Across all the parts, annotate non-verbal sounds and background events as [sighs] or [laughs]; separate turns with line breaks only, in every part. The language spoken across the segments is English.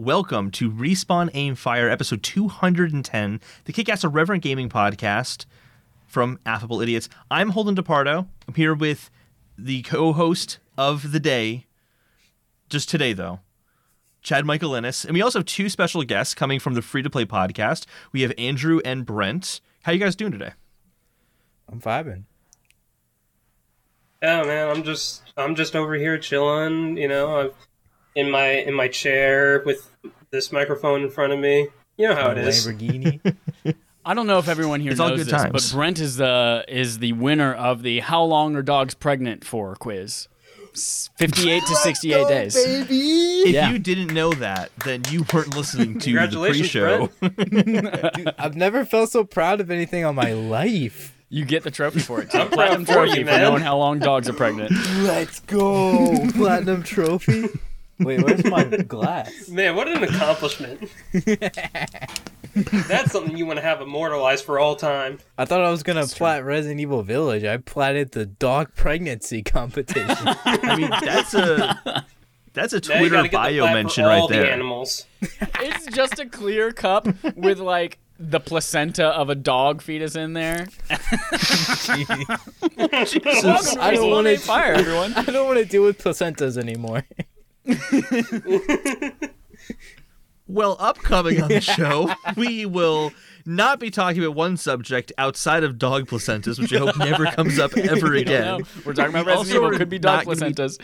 welcome to Respawn Aim Fire, episode 210, the Kick-Ass Irreverent Gaming podcast from Affable Idiots. I'm Holden DePardo. I'm here with the co-host of the day, just today though, Chad Michael Innes, and we also have two special guests coming from the Free to Play podcast. We have Andrew and Brent. How you guys doing today?
I'm vibing.
Yeah, man, I'm just I'm just over here chilling. You know, I'm in my in my chair with this microphone in front of me. You know how it is.
Lamborghini. [laughs]
I don't know if everyone here
It's all
knows
good
this,
times.
but Brent is the is the winner of the "How long are dogs pregnant for?" quiz. Fifty-eight to sixty-eight days.
baby.
If
Yeah.
you didn't know that, then you weren't listening to the pre-show. [laughs]
Dude, I've never felt so proud of anything on my life.
You get the trophy for it. Too.
I'm proud
Platinum
for
trophy
you,
for knowing how long dogs are pregnant.
Let's go. Platinum trophy. [laughs] Wait, where's my glass? [laughs]
Man, what an accomplishment! [laughs] That's something you want to have immortalized for all time.
I thought I was gonna plat Resident Evil Village. I platted the dog pregnancy [laughs] competition.
I mean, that's a that's a
Now you
Twitter
gotta get
bio
plat
mention
for all
right
the
there.
animals.
It's just a clear cup with like the placenta of a dog fetus in there. Welcome to
I don't wanna-
Fire, everyone.
I don't want to deal with placentas anymore. [laughs]
Well, upcoming on the [laughs] show, we will not be talking about one subject outside of dog placentas, which I hope never comes up [laughs] ever
We
again.
We're talking about Resident Evil. Could be dog
be-
placentas.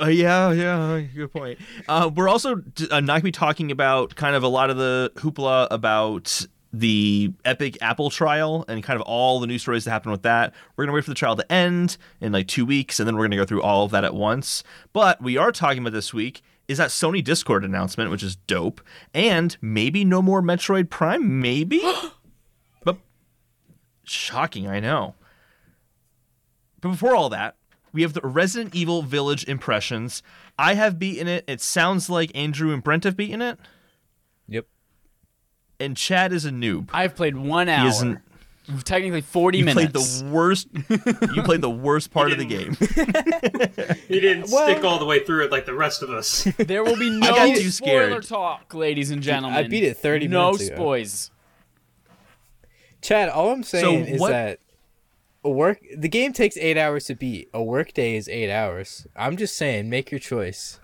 Uh, yeah, yeah, good point. Uh, we're also uh, not going to be talking about kind of a lot of the hoopla about the Epic Apple trial and kind of all the news stories that happen with that. We're going to wait for the trial to end in like two weeks, and then we're going to go through all of that at once. But we are talking about this week is that Sony Discord announcement, which is dope, and maybe no more Metroid Prime, maybe. [gasps] but shocking, I know. But before all that, we have the Resident Evil Village impressions. I have beaten it. It sounds like Andrew and Brent have beaten it.
Yep.
And Chad is a noob.
I've played one hour.
He
hour.
isn't.
Technically, forty
You
minutes.
played the worst. [laughs] you played the worst part of the game. [laughs]
He didn't
Well-
stick all the way through it like the rest of us.
There will be no
got too
spoiler
scared.
talk, ladies and gentlemen.
I beat it 30
no
minutes ago.
No spoils.
Chad, all I'm saying is
what-
that a work the game takes eight hours to beat. A work day is eight hours. I'm just saying, make your choice.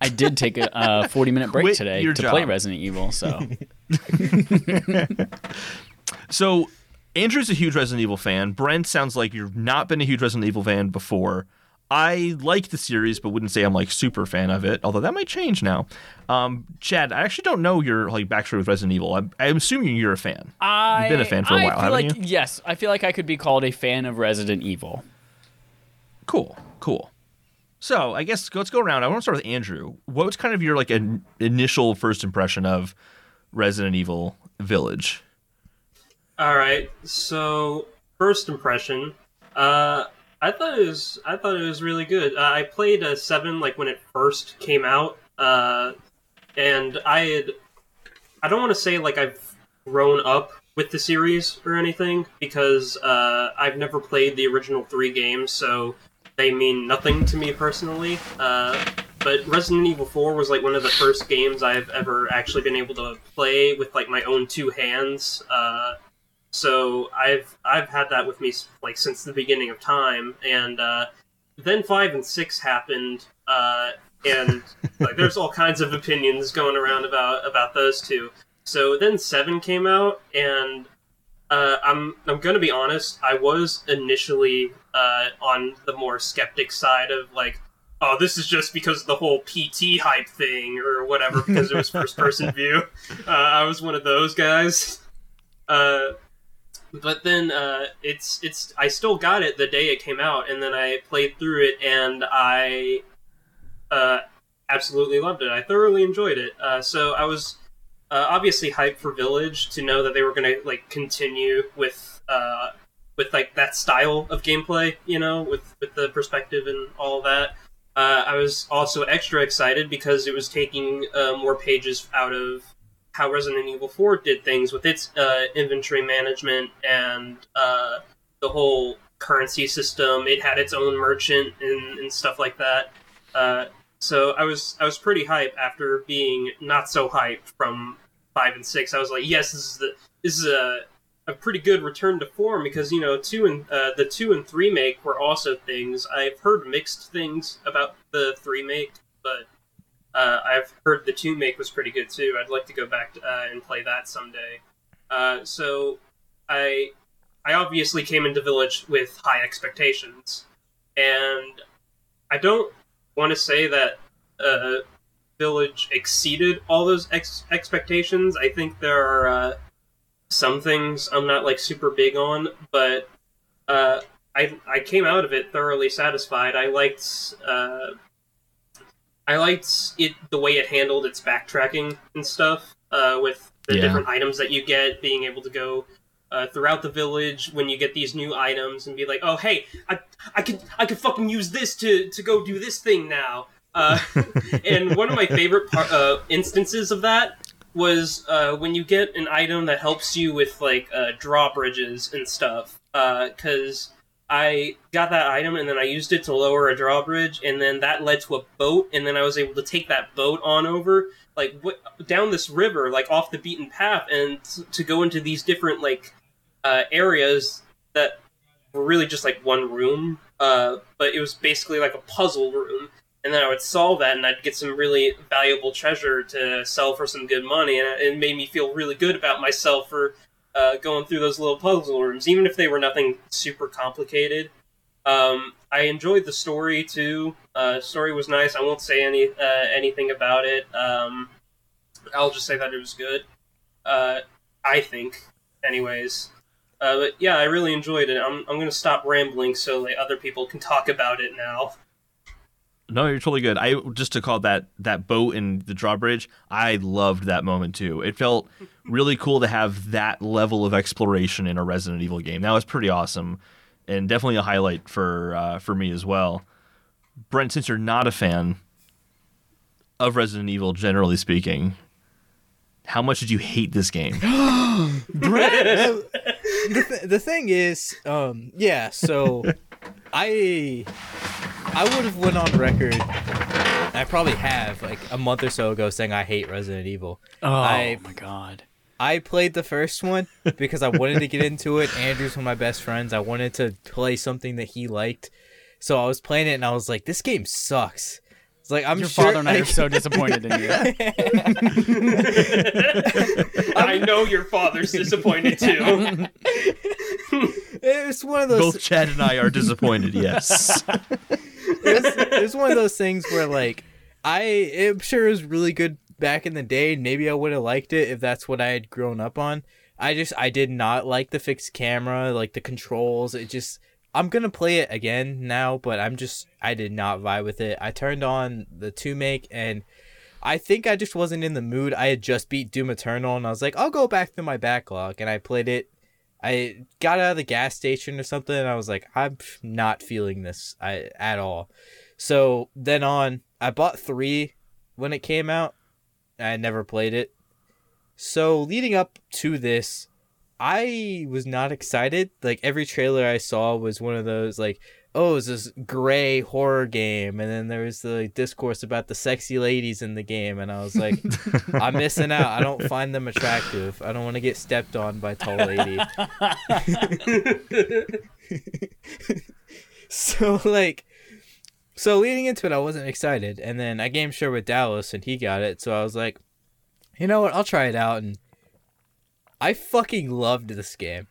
I did take a uh, forty-minute break
Quit
today
your
to play. Resident Evil. So [laughs] [laughs]
So Andrew's a huge Resident Evil fan. Brent sounds like you've not been a huge Resident Evil fan before. I like the series, but wouldn't say I'm like super fan of it. Although that might change now. Um, Chad, I actually don't know your like backstory with Resident Evil. I'm, I'm assuming you're a fan.
I,
You've been a fan for a
I
while, haven't
like,
you?
Yes, I feel like I could be called a fan of Resident Evil.
Cool, cool. So I guess let's go around. I want to start with Andrew. What was kind of your like an initial first impression of Resident Evil Village?
All right. So first impression, uh, I thought it was I thought it was really good. Uh, I played a seven like when it first came out, uh, and I had I don't want to say like I've grown up with the series or anything because uh, I've never played the original three games, so they mean nothing to me personally. Uh, but Resident Evil 4 was like one of the first games I've ever actually been able to play with like my own two hands. Uh, so I've I've had that with me like since the beginning of time, and uh, then five and six happened, uh, and [laughs] like there's all kinds of opinions going around about about those two. So then seven came out, and uh, I'm I'm gonna be honest. I was initially uh, on the more skeptic side of like, oh, this is just because of the whole PT hype thing or whatever because it was [laughs] first person view. Uh, I was one of those guys. Uh, but then uh, it's it's I still got it the day it came out, and then I played through it, and I uh, absolutely loved it. I thoroughly enjoyed it. Uh, so I was uh, obviously hyped for Village to know that they were going to like continue with uh, with like that style of gameplay, you know, with with the perspective and all that. Uh, I was also extra excited because it was taking uh, more pages out of how Resident Evil 4 did things with its uh, inventory management and uh, the whole currency system. It had its own merchant and, and stuff like that. Uh, so I was I was pretty hype after being not so hype from five and six. I was like, yes, this is the this is a a pretty good return to form because you know two and uh, the two and three make were also things I've heard mixed things about the three make, but uh, I've heard the two make was pretty good too. I'd like to go back to, uh, and play that someday. Uh, so I I obviously came into Village with high expectations, and I don't want to say that uh, Village exceeded all those ex- expectations. I think there are uh, some things I'm not like super big on, but uh, I I came out of it thoroughly satisfied. I liked uh, I liked it the way it handled its backtracking and stuff uh, with the
Yeah.
different items that you get, being able to go. Uh, throughout the village, when you get these new items, and be like, "Oh, hey, I, I could, I could fucking use this to, to go do this thing now." Uh, [laughs] and one of my favorite par- uh, instances of that was uh, when you get an item that helps you with like uh, drawbridges and stuff. Because I got that item and then I used it to lower a drawbridge, and then that led to a boat, and then I was able to take that boat on over like down this river, like off the beaten path, and t- to go into these different like uh, areas that were really just like one room, uh, but it was basically like a puzzle room and then I would solve that, and I'd get some really valuable treasure to sell for some good money, and it made me feel really good about myself for uh, going through those little puzzle rooms, even if they were nothing super complicated. Um, I enjoyed the story too. Uh, story was nice. I won't say any uh, anything about it. Um, I'll just say that it was good. Uh, I think, anyways. Uh, but yeah, I really enjoyed it. I'm I'm gonna stop rambling so like other people can talk about it now.
No, you're totally good. I just to call that that boat and the drawbridge. I loved that moment too. It felt really cool to have that level of exploration in a Resident Evil game. That was pretty awesome, and definitely a highlight for uh, for me as well. Brent, since you're not a fan of Resident Evil, generally speaking, how much did you hate this game? [gasps] [laughs]
the, th- the thing is, um, yeah. So, [laughs] I I would have went on record. I probably have like a month or so ago saying I hate Resident Evil.
Oh
I-
my god.
I played the first one because I wanted to get into it. [laughs] Andrew's one of my best friends. I wanted to play something that he liked, so I was playing it and I was like, "This game sucks." It's like I'm
Your
sure.
father and I are so [laughs] disappointed in you. [laughs]
I know your father's disappointed too. [laughs]
it's one of those.
Both Chad and I are disappointed. Yes.
it's, it's one of those things where like I am sure it was really good back in the day. Maybe I would have liked it if that's what I had grown up on. I just I did not like the fixed camera, like the controls. It just I'm gonna play it again now, but I'm just I did not vibe with it. I turned on the two make and I think I just wasn't in the mood. I had just beat Doom Eternal and I was like, I'll go back to my backlog and I played it. I got out of the gas station or something and I was like, I'm not feeling this I, at all. So then on, I bought three when it came out. I never played it. So leading up to this, I was not excited. Like every trailer I saw was one of those like, oh, it's this gray horror game, and then there was the discourse about the sexy ladies in the game, and I was like, [laughs] I'm missing out. I don't find them attractive. I don't want to get stepped on by tall lady. [laughs] [laughs] so like so leading into it i wasn't excited and then i game share with dallas and he got it so i was like you know what i'll try it out and i fucking loved this game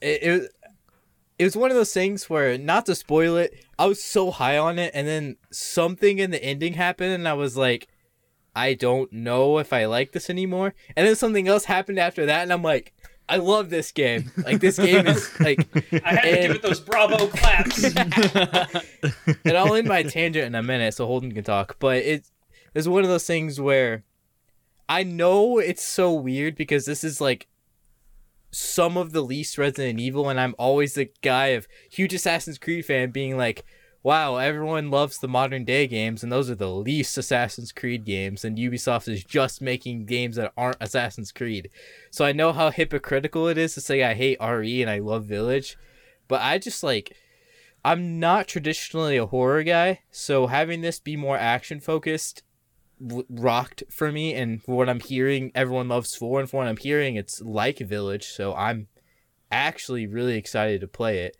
it, it, was- it was one of those things where not to spoil it i was so high on it and then something in the ending happened and i was like i don't know if i like this anymore and then something else happened after that and i'm like i love this game like this game is [laughs] like
I had to give it those bravo claps. [laughs]
and I'll end my tangent in a minute so Holden can talk. But it is one of those things where I know it's so weird because this is like some of the least Resident Evil, and I'm always the guy of huge Assassin's Creed fan being like, wow, everyone loves the modern day games, and those are the least Assassin's Creed games, and Ubisoft is just making games that aren't Assassin's Creed. So I know how hypocritical it is to say I hate RE and I love Village, but I just like I'm not traditionally a horror guy, so having this be more action focused rocked for me. And for what I'm hearing, everyone loves four, and for what I'm hearing, it's like Village. So I'm actually really excited to play it.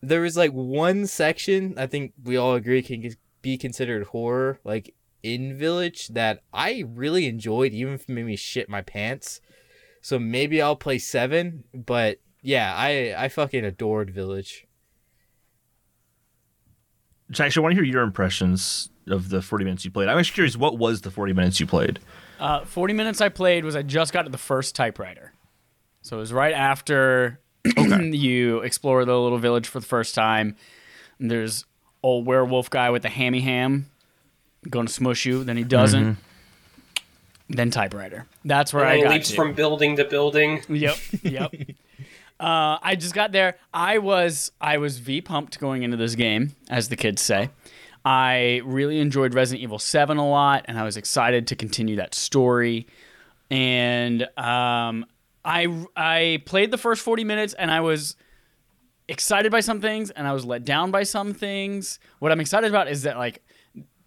There was like one section I think we all agree can be considered horror, like in Village, that I really enjoyed, even if it made me shit my pants. So maybe I'll play seven, but yeah, I I fucking adored Village.
Actually, I want to hear your impressions of the 40 minutes you played. I'm actually curious, what was the 40 minutes you played?
Uh, 40 minutes I played was I just got to the first typewriter. So it was right after [clears throat] you explore the little village for the first time. And there's old werewolf guy with the hammy ham going to smush you. Then he doesn't. Then typewriter. That's where
And
I
he
got
leaps
to.
from building to building.
Yep, yep. [laughs] uh, I just got there. I was I was v pumped going into this game, as the kids say. I really enjoyed Resident Evil Seven a lot, and I was excited to continue that story. And um, I I played the first forty minutes, and I was excited by some things, and I was let down by some things. What I'm excited about is that like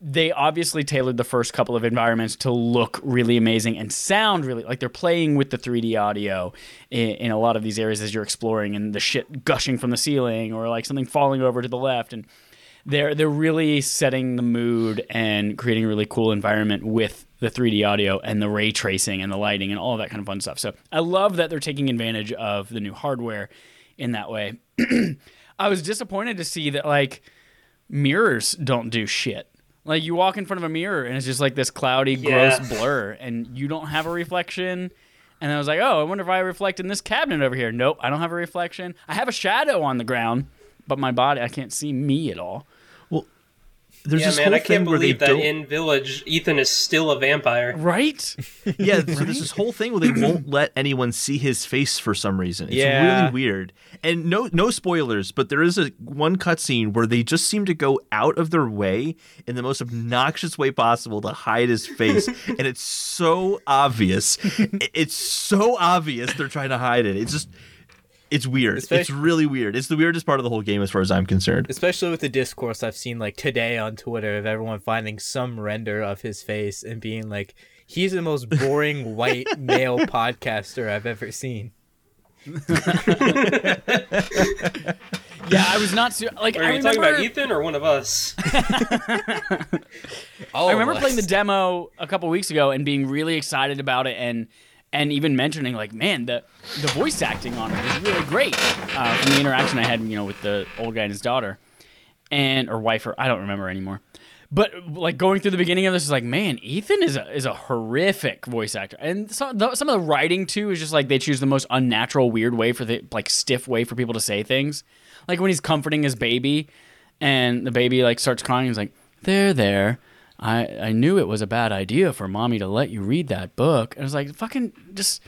they obviously tailored the first couple of environments to look really amazing and sound really like they're playing with the 3D audio in, in a lot of these areas as you're exploring and the shit gushing from the ceiling or like something falling over to the left and they're they're really setting the mood and creating a really cool environment with the 3D audio and the ray tracing and the lighting and all that kind of fun stuff. So I love that they're taking advantage of the new hardware in that way. [clears throat] I was disappointed to see that like mirrors don't do shit. Like you walk in front of a mirror and it's just like this cloudy,
Yeah.
gross blur, and you don't have a reflection. And I was like, oh, I wonder if I reflect in this cabinet over here. Nope, I don't have a reflection. I have a shadow on the ground, but my body, I can't see me at all.
There's
yeah,
this
man,
whole
I can't
thing where they
believe that
don't-
in Village, Ethan is still a vampire.
Right? [laughs]
yeah, so there's this whole thing where they won't [clears throat] let anyone see his face for some reason. It's
Yeah.
really weird. And no no spoilers, but there is a one cutscene where they just seem to go out of their way in the most obnoxious way possible to hide his face, [laughs] and it's so obvious. [laughs] It's so obvious they're trying to hide it. It's just it's weird. it's really weird. It's the weirdest part of the whole game as far as I'm concerned.
Especially with the discourse I've seen like today on Twitter of everyone finding some render of his face and being like, he's the most boring [laughs] white male podcaster I've ever seen. [laughs]
Yeah, I was not su- like
Are
I
you
remember,
talking about Ethan or one of us? [laughs]
I remember playing the demo a couple weeks ago and being really excited about it and and even mentioning like, man, the the voice acting on it is really great uh, from the interaction I had, you know, with the old guy and his daughter, and or wife, or I don't remember anymore. But like going through the beginning of this is like, man, Ethan is a is a horrific voice actor, and some the, some of the writing too is just like they choose the most unnatural, weird way for the like stiff way for people to say things. Like when he's comforting his baby, and the baby like starts crying, he's like, "There, there." I, I knew it was a bad idea for mommy to let you read that book. And I was like, fucking just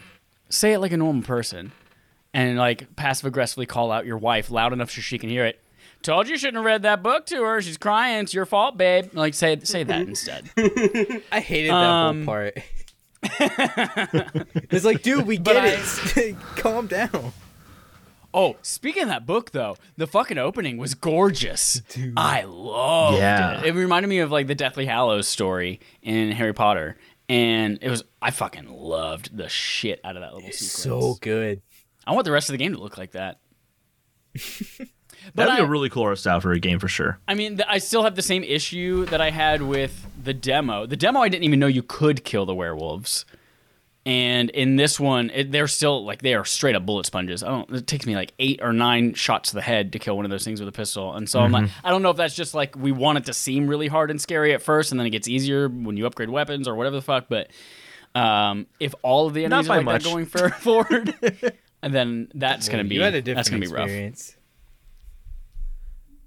say it like a normal person. And like passive aggressively call out your wife loud enough so she can hear it. Told you you shouldn't have read that book to her. She's crying. It's your fault, babe. Like say say that [laughs] instead. [laughs]
I hated that
Um,
whole part. [laughs] it's like, dude, we
But
get it. Calm down.
Oh, speaking of that book though, the fucking opening was gorgeous. I loved
Yeah.
it. It reminded me of like the Deathly Hallows story in Harry Potter. And it was I fucking loved the shit out of that little sequence.
So good.
I want the rest of the game to look like that. [laughs]
That'd be
I-
a really cool art style for a game for sure.
I mean, th- I still have the same issue that I had with the demo. The demo, I didn't even know you could kill the werewolves. And in this one, it, they're still like they are straight up bullet sponges. I don't. It takes me like eight or nine shots to the head to kill one of those things with a pistol. And so I'm like, I don't know if that's just like we want it to seem really hard and scary at first, and then it gets easier when you upgrade weapons or whatever the fuck. But um, if all of the enemies are like
much.
that going for, [laughs] forward, and [laughs] then that's gonna be
you had a
that's gonna be rough.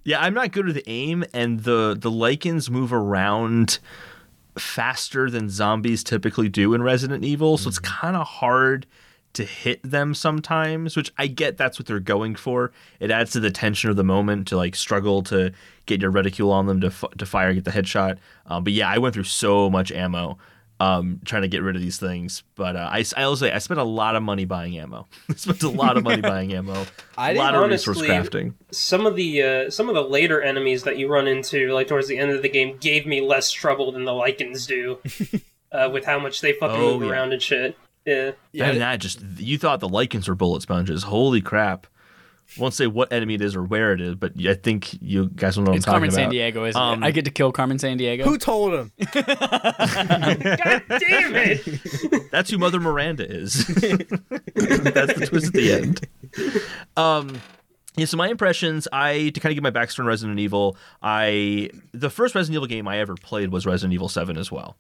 Yeah, I'm not good with aim, and the the Lycans move around faster than zombies typically do in Resident Evil, so it's kind of hard to hit them sometimes. Which I get that's what they're going for. It adds to the tension of the moment to like struggle to get your reticule on them to f- to fire, get the headshot. Um, but yeah, I went through so much ammo um, trying to get rid of these things. But uh, I, I also say I spent a lot of money buying ammo. [laughs] I spent a lot of money [laughs] buying ammo.
I
a lot
didn't
of resource crafting.
some of the uh, some of the later enemies that you run into, like towards the end of the game, gave me less trouble than the Lycans do, [laughs] uh, with how much they fucking
Oh,
move
yeah.
around and shit. Yeah,
Yeah, and that just you thought the Lycans were bullet sponges. Holy crap! Won't say what enemy it is or where it is, but I think you guys will know what
It's
I'm talking
Carmen San. Diego, isn't
Um,
it? I get to kill Carmen Sandiego.
Who told him? [laughs]
God damn it!
That's who Mother Miranda is. [laughs] That's the twist at the end. Um, yeah. So my impressions, I to kind of give my backstory on Resident Evil. I the first Resident Evil game I ever played was Resident Evil Seven as well,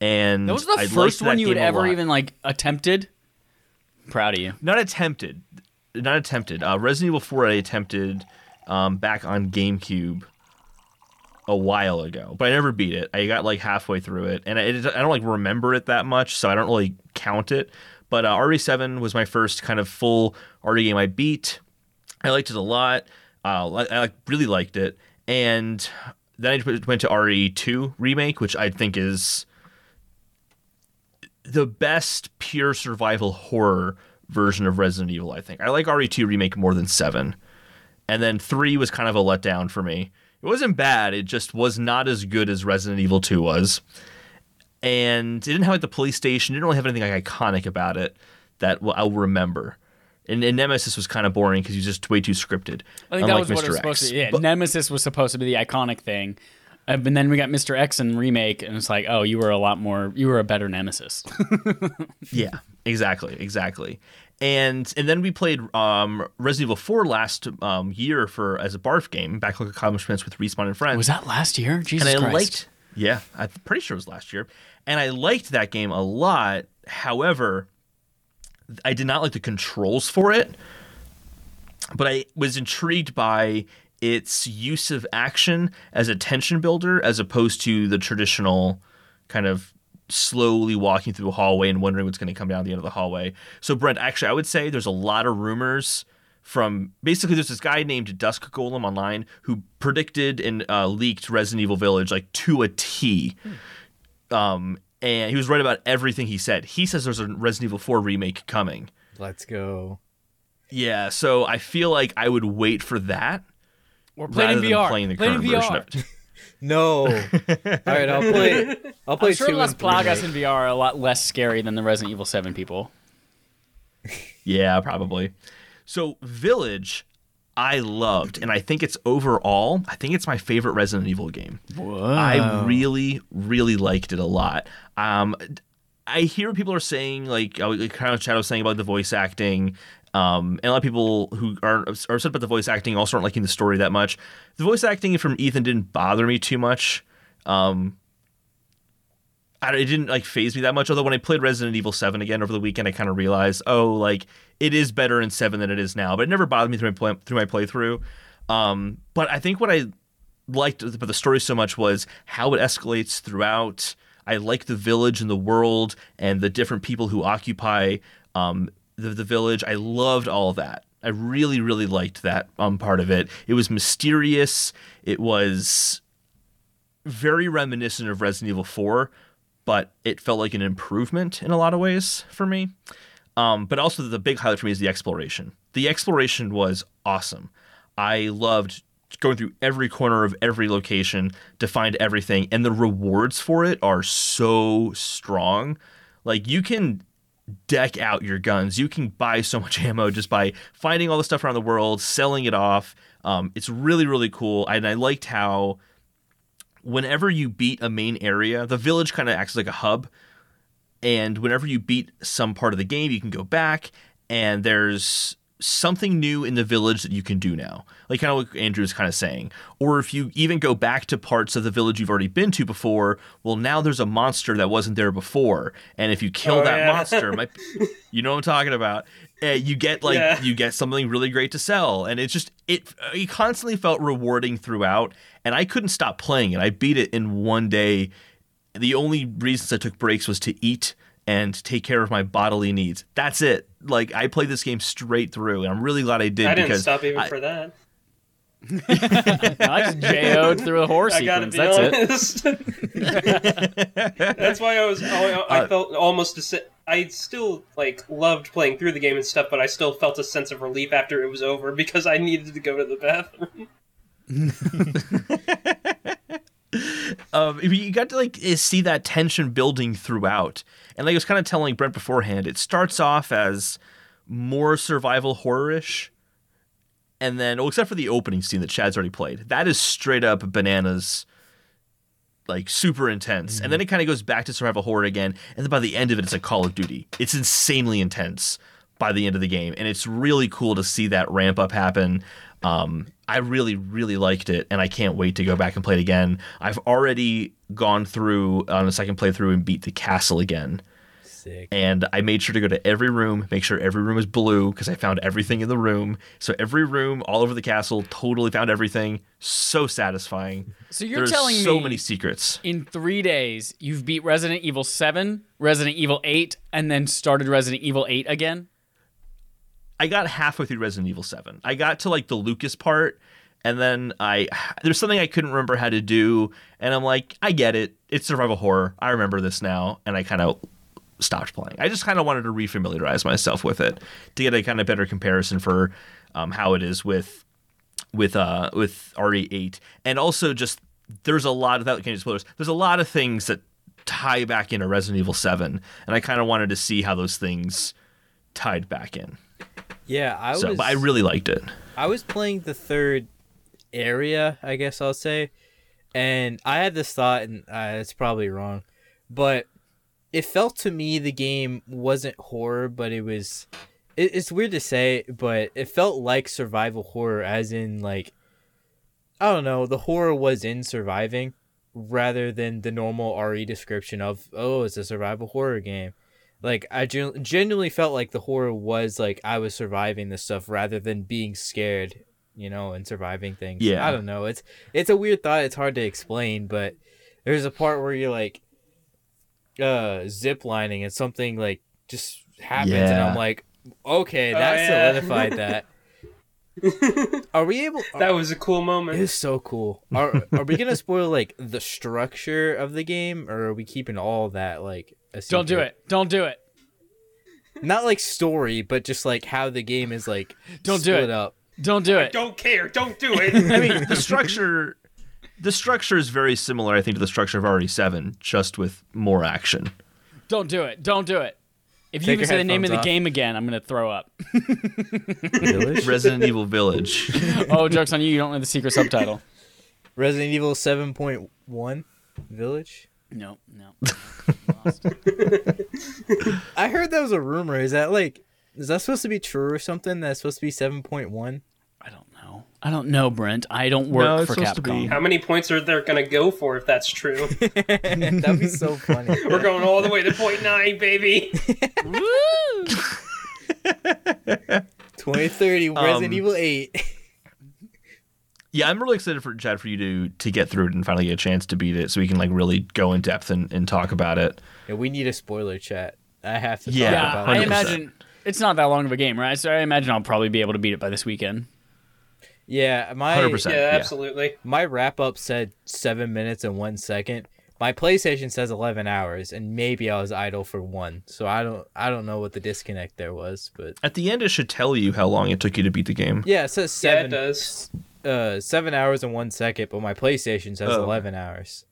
and
that was the
I
first one you had ever even like attempted. Proud of you.
not attempted, not attempted. Uh, Resident Evil Four I attempted um, back on GameCube a while ago, but I never beat it. I got like halfway through it, and I, it, I don't like remember it that much, so I don't really count it. But uh, RE7 was my first kind of full RE game I beat. I liked it a lot. Uh, I, I really liked it, and then I went to RE2 remake, which I think is the best pure survival horror version of Resident Evil, I think. I like RE2 remake more than 7. And then 3 was kind of a letdown for me. It wasn't bad, it just was not as good as Resident Evil 2 was. And it didn't have like the police station, it didn't really have anything like iconic about it that I'll remember. And, and Nemesis was kind of boring because he was just way too scripted.
I think that was what
Mr.
it was supposed
X.
to be. Yeah,
But-
Nemesis was supposed to be the iconic thing. Uh, but then we got Mr. X and remake, and it's like, oh, you were a lot more, you were a better Nemesis. [laughs]
Yeah, exactly, exactly. And and then we played um, Resident Evil 4 last um, year for as a barf game, backlog accomplishments with Respawn and Friends.
was that last year? Jesus
and I
Christ.
liked Yeah, I'm pretty sure it was last year. And I liked that game a lot. However, I did not like the controls for it. But I was intrigued by its use of action as a tension builder as opposed to the traditional kind of slowly walking through a hallway and wondering what's going to come down the end of the hallway. So Brent, actually I would say there's a lot of rumors from basically there's this guy named Dusk Golem online who predicted and uh, leaked Resident Evil Village like to a T. Um, and he was right about everything he said. He says there's a Resident Evil 4 remake coming.
Let's go.
Yeah, so I feel like I would wait for that
Or playing
rather
in
than
VR.
playing the
Playing
current version of it. [laughs]
No. [laughs] All right, I'll play. I'll play
I'm sure
two
Las
and.
Plagas in VR are a lot less scary than the Resident Evil 7 people. [laughs]
Yeah, probably. So Village, I loved, and I think it's overall, I think it's my favorite Resident Evil game. Whoa. I really, really liked it a lot. Um, I hear people are saying, like, like kind of Shadow was saying about the voice acting. Um, and a lot of people who are, are upset about the voice acting also aren't liking the story that much. The voice acting from Ethan didn't bother me too much. Um, I, it didn't like phase me that much. Although when I played Resident Evil Seven again over the weekend, I kind of realized, oh, like it is better in Seven than it is now. But it never bothered me through my play, through my playthrough. Um, but I think what I liked about the story so much was how it escalates throughout. I like the village and the world and the different people who occupy um, the, the village. I loved all that. I really, really liked that um, part of it. It was mysterious. It was very reminiscent of Resident Evil 4, but it felt like an improvement in a lot of ways for me. Um, but also, the big highlight for me is the exploration. The exploration was awesome. I loved going through every corner of every location to find everything, and the rewards for it are so strong. Like, you can deck out your guns. You can buy so much [laughs] ammo just by finding all the stuff around the world, selling it off. Um, it's really, really cool. And I liked how whenever you beat a main area, the village kind of acts like a hub. And whenever you beat some part of the game, you can go back and there's something new in the village that you can do now. Like kind of what Andrew was kind of saying. Or if you even go back to parts of the village you've already been to before, well, now there's a monster that wasn't there before. And if you kill
Oh,
that
yeah.
monster, might, [laughs] you know what I'm talking about. Uh, you get like
Yeah.
you get something really great to sell, and it's just it. It constantly felt rewarding throughout, and I couldn't stop playing it. I beat it in one day. The only reasons I took breaks was to eat and take care of my bodily needs. That's it. Like I played this game straight through, and I'm really glad I did
I didn't
because
stop even
I-
for that.
I just JO'd through a horse [laughs]
I gotta
sequence.
be
That's it. [laughs]
That's why I was. I, I
Uh,
felt almost. A, se- I still like loved playing through the game and stuff, but I still felt a sense of relief after it was over because I needed to go to the bathroom. [laughs]
um, you got to like see that tension building throughout, and like I was kind of telling Brent beforehand, it starts off as more survival horror-ish, and then, well, except for the opening scene that Chad's already played, that is straight up bananas, like super intense, and then it kind of goes back to survival horror again, and then by the end of it, it's like Call of Duty. It's insanely intense by the end of the game, and it's really cool to see that ramp up happen. Um, I really, really liked it, and I can't wait to go back and play it again. I've already gone through on a second playthrough and beat the castle again,
Sick.
and I made sure to go to every room, make sure every room is blue because I found everything in the room. So every room, all over the castle, totally found everything. So satisfying.
So you're
There's
telling
so
me
many secrets.
in three days you've beat Resident Evil 7, Resident Evil 8, and then started Resident Evil 8 again?
I got halfway through Resident Evil 7. I got to like the Lucas part and then I [sighs] there's something I couldn't remember how to do and I'm like, I get it. It's survival horror. I remember this now and I kind of stopped playing. I just kind of wanted to refamiliarize myself with it to get a kind of better comparison for um, how it is with with uh with RE8 and also just there's a lot of that of spoilers. There's a lot of things that tie back into Resident Evil 7 and I kind of wanted to see how those things tied back in.
Yeah, I
So,
was.
but I really liked it.
I was playing the third area, I guess I'll say, and I had this thought, and uh, it's probably wrong, but it felt to me the game wasn't horror, but it was. It, it's weird to say, but it felt like survival horror, as in like, I don't know, the horror was in surviving, rather than the normal RE description of oh, it's a survival horror game. Like I gen- genuinely felt like the horror was like I was surviving this stuff rather than being scared, you know, and surviving things.
Yeah.
I don't know. It's it's a weird thought. It's hard to explain, but there's a part where you're like uh zip lining and something like just happens and I'm like, okay,
Oh,
that
yeah.
solidified that. [laughs] Are we able
That was a cool moment.
it is so cool. Are are we gonna spoil like the structure of the game, or are we keeping all that like? A
Don't do
secret?
it. Don't do it.
Not like story, but just like how the game is like. [laughs]
Don't do it.
Up.
Don't do it.
Don't care. Don't do it. [laughs]
I mean, the structure the structure is very similar, I think, to the structure of RE7, just with more action.
Don't do it. Don't do it. If you
Take
even
your
say the name of
headphones
the
off.
game again, I'm gonna throw up. [laughs]
Resident Evil Village.
oh, jokes on you. You don't know the secret subtitle.
Resident Evil Seven Point One, Village.
No, no. [laughs]
I heard that was a rumor. Is that like? Is that supposed to be true or something? That's supposed to be seven point one.
I don't know. I don't know, Brent. I don't work
No,
for Capcom.
How many points are there gonna go for if that's true? [laughs]
That'd be so funny. [laughs]
We're going all the way to point nine, baby.
Woo!
2030 Resident
Um,
Evil Eight.
Yeah, I'm really excited for Chad for you to to get through it and finally get a chance to beat it so we can like really go in depth and, and talk about it.
yeah, we need a spoiler chat. I have to.
Yeah,
talk
Yeah,
about
I
it.
100%.
imagine it's not that long of a game, right? So I imagine I'll probably be able to beat it by this weekend.
Yeah, my
100%.
yeah,
yeah.
absolutely.
my wrap up said seven minutes and one second. My PlayStation says eleven hours, and maybe I was idle for one. So I don't I don't know what the disconnect there was, but
At the end, it should tell you how long it took you to beat the game.
yeah, it says
Yeah, it
seven
does.
Uh seven hours and one second, but my PlayStation says
Oh.
eleven hours.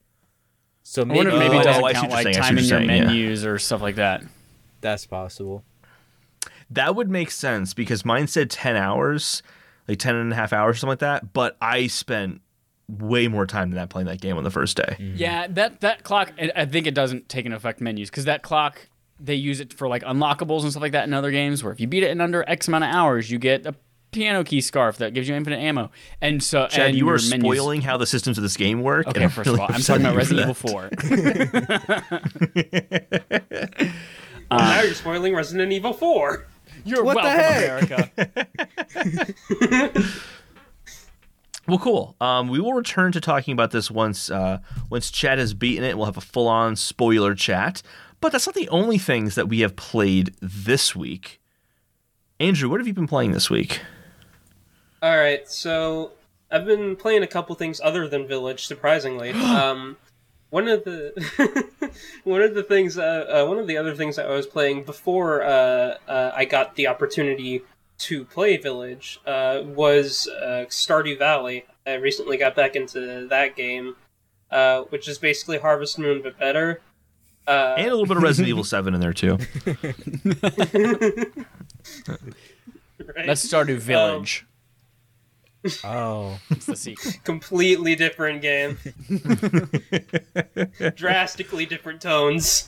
So maybe,
wonder maybe
Oh,
it doesn't
see
count like
saying,
time in your
saying, yeah.
menus or stuff like that.
that's possible.
That would make sense because mine said 10 hours, like 10 and a half hours, or something like that. But I spent way more time than that playing that game on the first day.
Yeah, that that clock. I I think it doesn't take into effect menus because that clock they use it for like unlockables and stuff like that in other games. Where if you beat it in under X amount of hours, you get a piano key scarf that gives you infinite ammo. And so,
Chad,
and
you
your
are
menus-
spoiling how the systems of this game work.
Okay,
I'm [laughs]
first
really
of all, I'm talking about Resident. Evil Four.
Well, [laughs] [laughs] now you're spoiling Resident Evil 4.
You're
What the
welcome,
heck?
America.
Well, cool. Um, we will return to talking about this once uh, once Chad has beaten it. We'll have a full on spoiler chat. But that's not the only things that we have played this week. Andrew, what have you been playing this week?
All right, so I've been playing a couple things other than Village, surprisingly. [gasps] um, one of the [laughs] one of the things, uh, uh, one of the other things that I was playing before uh, uh, I got the opportunity to play Village uh, was uh, Stardew Valley. I recently got back into that game, uh, which is basically Harvest Moon but better. Uh,
And a little bit of Resident Evil [laughs] 7 in there too. [laughs]
right?
Let's Stardew Village.
Oh,
It's the sequel. [laughs]
completely different game. [laughs] Drastically different tones.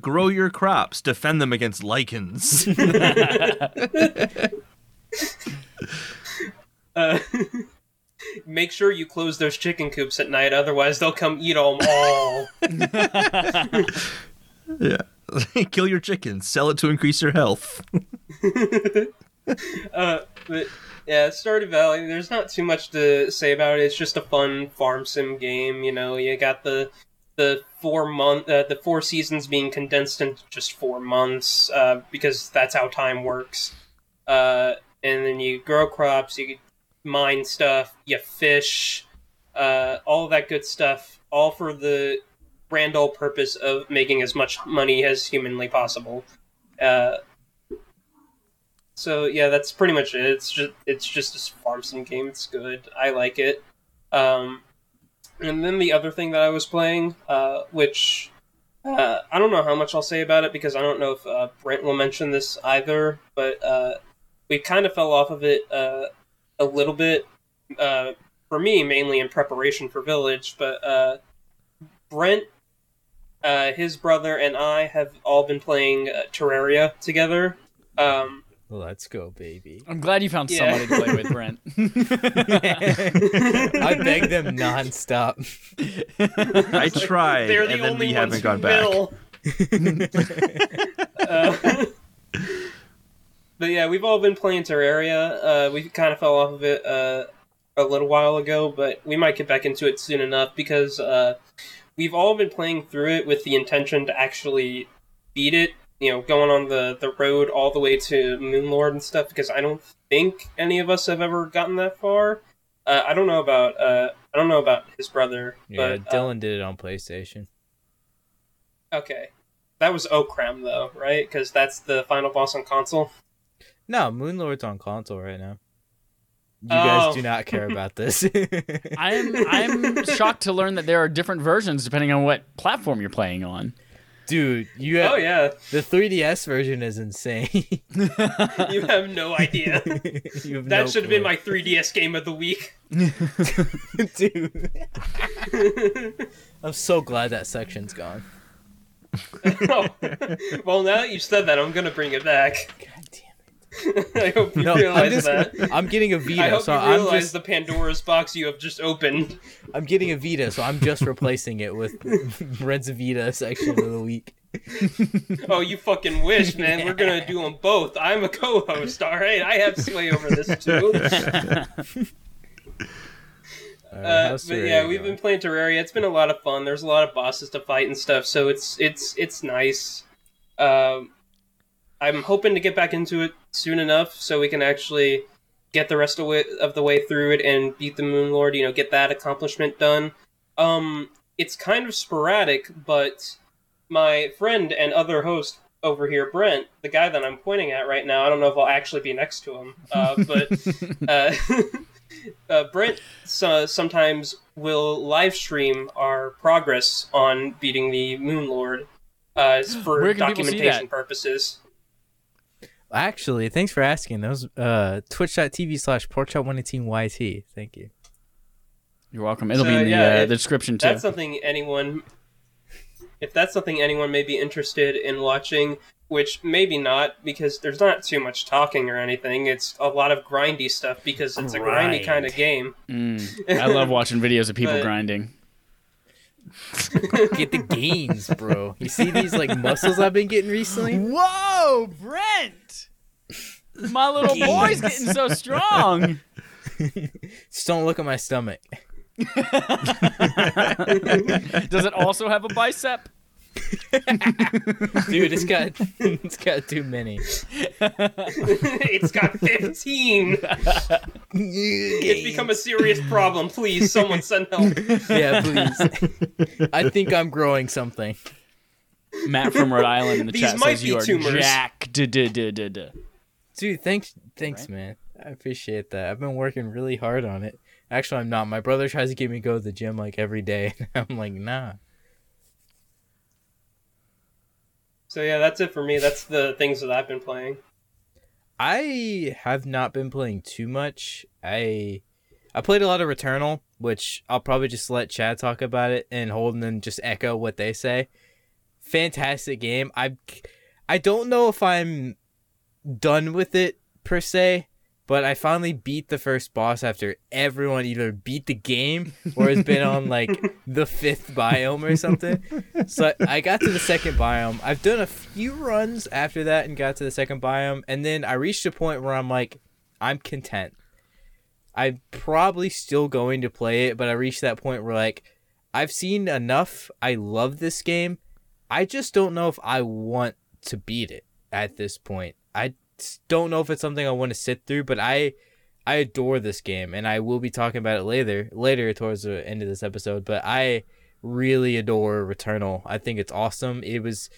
Grow your crops, defend them against Lycans. [laughs]
Uh, make sure you close those chicken coops at night, otherwise they'll come eat them all.
yeah. Kill your chickens, sell it to increase your health.
Uh, but yeah, Stardew Valley. There's not too much to say about it. It's just a fun farm sim game. You know, you got the the four month uh, the four seasons being condensed into just four months uh, because that's how time works. Uh, and then you grow crops, you mine stuff, you fish, uh, all that good stuff, all for the grand old purpose of making as much money as humanly possible. So yeah, that's pretty much it. It's just it's just a farm sim game. It's good. I like it. Um, and then the other thing that I was playing, uh, which uh, I don't know how much I'll say about it because I don't know if uh, Brent will mention this either. But uh, we kind of fell off of it uh, a little bit. Uh, for me, mainly in preparation for Village, but uh, Brent, his brother, and I have all been playing Terraria together. Um,
let's go, baby.
I'm glad you found
Yeah.
somebody to play with, Brent. [laughs]
I beg them [laughs] nonstop.
I tried,
They're the
and then
only
we
ones
haven't gone
who
back.
will. [laughs] Uh, but yeah, we've all been playing Terraria. Uh, we kind of fell off of it uh, a little while ago, but we might get back into it soon enough because uh, we've all been playing through it with the intention to actually beat it. You know, going on the, the road all the way to Moonlord and stuff. Because I don't think any of us have ever gotten that far. Uh, I don't know about uh, I don't know about his brother,
Yeah,
but uh,
Dylan did it on PlayStation.
Okay. That was Ocram, though, right? Because that's the final boss on console.
No, Moonlord's on console right now. You
Oh.
guys do not care about [laughs] this.
I'm I'm [laughs] shocked to learn that there are different versions depending on what platform you're playing on.
Dude, you oh, have,
Oh, yeah.
the 3DS version is insane. [laughs]
You have no idea. [laughs]
Have
That
no
should have been my 3DS game of the week. [laughs]
Dude. I'm so glad that section's gone.
Oh. Well, now that you said that, I'm going to bring it back.
God [laughs] damn
I hope you
No, I'm
realize
just
that.
I'm getting a Vita, I
hope
so
you
I'm
realize
just
the Pandora's box you have just opened.
I'm getting a Vita, so I'm just replacing it with [laughs] Red's Vita section of the week.
Oh, you fucking wish, [laughs] man. We're going to do them both. I'm a co host, alright? I have sway over this, too.
Alright,
Uh, but yeah, we've
going?
been playing Terraria. It's been a lot of fun. There's a lot of bosses to fight and stuff, so it's it's it's nice. Um, I'm hoping to get back into it soon enough so we can actually get the rest of, it, of the way through it and beat the Moon Lord. You know, get that accomplishment done. Um, it's kind of sporadic, but my friend and other host over here, Brent, the guy that I'm pointing at right now, I don't know if I'll actually be next to him, uh, [laughs] but uh, [laughs] uh, Brent so, sometimes will live stream our progress on beating the Moon Lord uh, for [gasps]
Where can people see
documentation purposes.
Actually, thanks for asking. Those uh, twitch.tv slash porkchop118yt. Thank you.
You're welcome. It'll
So,
be in the,
yeah,
uh,
it-
the description too.
That's something anyone, if that's something anyone may be interested in watching, which maybe not because there's not too much talking or anything. It's a lot of grindy stuff because it's a grindy kind of game.
Mm. I love watching videos of people [laughs]
But-
grinding. [laughs]
Get the gains, bro. You see these like muscles I've been getting recently?
Whoa, Brent! My little boy's getting so strong. [laughs]
Just don't look at my stomach. [laughs]
Does it also have a bicep? [laughs]
Dude, it's got it's got too many. [laughs]
it's got 15. It's become a serious problem. Please, someone send help.
yeah, please. I think I'm growing something.
Matt from Rhode Island in the
These
chat
might
says
be
you are
tumors.
Jack. duh, duh, duh, duh, duh.
Dude, thanks, thanks, man. I appreciate that. I've been working really hard on it. Actually, I'm not. My brother tries to get me to go to the gym like every day. [laughs] I'm like, nah.
So yeah, that's it for me. That's the things that I've been playing.
I have not been playing too much. I I played a lot of Returnal, which I'll probably just let Chad talk about it and Holden and just echo what they say. Fantastic game. I I don't know if I'm done with it per se, but I finally beat the first boss after everyone either beat the game or has been on like [laughs] the fifth biome or something. So I got to the second biome. I've done a few runs after that and got to the second biome, and then I reached a point where I'm like, I'm content. I'm probably still going to play it, but I reached that point where like I've seen enough. I love this game. I just don't know if I want to beat it at this point. I don't know if it's something I want to sit through, but I I adore this game and I will be talking about it later later towards the end of this episode, but I really adore Returnal. I think it's awesome. It was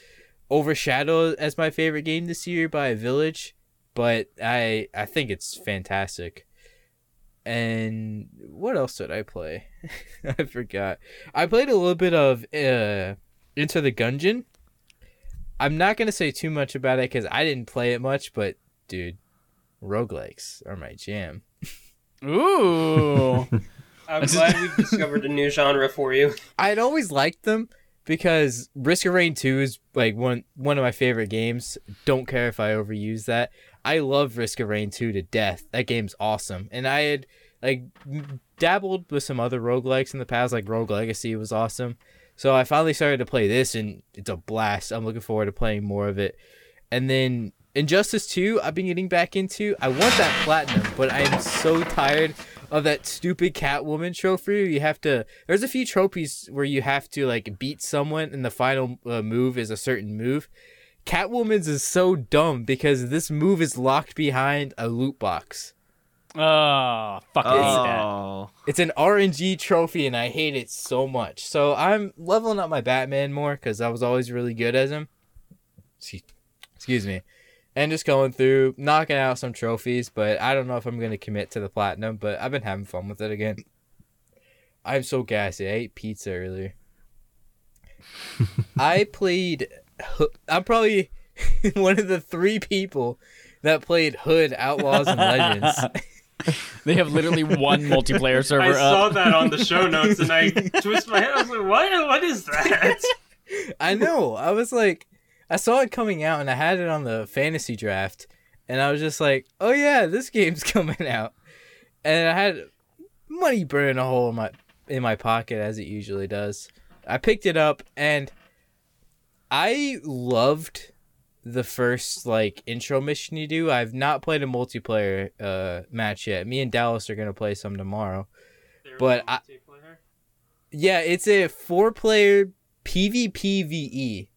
overshadowed as my favorite game this year by Village, but I I think it's fantastic. And what else did I play? [laughs] I forgot. I played a little bit of uh Enter the Gungeon. I'm not gonna say too much about it because I didn't play it much, but dude, roguelikes are my jam.
Ooh. [laughs]
I'm glad we've discovered a new genre for you. [laughs]
I'd always liked them because Risk of Rain 2 is like one one of my favorite games. Don't care if I overuse that. I love Risk of Rain 2 to death. That game's awesome. And I had like dabbled with some other roguelikes in the past, like Rogue Legacy was awesome. So I finally started to play this and it's a blast. I'm looking forward to playing more of it. And then Injustice 2, I've been getting back into. I want that platinum, but I am so tired of that stupid Catwoman trophy. You have to. There's a few trophies where you have to like beat someone, and the final uh, move is a certain move. Catwoman's is so dumb because this move is locked behind a loot box.
Oh, fucking hate that.
Oh.
It's an RNG trophy, and I hate it so much. So I'm leveling up my Batman more because I was always really good as him. Excuse- Excuse me. And just going through, knocking out some trophies, but I don't know if I'm going to commit to the platinum, but I've been having fun with it again. I'm so gassy. I ate pizza earlier. [laughs] I played. I'm probably [laughs] one of the three people that played Hood Outlaws and Legends. [laughs]
They have literally one [laughs] multiplayer server
I saw that on the show notes, and I [laughs] twist my head. I was like, "What? What is that?"
I know. I was like, I saw it coming out, and I had it on the fantasy draft, and I was just like, oh yeah, this game's [laughs] coming out, and I had money burning a hole in my in my pocket as it usually does. I picked it up, and I loved the first like intro mission you do. I've not played a multiplayer uh match yet. Me and Dallas are gonna play some tomorrow. But I- Yeah, it's a four player PvPvE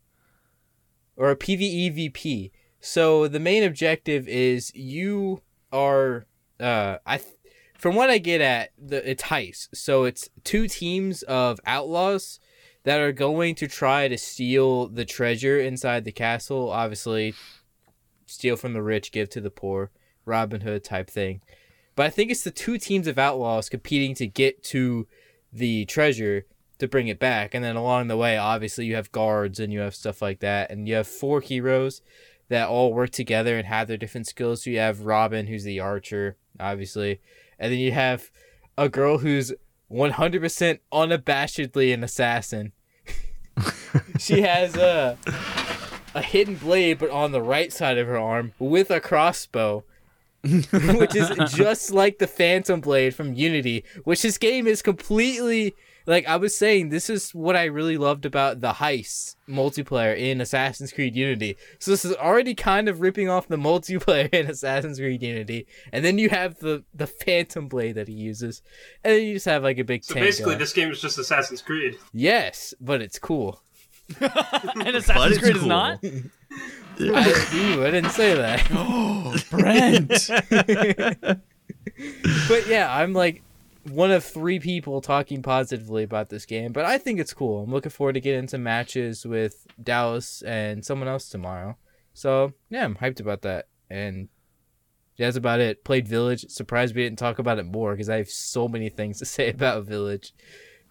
or a PvEVP. So the main objective is you are uh I th- from what I get at the it's heist. So it's two teams of outlaws that are going to try to steal the treasure inside the castle. Obviously, steal from the rich, give to the poor, Robin Hood type thing. But I think it's the two teams of outlaws competing to get to the treasure to bring it back. And then along the way, obviously, you have guards and you have stuff like that. And you have four heroes that all work together and have their different skills. So you have Robin, who's the archer, obviously. And then you have a girl who's 100% unabashedly an assassin. [laughs] she has a, a hidden blade, but on the right side of her arm with a crossbow. which is [laughs] just like the Phantom Blade from Unity, which this game is completely like I was saying. This is what I really loved about the heist multiplayer in Assassin's Creed Unity. So this is already kind of ripping off the multiplayer [laughs] in Assassin's Creed Unity, and then you have the the Phantom Blade that he uses, and then you just have like a big
So
tank
basically,
going.
this game is just Assassin's Creed.
yes, but it's cool. [laughs]
and Assassin's
it's
Creed is not?
I, [laughs] ooh, I didn't say that.
Oh, [gasps] Brent.
but yeah, I'm like one of three people talking positively about this game, but I think it's cool. I'm looking forward to getting some matches with Dallas and someone else tomorrow. So yeah, I'm hyped about that. And yeah, that's about it. Played Village. Surprised we didn't talk about it more because I have so many things to [laughs] say about Village.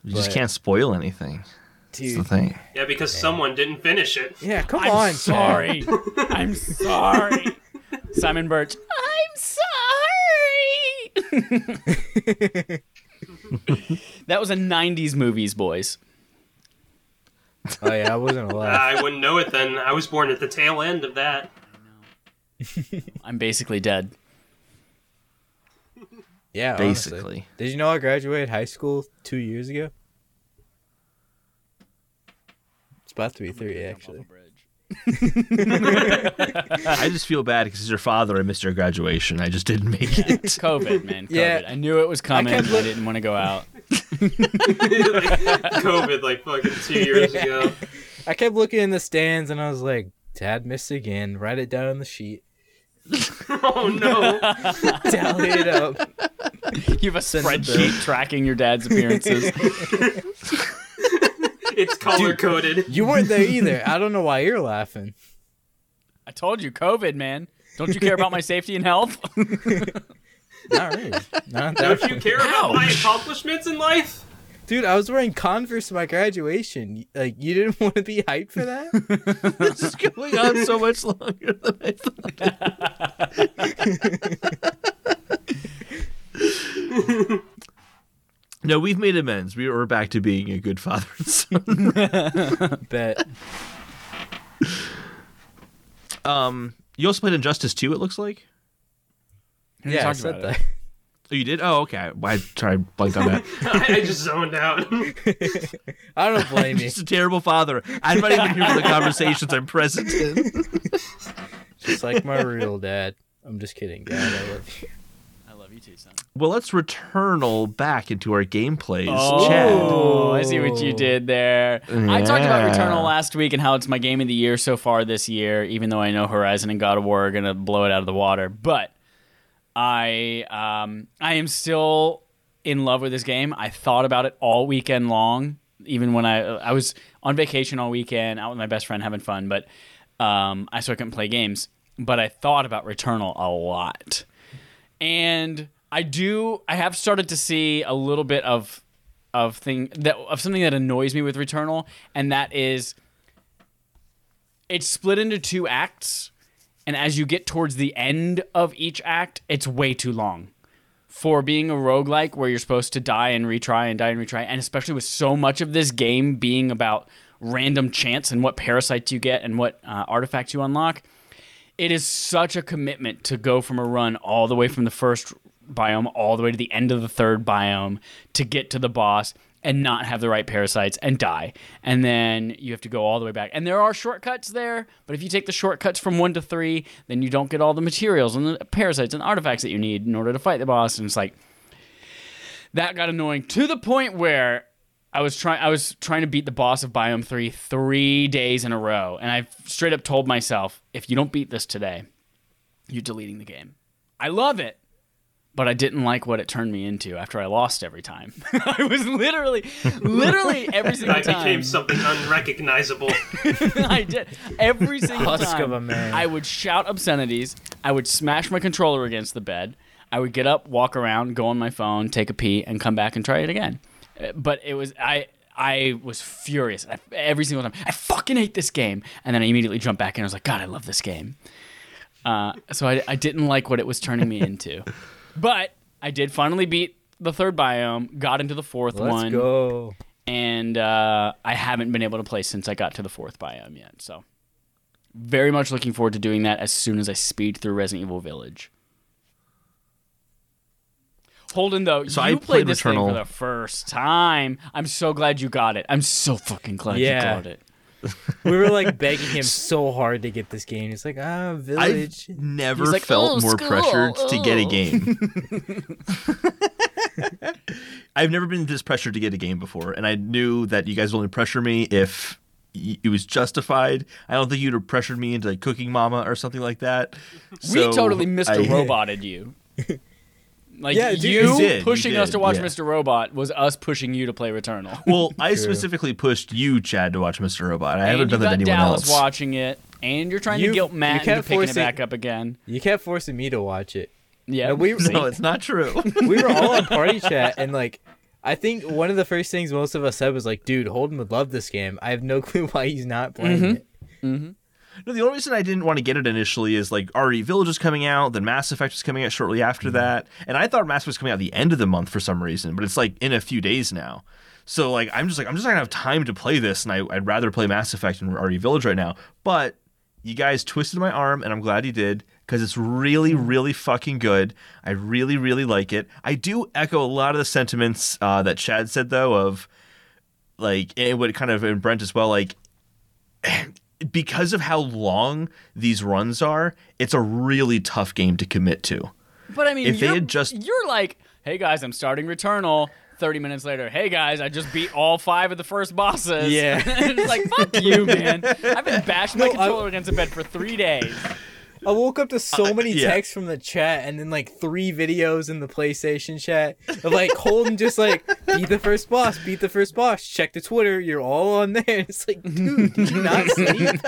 You just can't spoil anything. That's the thing.
Yeah, because someone didn't finish it.
yeah, come
I'm
on,
sorry. [laughs] I'm sorry. [laughs] Simon Birch. I'm sorry. [laughs] that was a 90s movies, boys.
oh yeah, I wasn't [laughs] alive.
I wouldn't know it then. I was born at the tail end of that.
I'm basically dead.
Yeah, honestly.
Basically.
Did you know I graduated high school two years ago? It's about to be three, actually. [laughs]
I just feel bad because as your father, I missed your graduation. I just didn't make [laughs] it.
COVID, man. COVID.
Yeah.
I knew it was coming. I,
kept look-
didn't want to go out.
like, [laughs] COVID, like fucking two years ago.
I kept looking in the stands and I was like, Dad missed again. Write it down on the sheet.
Oh no!
Tally it up.
You have a
Send
spreadsheet tracking your dad's appearances.
It's color coded.
You weren't there either. I don't know why you're laughing.
I told you, COVID, man. Don't you care about my safety and health? [laughs] [laughs]
Not really. Not
Don't you care about my accomplishments in life?
Dude, I was wearing Converse to my graduation. Like, you didn't [laughs] want to be hyped for that?
this is going on so much longer than I thought. No, we've made amends. We are back to being a good father and son. [laughs]
Bet.
Um, you also played Injustice 2, it looks like.
We
Yeah, I said
about
that.
it.
Oh, you did? Oh, okay. I tried to blank on that.
I, [laughs] I just zoned out. [laughs]
I don't blame
I'm
you.
just a terrible father. I'm not even here for the conversations I'm present in.
Just like my real dad. I'm just kidding, Dad. I love you.
I love you too, son.
Well, let's returnal back into our gameplays.
Oh,
Chad.
I see what you did there. I talked about Returnal last week and how it's my game of the year so far this year, even though I know Horizon and God of War are going to blow it out of the water. But I um, I am still in love with this game. I thought about it all weekend long, even when I I was on vacation all weekend, out with my best friend having fun, but um, I so I couldn't play games. But I thought about Returnal a lot and I do I have started to see a little bit of of thing that of something that annoys me with Returnal, and that is it's split into two acts, and as you get towards the end of each act, it's way too long. For being a roguelike where you're supposed to die and retry and die and retry, and especially with so much of this game being about random chance and what parasites you get and what uh, artifacts you unlock, it is such a commitment to go from a run all the way from the first biome all the way to the end of the third biome to get to the boss and not have the right parasites and die. And then you have to go all the way back. And there are shortcuts there, but if you take the shortcuts from 1 to 3, then you don't get all the materials and the parasites and artifacts that you need in order to fight the boss and it's like that got annoying to the point where I was trying I was trying to beat the boss of Biome 3 3 days in a row and I straight up told myself if you don't beat this today you're deleting the game. I love it, but I didn't like what it turned me into after I lost every time. [laughs] I was literally literally [laughs] every single
I
time
became something unrecognizable. [laughs]
I did every single
Husk
time.
of a man.
I would shout obscenities. I would smash my controller against the bed. I would get up, walk around, go on my phone, take a pee, and come back and try it again. Uh, But it was I. I was furious I, every single time. I fucking hate this game, and then I immediately jumped back and I was like, God, I love this game. Uh, so I, I didn't like what it was turning me into, but I did finally beat the third biome, got into the 4th
Let's
one,
go.
and uh, I haven't been able to play since I got to the fourth biome yet. So, very much looking forward to doing that as soon as I speed through Resident Evil Village. Holden, though,
So
you
I
played,
played
this thing for the first time. I'm so glad you got it. I'm so fucking glad
Yeah.
you got it.
We were like [laughs] begging him so hard to get this game. He's like, ah, village.
I've
never like,
felt
"Oh,
more
school,
pressured to get a
oh."
game. [laughs] [laughs] I've never been this pressured to get a game before, and I knew that you guys would only pressure me if it was justified. I don't think you'd have pressured me into like, Cooking Mama or something like that.
we
So
totally Mr.
I-
Roboted you. Like
Yeah, dude,
you
you did, you
pushing us to watch
yeah.
Mr. Robot was us pushing you to play Returnal. [laughs]
Well, I specifically pushed you, Chad, to watch Mr. Robot. I
and
haven't done that
got
to anyone
Dallas
else.
watching it, and you're trying
You-
to guilt
you
Matt into
kept
picking it back up again.
You kept forcing me to watch it.
Yeah, [laughs]
No, we-
No, it's not true. [laughs]
We were all on party chat, and like, I think one of the first things most of us said was like, "Dude, Holden would love this game. I have no clue why he's not playing it."
Mhm.
it."
No, the only reason I didn't want to get it initially is like RE Village is coming out, then Mass Effect was coming out shortly after that, and I thought Mass Effect was coming out at the end of the month for some reason, but it's like in a few days now. So like I'm just like I'm just not gonna have time to play this, and I, I'd rather play Mass Effect and RE Village right now. But you guys twisted my arm, and I'm glad you did because it's really, really fucking good. I really, really like it. I do echo a lot of the sentiments uh, that Chad said though of like it would kind of and Brent as well like because of how long these runs are, it's a really tough game to commit to.
But I mean,
If they had just-
you're like, hey guys, I'm starting Returnal. Thirty minutes later, hey guys, I just beat all five of the first bosses.
Yeah. [laughs]
it's like fuck you, [laughs] man. I've been bashing my
No, I-
controller against the bed for three days.
I woke up to so
Uh,
many
yeah.
texts from the chat, and then like three videos in the PlayStation chat of like Holden just like beat the first boss, beat the first boss. Check the Twitter, you're all on there. It's like, dude, did you not [laughs] sleep?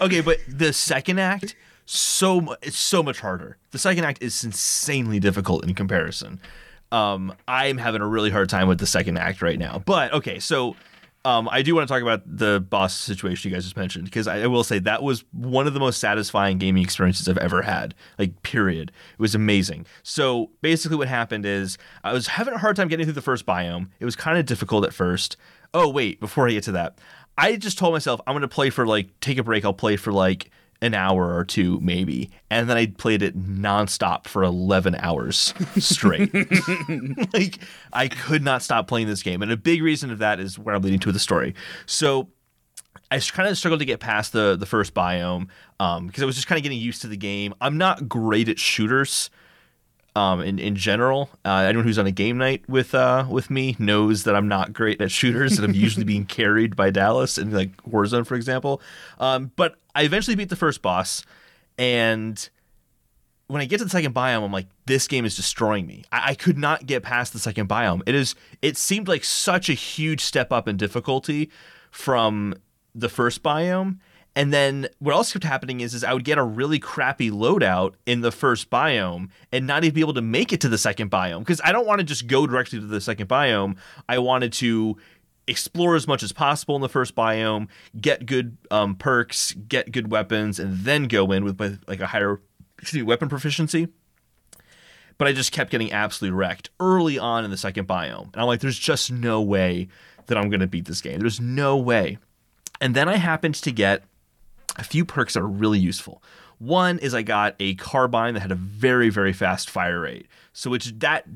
Okay, but the second act so it's so much harder. The second act is insanely difficult in comparison. Um, I'm having a really hard time with the second act right now. But okay, so um, I do want to talk about the boss situation you guys just mentioned because I, I will say that was one of the most satisfying gaming experiences I've ever had. Like, period. It was amazing. So basically, what happened is I was having a hard time getting through the first biome. It was kind of difficult at first. Oh wait, before I get to that, I just told myself I'm gonna play for like take a break. I'll play for like an hour or two maybe, and then I played it nonstop for 11 hours straight. [laughs] [laughs] like I could not stop playing this game, and a big reason of that is where I'm leading to with the story. So I kind of struggled to get past the the first biome um, because I was just kind of getting used to the game. I'm not great at shooters um, in in general. Uh, anyone who's on a game night with uh, with me knows that I'm not great at shooters, and I'm usually being carried by Dallas in like Warzone, for example. Um, but I eventually beat the first boss, and when I get to the second biome, I'm like, this game is destroying me. I, I could not get past the second biome. It is. It seemed like such a huge step up in difficulty from the first biome. And then what else kept happening is, is I would get a really crappy loadout in the first biome and not even be able to make it to the second biome because I don't want to just go directly to the second biome. I wanted to explore as much as possible in the first biome, get good um, perks, get good weapons, and then go in with my, like a higher me, weapon proficiency. But I just kept getting absolutely wrecked early on in the second biome. And I'm like, there's just no way that I'm going to beat this game. There's no way. And then I happened to get a few perks that are really useful. One is I got a carbine that had a very, very fast fire rate. So which that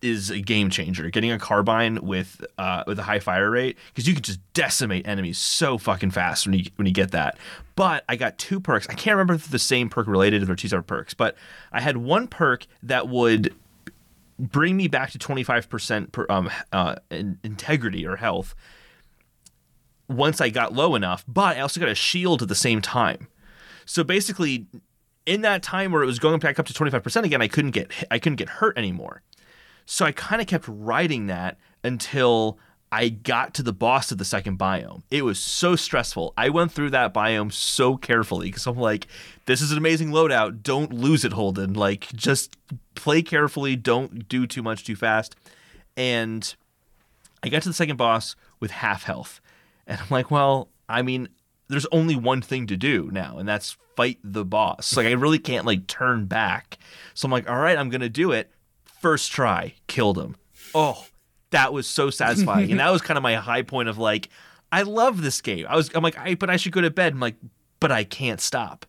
is a game changer. Getting a carbine with uh, with a high fire rate because you can just decimate enemies so fucking fast when you when you get that. But I got two perks. I can't remember if the same perk related they're two separate perks. But I had one perk that would bring me back to 25% um, uh, integrity or health once I got low enough, but I also got a shield at the same time. So basically, in that time where it was going back up to 25% again, I couldn't get I couldn't get hurt anymore. So I kind of kept riding that until I got to the boss of the second biome. It was so stressful. I went through that biome so carefully because I'm like, this is an amazing loadout. Don't lose it, Holden. Like, just play carefully. Don't do too much too fast. And I got to the second boss with half health. And I'm like, well, I mean, there's only one thing to do now, and that's fight the boss. Like, I really can't like turn back. So I'm like, all right, I'm gonna do it. First try, killed him. Oh, that was so satisfying, and that was kind of my high point of like, I love this game. I was, I'm like, I, but I should go to bed. I'm like, but I can't stop.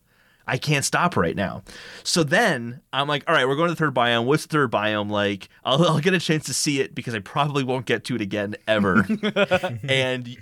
I can't stop right now. So then I'm like, all right, we're going to the third biome. What's the third biome like? I'll, I'll get a chance to see it because I probably won't get to it again ever. [laughs] and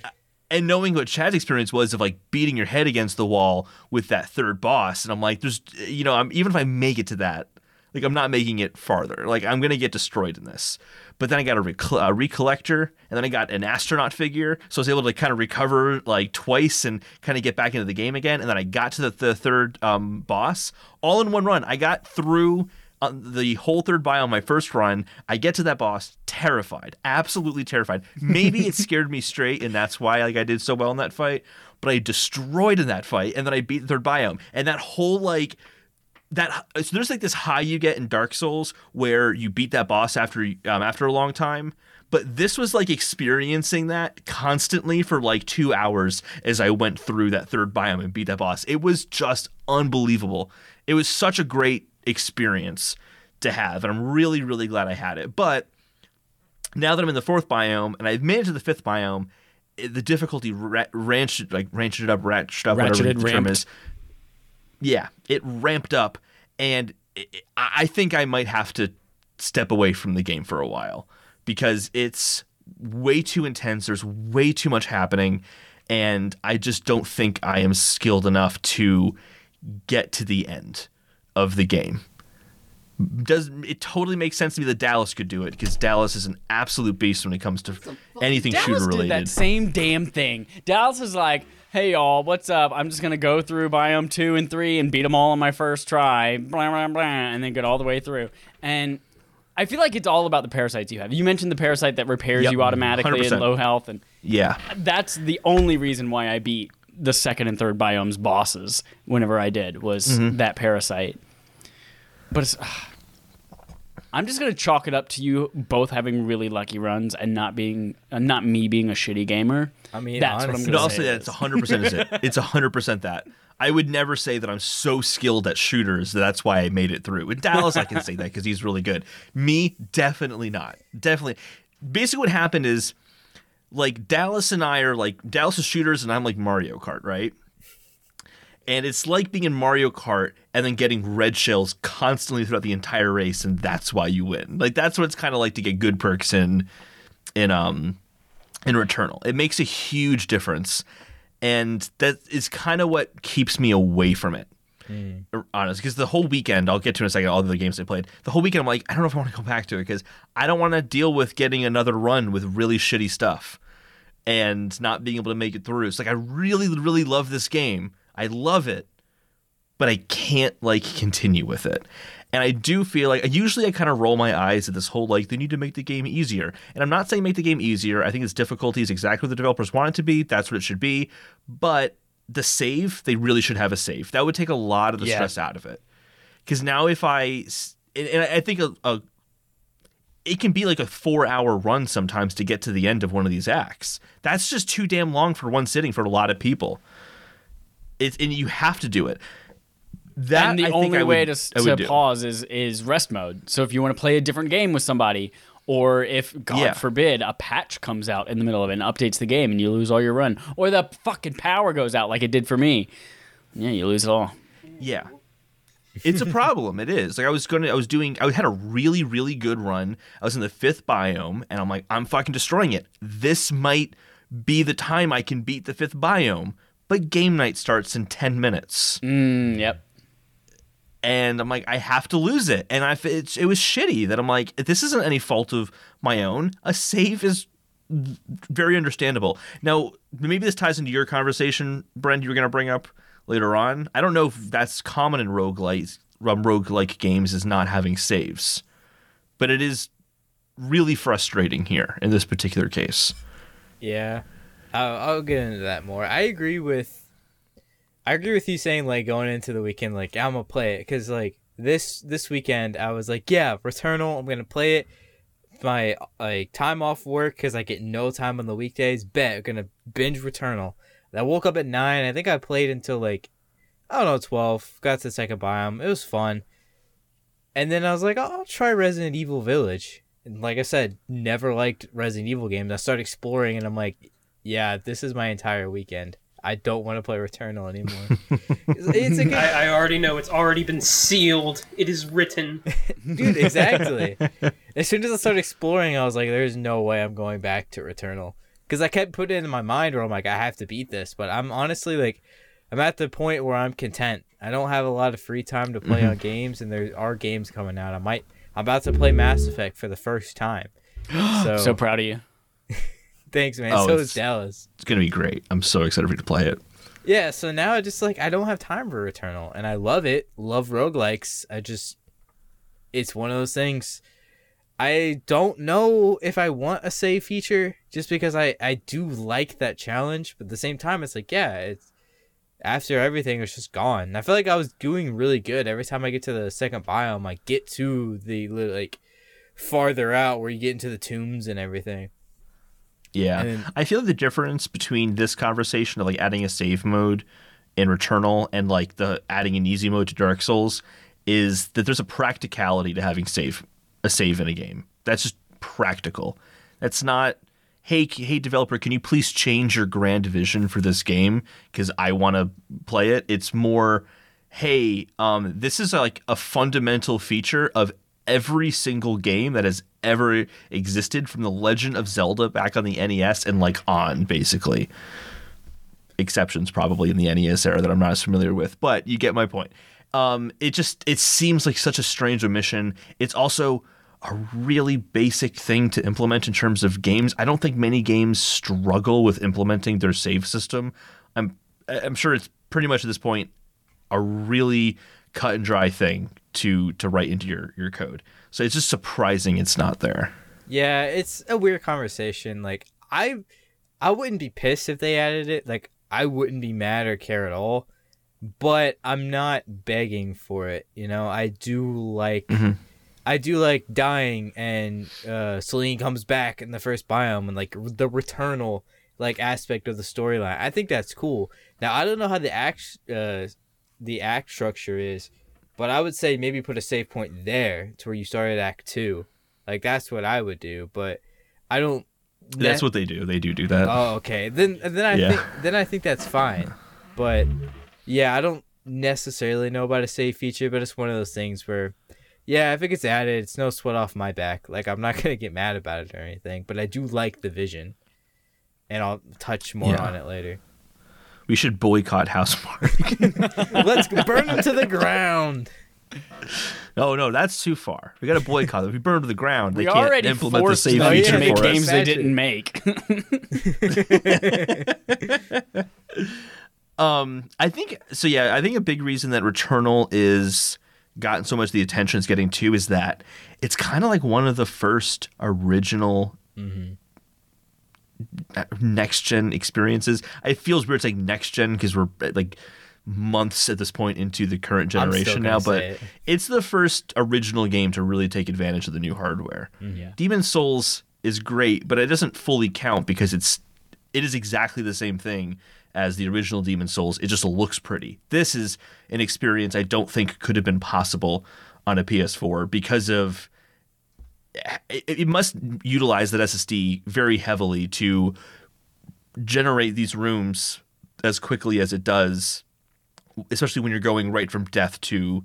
and knowing what Chad's experience was of like beating your head against the wall with that third boss, and I'm like, there's, you know, I'm even if I make it to that, like I'm not making it farther. Like I'm gonna get destroyed in this. But then I got a, rec- a recollector, and then I got an astronaut figure, so I was able to kind of recover like twice and kind of get back into the game again. And then I got to the, the third um, boss all in one run. I got through on the whole third biome, my first run, I get to that boss terrified, absolutely terrified. Maybe it [laughs] scared me straight, and that's why like I did so well in that fight. But I destroyed in that fight, and then I beat the third biome, and that whole like that so there's like this high you get in Dark Souls where you beat that boss after um, after a long time. But this was like experiencing that constantly for like two hours as I went through that third biome and beat that boss. It was just unbelievable. It was such a great experience to have, and I'm really really glad I had it. But now that I'm in the fourth biome and I've made it to the fifth biome, the difficulty ra- ranched like ratcheted up, ratcheted up, whatever
Ratcheted,
the term is yeah, it ramped up, and it, I I think I might have to step away from the game for a while because it's way too intense. There's way too much happening, and I just don't think I am skilled enough to get to the end of the game. Does it totally makes sense to me that Dallas could do it because Dallas is an absolute beast when it comes to anything
Dallas
shooter
did
related.
that same damn thing. Dallas is like, "Hey y'all, what's up? I'm just gonna go through biome two and three and beat them all on my first try, blah blah blah, and then get all the way through." And I feel like it's all about the parasites you have. You mentioned the parasite that repairs
Yep,
you automatically
100%.
in low health, and
yeah,
that's the only reason why I beat the second and third biomes bosses whenever I did was
Mm-hmm.
that parasite. But it's, [sighs] I'm just gonna chalk it up to you both having really lucky runs and not being uh, not me being a shitty gamer.
I mean,
That's what I'm
honestly,
gonna
No, I'll
say
say that
it
it's hundred percent is it. [laughs] It's hundred percent that. I would never say that I'm so skilled at shooters that that's why I made it through. With Dallas, I can say that because he's really good. Me, definitely not. Definitely. Basically, what happened is like Dallas and I are like Dallas is shooters and I'm like Mario Kart, right? And it's like being in Mario Kart and then getting red shells constantly throughout the entire race, and that's why you win. Like that's what it's kind of like to get good perks in in um in Returnal. It makes a huge difference, and that is kind of what keeps me away from it. Honest, because the whole weekend, I'll get to in a second all the other games I played. The whole weekend, I'm like, I don't know if I want to go back to it because I don't want to deal with getting another run with really shitty stuff and not being able to make it through. It's like I really, really love this game. I love it, but I can't like continue with it. And I do feel like usually I kind of roll my eyes at this whole like they need to make the game easier. And I'm not saying make the game easier. I think its difficulty is exactly what the developers want it to be. That's what it should be. But the save, they really should have a save. That would take a lot of the
Yeah.
stress out of it. Because now if I and I think a, a it can be like a four hour run sometimes to get to the end of one of these acts. That's just too damn long for one sitting for a lot of people. It's and you have to do it. That
and the
I
only way
would-
to, s-
I would
to
do.
pause is is rest mode. So if you want to play a different game with somebody, or if God
Yeah.
forbid a patch comes out in the middle of it and updates the game and you lose all your run, or the fucking power goes out like it did for me, yeah, you lose it all.
Yeah. It's a [laughs] problem. it is. Like I was going to I was doing I had a really really good run. I was in the 5th biome and I'm like I'm fucking destroying it. This might be the time I can beat the 5th biome. But game night starts in 10 minutes.
Mm, yep.
and I'm like, I have to lose it. And I, it's, it was shitty that I'm like, this isn't any fault of my own. A save is very understandable. Now, maybe this ties into your conversation, Brent, you were going to bring up later on. I don't know if that's common in roguelites, um, roguelike games is not having saves, but it is really frustrating here in this particular case.
Yeah, I'll, I'll get into that more. I agree with, I agree with you saying like going into the weekend like I'm gonna play it because like this this weekend I was like yeah Returnal I'm gonna play it. My like time off work because I get no time on the weekdays. Bet I'm gonna binge Returnal. I woke up at nine. I think I played until like I don't know twelve. Got to the second biome. It was fun. And then I was like, I'll try Resident Evil Village. And like I said, never liked Resident Evil games. I started exploring, and I'm like, yeah, this is my entire weekend. I don't want to play Returnal anymore. [laughs] it's, it's a good,
I, I already know it's already been sealed. It is written. [laughs]
dude. Exactly. [laughs] as soon as I started exploring, I was like, there's no way I'm going back to Returnal because I kept putting it in my mind where I'm like, I have to beat this. But I'm honestly like, I'm at the point where I'm content. I don't have a lot of free time to play mm-hmm. on games, and there are games coming out. I might. I'm about to play Mass Effect for the first time. [gasps] So,
So proud of you.
Thanks, man.
Oh,
so is Dallas.
It's going to be great. I'm so excited for you to play it.
Yeah, so now I just like I don't have time for Returnal, and I love it. Love roguelikes. I just it's one of those things. I don't know if I want a save feature just because I I do like that challenge, but at the same time, it's like yeah, it's after everything it's just gone. I feel like I was doing really good every time I get to the second biome. I get to the like farther out where you get into the tombs and everything.
Yeah, I feel like the difference between this conversation of like adding a save mode in Returnal and like the adding an easy mode to Dark Souls is that there's a practicality to having save a save in a game. That's just practical. That's not hey hey developer, can you please change your grand vision for this game because I want to play it. It's more hey, um, this is like a fundamental feature of every single game that has ever existed from the Legend of Zelda back on the NES and like on basically. Exceptions probably in the NES era that I'm not as familiar with, but you get my point. Um, it just it seems like such a strange omission. It's also a really basic thing to implement in terms of games. I don't think many games struggle with implementing their save system. I'm I'm sure it's pretty much at this point a really cut and dry thing to to write into your your code. So it's just surprising it's not there.
Yeah, it's a weird conversation. Like I I wouldn't be pissed if they added it. Like I wouldn't be mad or care at all. But I'm not begging for it. You know, I do like
Mhm.
I do like dying and uh Selene comes back in the first biome and like the returnal like aspect of the storyline. I think that's cool. Now I don't know how the act uh the act structure is, but I would say maybe put a save point there to where you started act 2. Like that's what I would do, but I don't
That's what they do. They do do that.
Oh, okay. Then then I
Yeah.
think then I think that's fine. But yeah, I don't necessarily know about a save feature, but it's one of those things where yeah, if it gets added, it's no sweat off my back. Like I'm not gonna get mad about it or anything. But I do like the vision. And I'll touch more
Yeah.
on it later.
We should boycott Housemarque. [laughs]
Let's burn them to the ground.
oh no, that's too far. We got to boycott them. If we burn them to the ground, they
We
can't
already
implement the
forced
save
them
feature
to make
for
they
us.
games they didn't make. [laughs] [laughs]
Um, I think so. Yeah, I think a big reason that Returnal is gotten so much of the attention it's getting too is that it's kind of like one of the first original next gen experiences. It feels weird saying next gen because we're uh, like months at this point into the current generation now, but
it.
it's the first original game to really take advantage of the new hardware.
Yeah.
Demon Souls is great, but it doesn't fully count because it's it is exactly the same thing as the original Demon Souls. It just looks pretty. This is an experience I don't think could have been possible on a PS4 because of it, must utilize that SSD very heavily to generate these rooms as quickly as it does, especially when you're going right from death to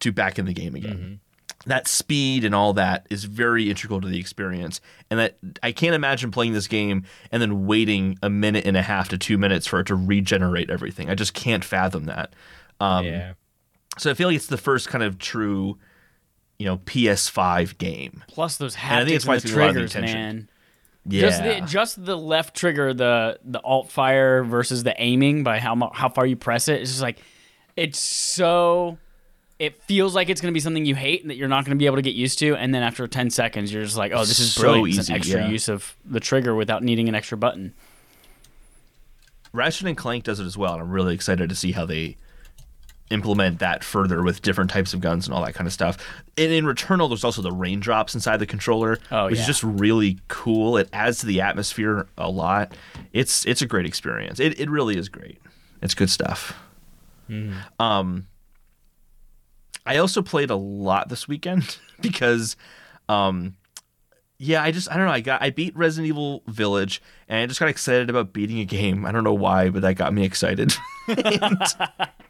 to back in the game again. That speed and all that is very integral to the experience, and that I can't imagine playing this game and then waiting a minute and a half to two minutes for it to regenerate everything. I just can't fathom that. Um,
yeah.
So I feel like it's the first kind of true, you know, PS5 game.
Plus those
I think it's why
and
it's
the triggers, man.
Yeah,
Just the just the left trigger, the the alt fire versus the aiming by how how far you press it. It's just like it's so. It feels like it's going to be something you hate and that you're not going to be able to get used to, and then after 10 seconds, you're just like, "Oh, this is
So
brilliant! It's
easy,
an extra
yeah.
use of the trigger without needing an extra button."
Ratchet and Clank does it as well, and I'm really excited to see how they implement that further with different types of guns and all that kind of stuff. And in Returnal, there's also the raindrops inside the controller,
Oh,
which
yeah.
is just really cool. It adds to the atmosphere a lot. It's it's a great experience. It it really is great. It's good stuff. Um, I also played a lot this weekend [laughs] because, um, yeah, I just I don't know. I got I beat Resident Evil Village, and I just got excited about beating a game. I don't know why, but that got me excited. [laughs] and, [laughs]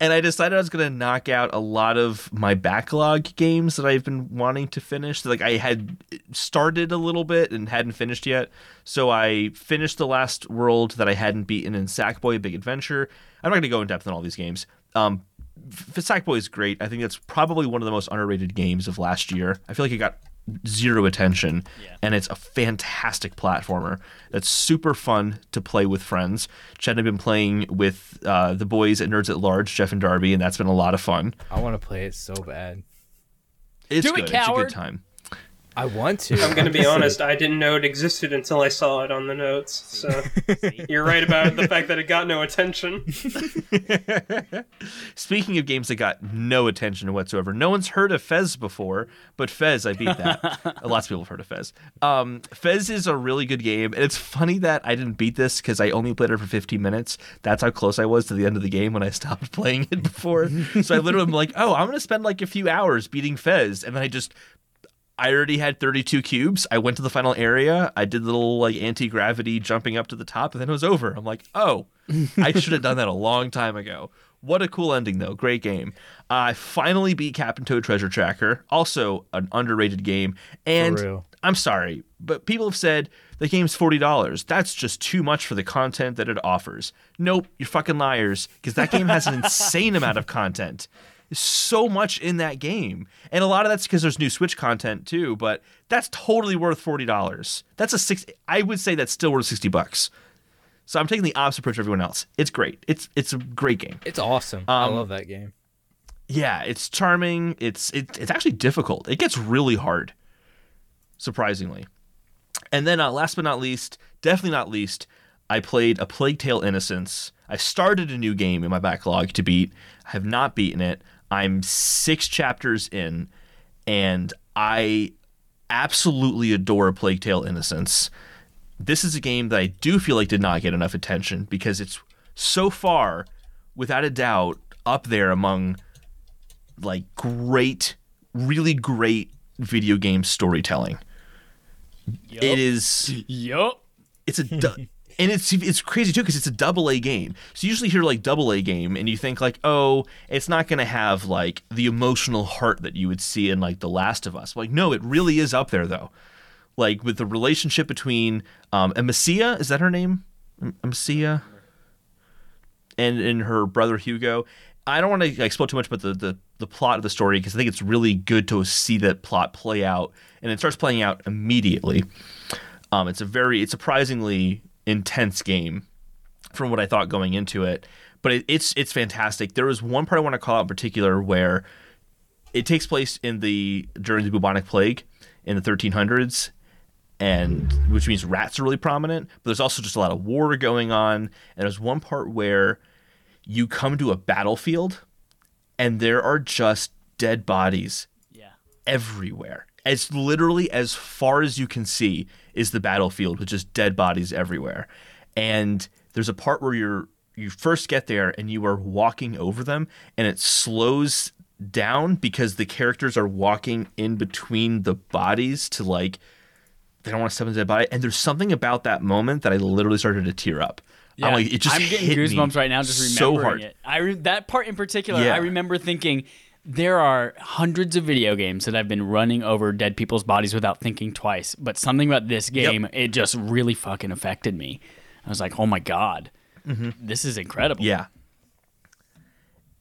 and I decided I was gonna knock out a lot of my backlog games that I've been wanting to finish. Like I had started a little bit and hadn't finished yet, so I finished the last world that I hadn't beaten in Sackboy: Big Adventure. I'm not gonna go in depth on all these games. Um, Sackboy is great. I think that's probably one of the most underrated games of last year. I feel like it got zero attention, and it's a fantastic platformer that's super fun to play with friends. Chad and I've been playing with uh, the boys at Nerds at Large, Jeff and Darby, and that's been a lot of fun.
I want to play it so bad.
It's
Do it,
good. It's a good time.
I want to.
I'm gonna be [laughs] honest. I didn't know it existed until I saw it on the notes. So [laughs] you're right about the fact that it got no attention. [laughs]
Speaking of games that got no attention whatsoever, no one's heard of Fez before, but Fez, I beat that. Lots of people have heard of Fez. Um, Fez is a really good game, and it's funny that I didn't beat this because I only played it for 15 minutes. That's how close I was to the end of the game when I stopped playing it before. so I literally am like, oh, I'm gonna spend like a few hours beating Fez, and then I just I already had 32 cubes. I went to the final area. I did the little like anti gravity jumping up to the top, and then it was over. I'm like, oh, I [laughs] should have done that a long time ago. What a cool ending, though. Great game. I finally beat Captain Toad Treasure Tracker. Also, an underrated game. And. I'm sorry, but people have said the game's $40. That's just too much for the content that it offers. Nope, you're fucking liars, because that game has an insane amount of content so much in that game. And a lot of that's because there's new Switch content too, but that's totally worth forty dollars. That's a six I would say that's still worth sixty bucks. So I'm taking the opposite approach to everyone else. It's great. It's it's a great game.
It's awesome. I
Um,
love that game.
Yeah, it's charming. It's it, it's actually difficult. It gets really hard, surprisingly. And then, uh, last but not least, definitely not least, I played A Plague Tale: Innocence. I started a new game in my backlog to beat. I have not beaten it. I'm six chapters in, and I absolutely adore A Plague Tale: Innocence. This is a game that I do feel like did not get enough attention because it's so far, without a doubt, up there among like great, really great video game storytelling. It is [laughs]
Yup.
it's a [laughs] and it's it's crazy too because it's a double A game. So you usually hear like double A game and you think like, oh, it's not gonna have like the emotional heart that you would see in like The Last of Us. Like, no, it really is up there though. Like with the relationship between um Amicia, is that her name? Am- Amicia? And and her brother Hugo. I don't want to like too much about the, the the plot of the story because I think it's really good to see that plot play out, and it starts playing out immediately. Um, it's a very, it's surprisingly intense game from what I thought going into it, but it, it's it's fantastic. There was one part I want to call out in particular where it takes place in the during the bubonic plague in the 1300s, and which means rats are really prominent. But there's also just a lot of war going on, and there's one part where you come to a battlefield, and there are just dead bodies
Yeah.
everywhere. As literally as far as you can see is the battlefield with just dead bodies everywhere. And there's a part where you're you first get there and you are walking over them and it slows down because the characters are walking in between the bodies to like they don't want to step into the body. And there's something about that moment that I literally started to tear up.
Yeah.
I'm like, it just
I'm getting goosebumps right now just remembering so
hard.
it. I re- that part in particular,
Yeah.
I remember thinking there are hundreds of video games that I've been running over dead people's bodies without thinking twice, but something about this game, it just really fucking affected me. I was like, "Oh my god. This is incredible."
Mm-hmm. Yeah.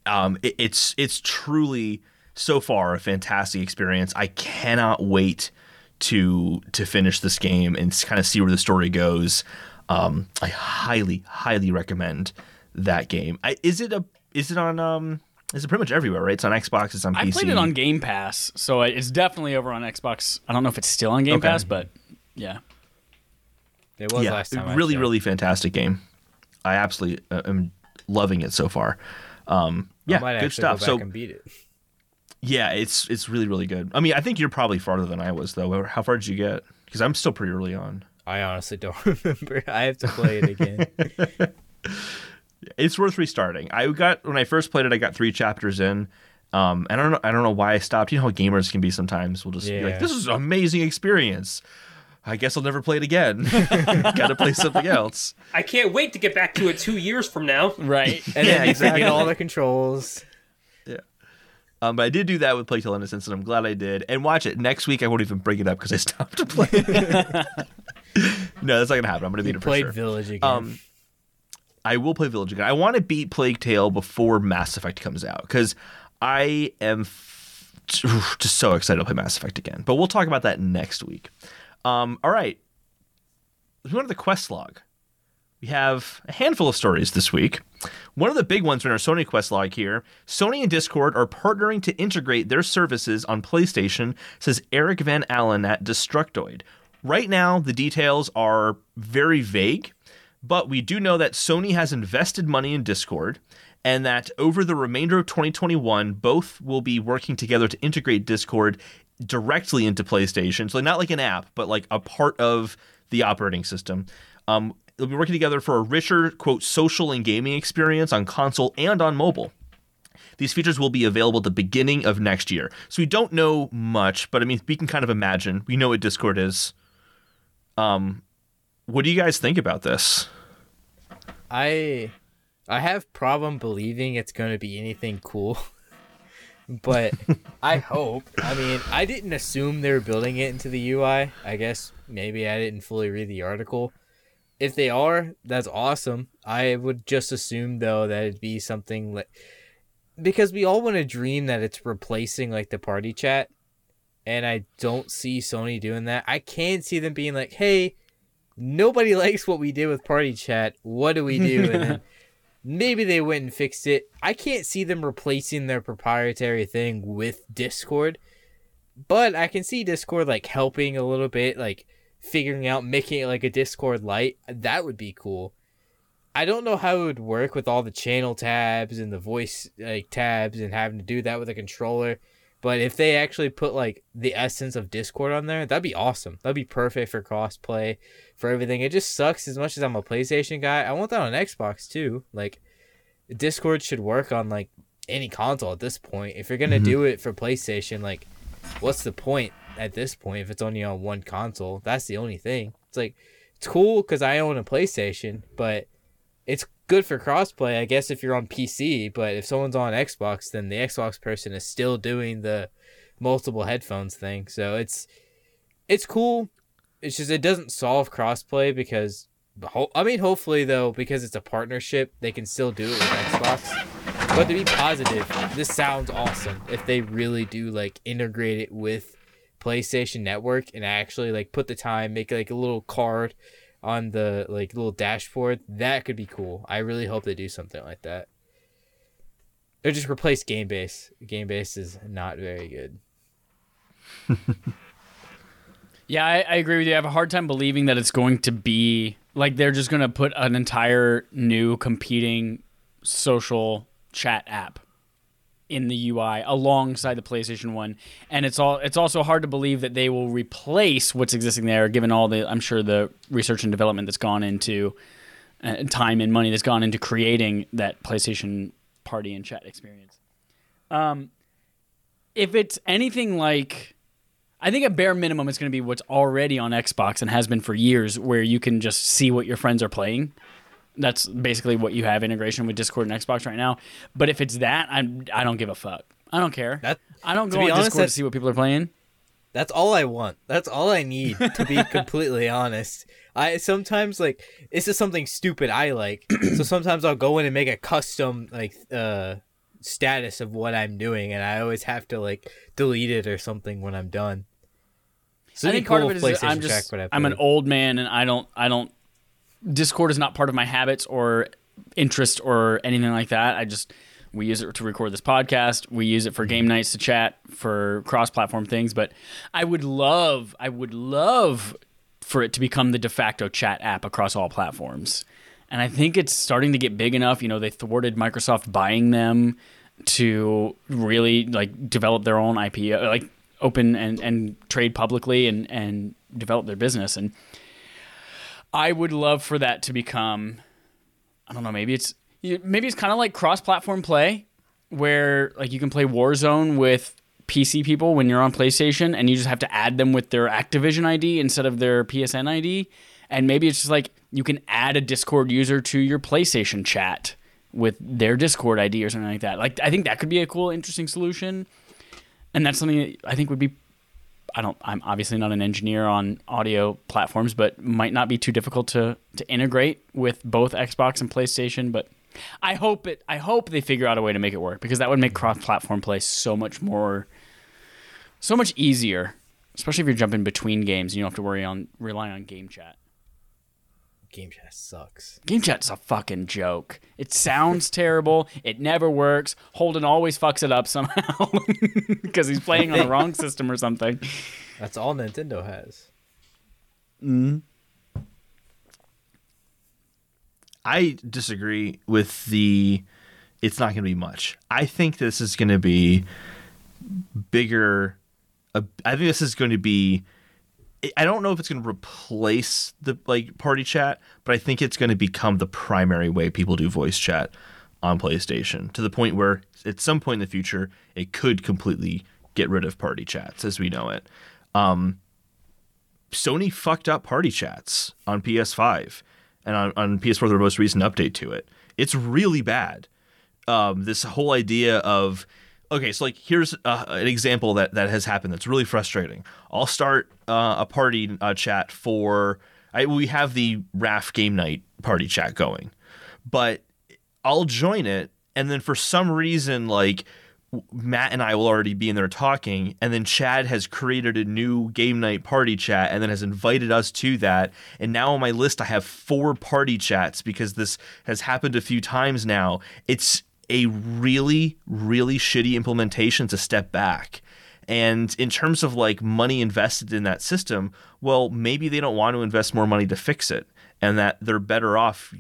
Um, it, it's it's truly so far a fantastic experience. I cannot wait to to finish this game and kind of see where the story goes. Um, I highly highly recommend that game. I, is it a is it on um is it pretty much everywhere right? It's on Xbox. It's on PC.
I
PC.
played it on Game Pass, so it's definitely over on Xbox. I don't know if it's still on Game
Okay.
Pass, but yeah.
It was
yeah,
last time.
Really
checked.
really fantastic game. I absolutely uh, am loving it so far. Um,
I
yeah,
might
good stuff.
Go back
So
and beat it.
Yeah, it's it's really really good. I mean, I think you're probably farther than I was though. How far did you get? Because I'm still pretty early on.
I honestly don't [laughs] remember. I have to play it again. [laughs]
It's worth restarting. I got when I first played it, I got three chapters in. Um, I don't know. I don't know why I stopped. You know how gamers can be sometimes. We'll just be like, "This is an amazing experience." I guess I'll never play it again. [laughs] Got to play something else.
I can't wait to get back to it two years from now.
Right. [laughs]
And
Yeah,
then
exactly.
get all the controls.
Um, but I did do that with Plague Tale Innocence, and I'm glad I did. And watch it next week. I won't even bring it up because I stopped [laughs] playing. no, that's not gonna happen. I'm gonna beat it for
Played
sure.
Village again.
Um, I will play Village again. I want to beat Plague Tale before Mass Effect comes out because I am f- just so excited to play Mass Effect again. But we'll talk about that next week. Um, all right. Let's go to the quest log. we have a handful of stories this week. One of the big ones in our Sony Quest log here Sony and Discord are partnering to integrate their services on PlayStation, says Eric Van Allen at Destructoid. Right now, the details are very vague, but we do know that Sony has invested money in Discord and that over the remainder of 2021, both will be working together to integrate Discord directly into PlayStation. So, not like an app, but like a part of the operating system. Um, they'll be working together for a richer, quote, social and gaming experience on console and on mobile. These features will be available at the beginning of next year. So we don't know much, but I mean, we can kind of imagine. We know what Discord is. Um, what do you guys think about this?
I I have problem believing it's going to be anything cool. [laughs] but [laughs] I hope. I mean, I didn't assume they were building it into the UI. I guess maybe I didn't fully read the article. If they are, that's awesome. I would just assume though that it'd be something like because we all want to dream that it's replacing like the party chat and I don't see Sony doing that. I can see them being like, "Hey, nobody [laughs] likes what we did with party chat. What do we do?" [laughs] And then maybe they went and fixed it. I can't see them replacing their proprietary thing with Discord, but I can see Discord like helping a little bit, like figuring out making it like a Discord light. That would be cool. I don't know how it would work with all the channel tabs and the voice like tabs and having to do that with a controller. But if they actually put like the essence of Discord on there, that'd be awesome. That'd be perfect for crossplay, for everything. It just sucks as much as I'm a PlayStation guy. I want that on Xbox too. Like Discord should work on like any console at this point. If you're gonna mm-hmm. do it for PlayStation, like what's the point at this point if it's only on one console? That's the only thing. It's like it's cool because I own a PlayStation, but it's good for crossplay, I guess, if you're on PC. But if someone's on Xbox, then the Xbox person is still doing the multiple headphones thing. So it's it's cool. It's just it doesn't solve crossplay because I mean, hopefully though, because it's a partnership, they can still do it with Xbox. But to be positive, this sounds awesome. If they really do like integrate it with PlayStation Network and actually like put the time, make like a little card on the like little dashboard, that could be cool. I really hope they do something like that. Or just replace Game Base. Game Base is not very good. [laughs]
yeah, I, I agree with you. I have a hard time believing that it's going to be like they're just going to put an entire new competing social chat app in the UI alongside the PlayStation 1 and it's all it's also hard to believe that they will replace what's existing there given all the I'm sure the research and development that's gone into uh, time and money that's gone into creating that PlayStation party and chat experience. Um if it's anything like I think a bare minimum is going to be what's already on Xbox and has been for years where you can just see what your friends are playing that's basically what you have integration with Discord and Xbox right now. But if it's that, I'm I don't give a fuck. I don't care. That, I don't go on honest, Discord to see what people are playing.
That's all I want. That's all I need to be [laughs] completely honest. I sometimes like this is something stupid I like. [clears throat] so sometimes I'll go in and make a custom like uh status of what I'm doing and I always have to like delete it or something when I'm done.
So I think cool part of it is I'm just I'm an old man and I don't I don't Discord is not part of my habits or interest or anything like that. I just we use it to record this podcast. We use it for game nights to chat for cross-platform things. But I would love, I would love for it to become the de facto chat app across all platforms. And I think it's starting to get big enough. You know, they thwarted Microsoft buying them to really like develop their own IP, like open and, and trade publicly and, and develop their business. And I would love for that to become. I don't know. Maybe it's maybe it's kind of like cross-platform play, where like you can play Warzone with PC people when you're on PlayStation, and you just have to add them with their Activision ID instead of their PSN ID. And maybe it's just like you can add a Discord user to your PlayStation chat with their Discord ID or something like that. Like I think that could be a cool, interesting solution. And that's something that I think would be I don't. I'm obviously not an engineer on audio platforms, but might not be too difficult to to integrate with both Xbox and PlayStation. But I hope it. I hope they figure out a way to make it work because that would make cross-platform play so much more, so much easier. Especially if you're jumping between games, and you don't have to worry on rely on game chat.
Game chat sucks.
Game chat's a fucking joke. It sounds [laughs] terrible. It never works. Holden always fucks it up somehow [laughs] because he's playing on the wrong system or something.
That's all Nintendo has. Hmm.
I disagree with the. It's not going to be much. I think this is going to be bigger. Uh, I think this is going to be. I don't know if it's going to replace the like party chat, but I think it's going to become the primary way people do voice chat on PlayStation to the point where at some point in the future it could completely get rid of party chats as we know it. Um, Sony fucked up party chats on PS5 and on, on PS4, the most recent update to it. It's really bad. Um, this whole idea of okay, so like here's uh, an example that that has happened that's really frustrating. I'll start uh, a party uh, chat for I, we have the RAF game night party chat going, but I'll join it, and then for some reason like Matt and I will already be in there talking, and then Chad has created a new game night party chat and then has invited us to that. And now on my list, I have four party chats because this has happened a few times now. It's a really, really shitty implementation to step back. And in terms of like money invested in that system, well, maybe they don't want to invest more money to fix it and that they're better off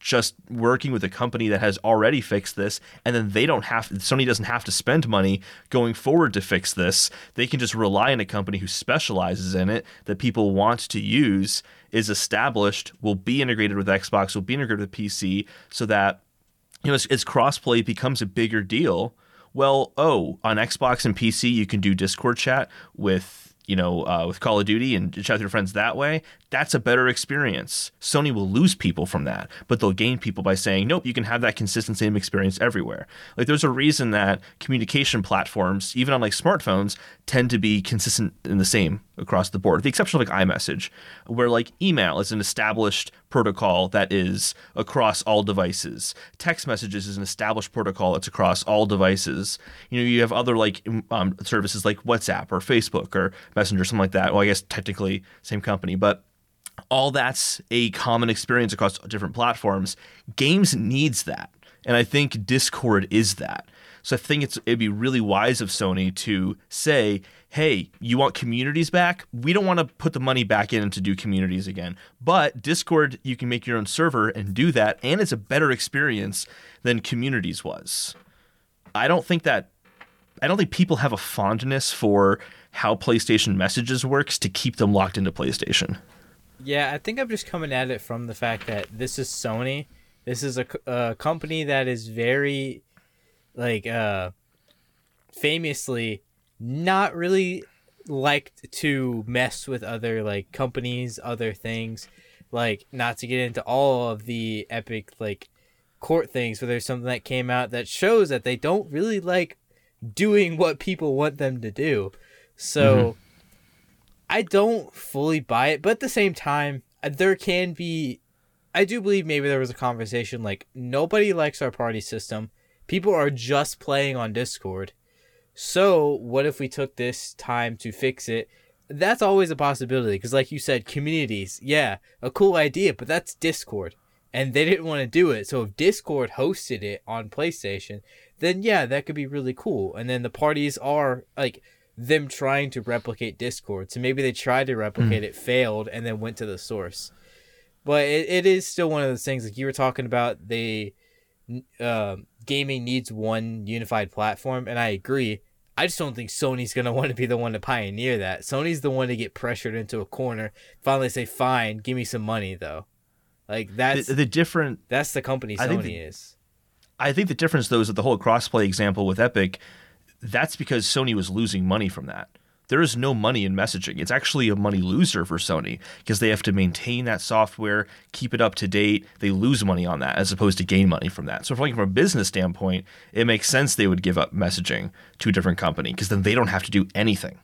just working with a company that has already fixed this and then they don't have Sony doesn't have to spend money going forward to fix this they can just rely on a company who specializes in it that people want to use is established will be integrated with Xbox will be integrated with PC so that you know as, as crossplay becomes a bigger deal well oh on Xbox and PC you can do Discord chat with you know, uh, with Call of Duty and chat with your friends that way, that's a better experience. Sony will lose people from that, but they'll gain people by saying, nope, you can have that consistent same experience everywhere. Like, there's a reason that communication platforms, even on like smartphones, tend to be consistent in the same across the board, with the exception of like iMessage, where like email is an established protocol that is across all devices. Text messages is an established protocol that's across all devices. You know, you have other like um, services like WhatsApp or Facebook or Messenger, something like that. Well, I guess technically same company, but all that's a common experience across different platforms. Games needs that. And I think Discord is that. So I think it's it'd be really wise of Sony to say, "Hey, you want communities back? We don't want to put the money back in to do communities again. But Discord, you can make your own server and do that, and it's a better experience than communities was." I don't think that I don't think people have a fondness for how PlayStation Messages works to keep them locked into PlayStation.
Yeah, I think I'm just coming at it from the fact that this is Sony. This is a, a company that is very, like, uh, famously not really liked to mess with other like companies, other things. Like, not to get into all of the epic like court things, but there's something that came out that shows that they don't really like doing what people want them to do. So. Mm-hmm I don't fully buy it, but at the same time, uh, there can be. I do believe maybe there was a conversation like nobody likes our party system. People are just playing on Discord. So, what if we took this time to fix it? That's always a possibility because, like you said, communities, yeah, a cool idea, but that's Discord. And they didn't want to do it. So, if Discord hosted it on PlayStation, then yeah, that could be really cool. And then the parties are like them trying to replicate Discord. So maybe they tried to replicate mm. it, failed, and then went to the source. But it, it is still one of those things like you were talking about. The uh, gaming needs one unified platform, and I agree. I just don't think Sony's gonna [laughs] want to be the one to pioneer that. Sony's the one to get pressured into a corner. Finally, say, "Fine, give me some money, though." Like that's
the, the different.
That's the company Sony the, is.
I think the difference, though, is that the whole crossplay example with Epic that's because Sony was losing money from that. There is no money in messaging. It's actually a money loser for Sony because they have to maintain that software, keep it up to date. They lose money on that as opposed to gain money from that. So, from a business standpoint, it makes sense they would give up messaging to a different company because then they don't have to do anything.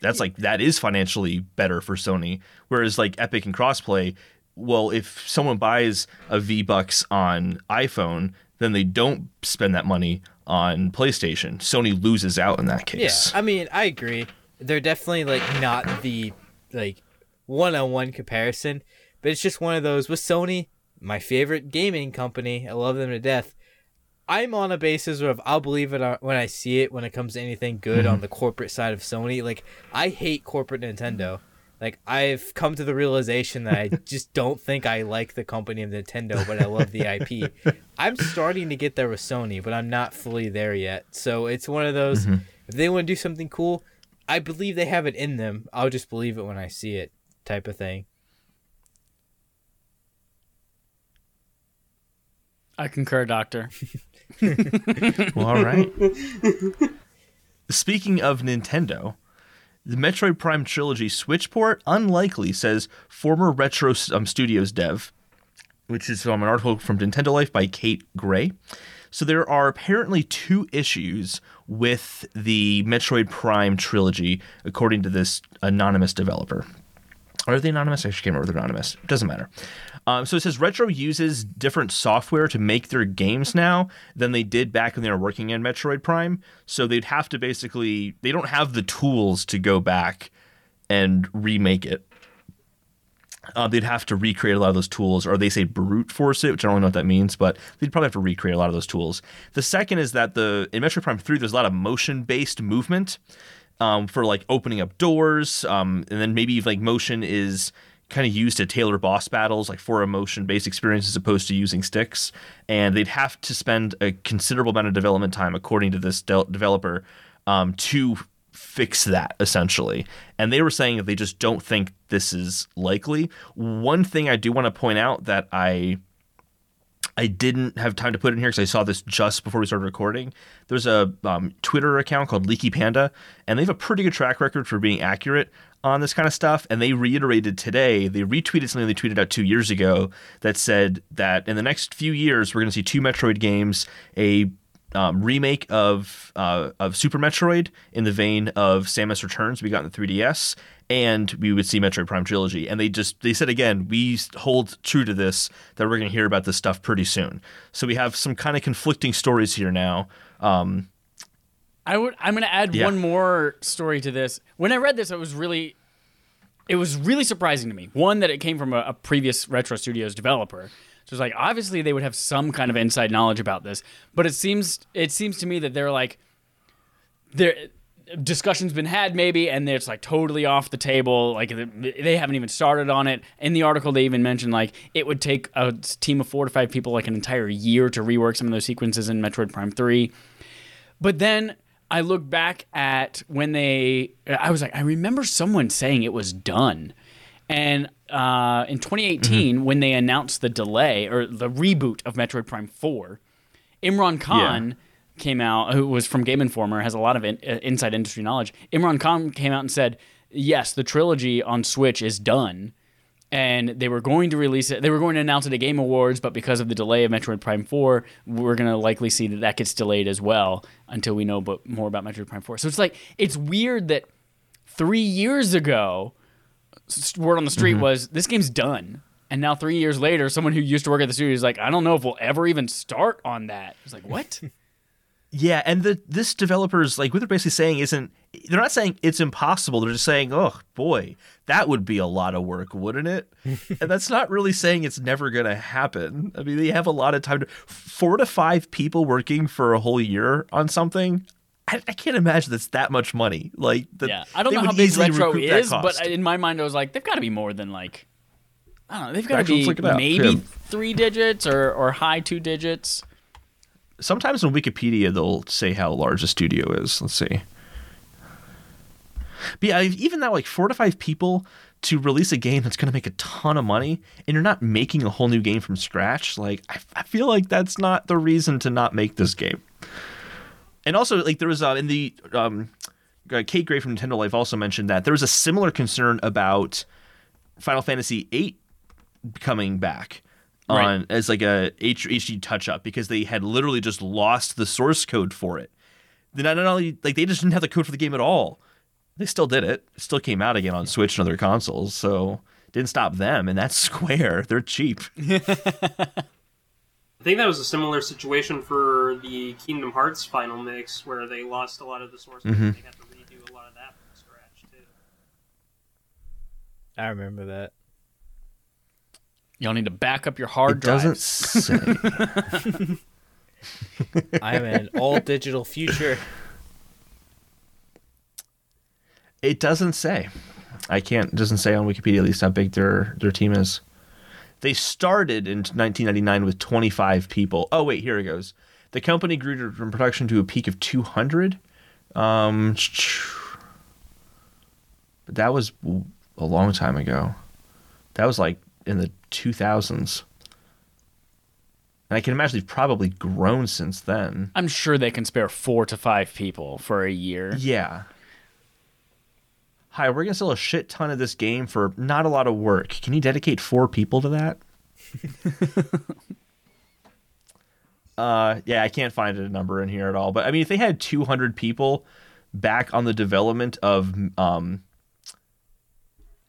That's like that is financially better for Sony. Whereas like Epic and Crossplay, well, if someone buys a V Bucks on iPhone, then they don't spend that money on PlayStation. Sony loses out in that case.
Yeah, I mean, I agree. They're definitely like not the like one-on-one comparison, But it's just one of those with Sony, my favorite gaming company. I love them to death. I'm on a basis of I'll believe it uh, when I see it when it comes to anything good on mm-hmm. the corporate side of Sony. Like I hate corporate Nintendo. Like I've come to the realization that I [laughs] just don't think I like the company of Nintendo, but I love the IP. [laughs] I'm starting to get there with Sony, but I'm not fully there yet. So it's one of those mm-hmm. if they want to do something cool, I believe they have it in them. I'll just believe it when I see it type of thing.
I concur, Doctor. [laughs]
Well, all right. Speaking of Nintendo, the Metroid Prime trilogy Switch port unlikely says former Retro um, Studios dev, which is from an article from Nintendo Life by Kate Gray. So there are apparently two issues with the Metroid Prime trilogy, according to this anonymous developer. Are they anonymous? I actually can't remember they're anonymous. Doesn't matter. Um, so it says Retro uses different software to make their games now than they did back when they were working on Metroid Prime. So they'd have to basically, they don't have the tools to go back and remake it. Uh, they'd have to recreate a lot of those tools, or they say brute force it, which I don't really know what that means, but they'd probably have to recreate a lot of those tools. The second is that the in Metroid Prime 3, there's a lot of motion based movement um, for like opening up doors, um, and then maybe like motion is kind of used to tailor boss battles, like for a motion based experience as opposed to using sticks. And they'd have to spend a considerable amount of development time, according to this de- developer, um, to fix that essentially. And they were saying that they just don't think this is likely. One thing I do want to point out that I I didn't have time to put in here because I saw this just before we started recording. There's a um, Twitter account called Leaky Panda, and they have a pretty good track record for being accurate on this kind of stuff. And they reiterated today, they retweeted something they tweeted out two years ago that said that in the next few years, we're going to see two Metroid games, a um, remake of uh, of Super Metroid in the vein of Samus Returns we got in the 3DS, and we would see Metroid Prime Trilogy. And they just they said again, we hold true to this that we're going to hear about this stuff pretty soon. So we have some kind of conflicting stories here now. Um,
I would. I'm going to add
Yeah.
one more story to this. When I read this, it was really, it was really surprising to me. One that it came from a, a previous Retro Studios developer. So it's like obviously they would have some kind of inside knowledge about this, but it seems it seems to me that they're like, there discussions been had maybe, and it's like totally off the table. Like they haven't even started on it. In the article, they even mentioned like it would take a team of four to five people like an entire year to rework some of those sequences in Metroid Prime Three. But then I look back at when they, I was like, I remember someone saying it was done. And uh, in 2018, when they announced the delay or the reboot of Metroid Prime 4, Imran Khan came out, who was from Game Informer, has a lot of in, uh, inside industry knowledge. Imran Khan came out and said, Yes, the trilogy on Switch is done. And they were going to release it. They were going to announce it at Game Awards, but because of the delay of Metroid Prime 4, we're going to likely see that that gets delayed as well until we know but more about Metroid Prime 4. So it's like, it's weird that three years ago, word on the street mm-hmm. was this game's done. And now three years later, someone who used to work at the studio is like, I don't know if we'll ever even start on that. It's like, what? [laughs]
Yeah, and the this developers like what they're basically saying isn't they're not saying it's impossible. They're just saying, "Oh boy, that would be a lot of work, wouldn't it?" [laughs] and that's not really saying it's never going to happen. I mean, they have a lot of time to four to five people working for a whole year on something. I, I can't imagine that's that much money. Like, that
yeah. I don't know how big retro is, but in my mind, I was like, they've got to be more than like, I don't know, they've got to be
let's look it up.
maybe
Here.
three digits or, or high two digits.
sometimes on Wikipedia they'll say how large a studio is. Let's see. But yeah, even that like four to five people to release a game that's going to make a ton of money, and you're not making a whole new game from scratch. Like I, I feel like that's not the reason to not make this game. And also, like there was uh, in the um, uh, Kate Gray from Nintendo Life also mentioned that there was a similar concern about Final Fantasy VIII coming back
Right.
on as like a H- HD touch up because they had literally just lost the source code for it. They not, not only like they just didn't have the code for the game at all. They still did it. It still came out again on Switch and other consoles, so didn't stop them. And that's [laughs] Square. They're cheap. [laughs]
I think that was a similar situation for the Kingdom Hearts final mix, where they lost a lot of the source code.
Mm-hmm.
They had to redo a lot of that from scratch too.
I remember that.
Y'all need to back up your hard
It doesn't
drives.
say. [laughs]
I'm in an all digital future.
It doesn't say. I can't. Doesn't say on Wikipedia at least how big their their team is. They started in 1999 with 25 people. Oh wait, here it goes. The company grew from production to a peak of 200. Um, but that was a long time ago. That was like in the 2000s. And I can imagine they've probably grown since then.
I'm sure they can spare four to five people for a year.
Yeah. Hi, we're gonna sell a shit ton of this game for not a lot of work. Can you dedicate four people to that? [laughs] uh, yeah, I can't find a number in here at all. But I mean, if they had 200 people back on the development of um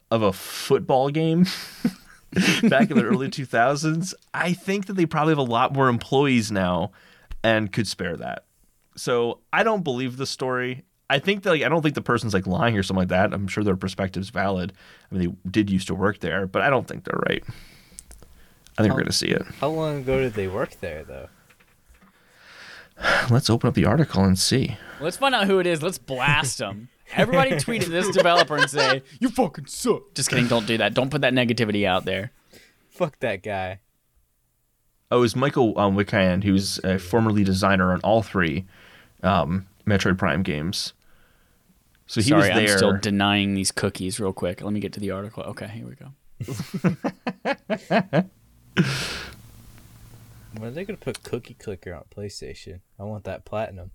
of a football game [laughs] back in the early [laughs] 2000s, I think that they probably have a lot more employees now and could spare that. So I don't believe the story. I think that like I don't think the person's like lying or something like that. I'm sure their perspective's valid. I mean, they did used to work there, but I don't think they're right. I think we're gonna see it.
How long ago did they work there, though?
Let's open up the article and see.
Let's find out who it is. Let's blast them. Everybody [laughs] tweet at this developer and say, "You fucking suck." Just kidding. Don't do that. Don't put that negativity out there.
Fuck that guy.
Oh, it was Michael um, Wikan, who's a formerly designer on all three um, Metroid Prime games. So he
Sorry,
was there.
I'm still denying these cookies real quick. Let me get to the article. Okay, here we go. [laughs]
When are they gonna put Cookie Clicker on PlayStation? I want that platinum.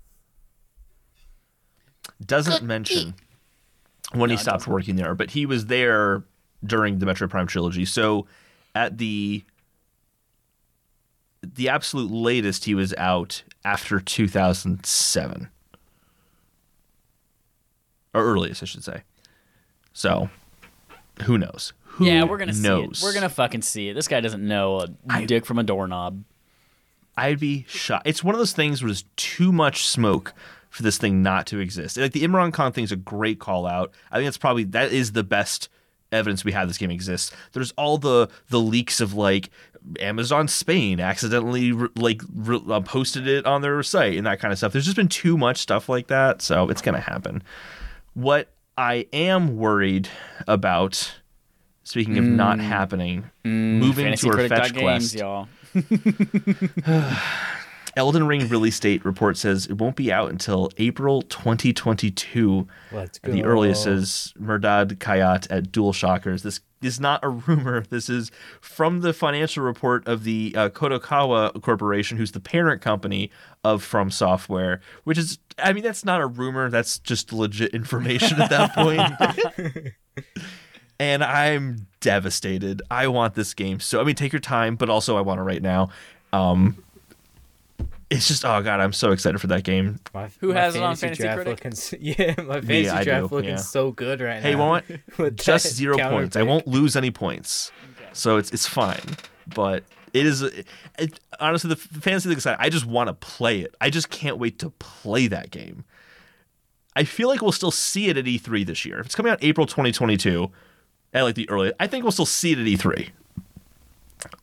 doesn't mention when he
No, it
stopped working there, but he was there during the Metro Prime trilogy. So at the the absolute latest, he was out after 2007, or earliest, I should say. So who knows? Who
yeah, we're gonna
knows?
see it. We're gonna fucking see it. This guy doesn't know a
I-
dick from a doorknob.
I'd be shocked. It's one of those things where there's too much smoke for this thing not to exist. Like the Imran Khan thing is a great call out. I think that's probably that is the best evidence we have this game exists. There's all the the leaks of like Amazon Spain accidentally re- like re- uh, posted it on their site and that kind of stuff. There's just been too much stuff like that, so it's gonna happen. What I am worried about, speaking of not mm. happening, mm, moving to our fetch
Games,
quest.
y'all. [sighs]
Elden Ring release date report says it won't be out until April 2022.
Let's go.
The earliest is Mehrdad Khayyat at DualShockers. This is not a rumor. [laughs] This is from the financial report of the uh, Kadokawa Corporation, who's the parent company of From Software. Which is, I mean, that's not a rumor. That's just legit information at that point. [laughs] [laughs] and I'm devastated. I want this game. So I mean, take your time, but also I want it right now. Um, it's just oh god, I'm so excited for that game.
My,
Who
my
has it on Fantasy
draft
Critic?
Looking, [laughs] yeah, my fantasy
I
draft
do,
looking
yeah.
so good right
Hey,
now.
Hey, won't [laughs]
With
just zero
counter
points. I won't lose any points, so it's it's fine. But it is it, honestly the fantasy league side. I just want to play it. I just can't wait to play that game. I feel like we'll still see it at E3 this year. If it's coming out April 2022, at like the early, I think we'll still see it at E3.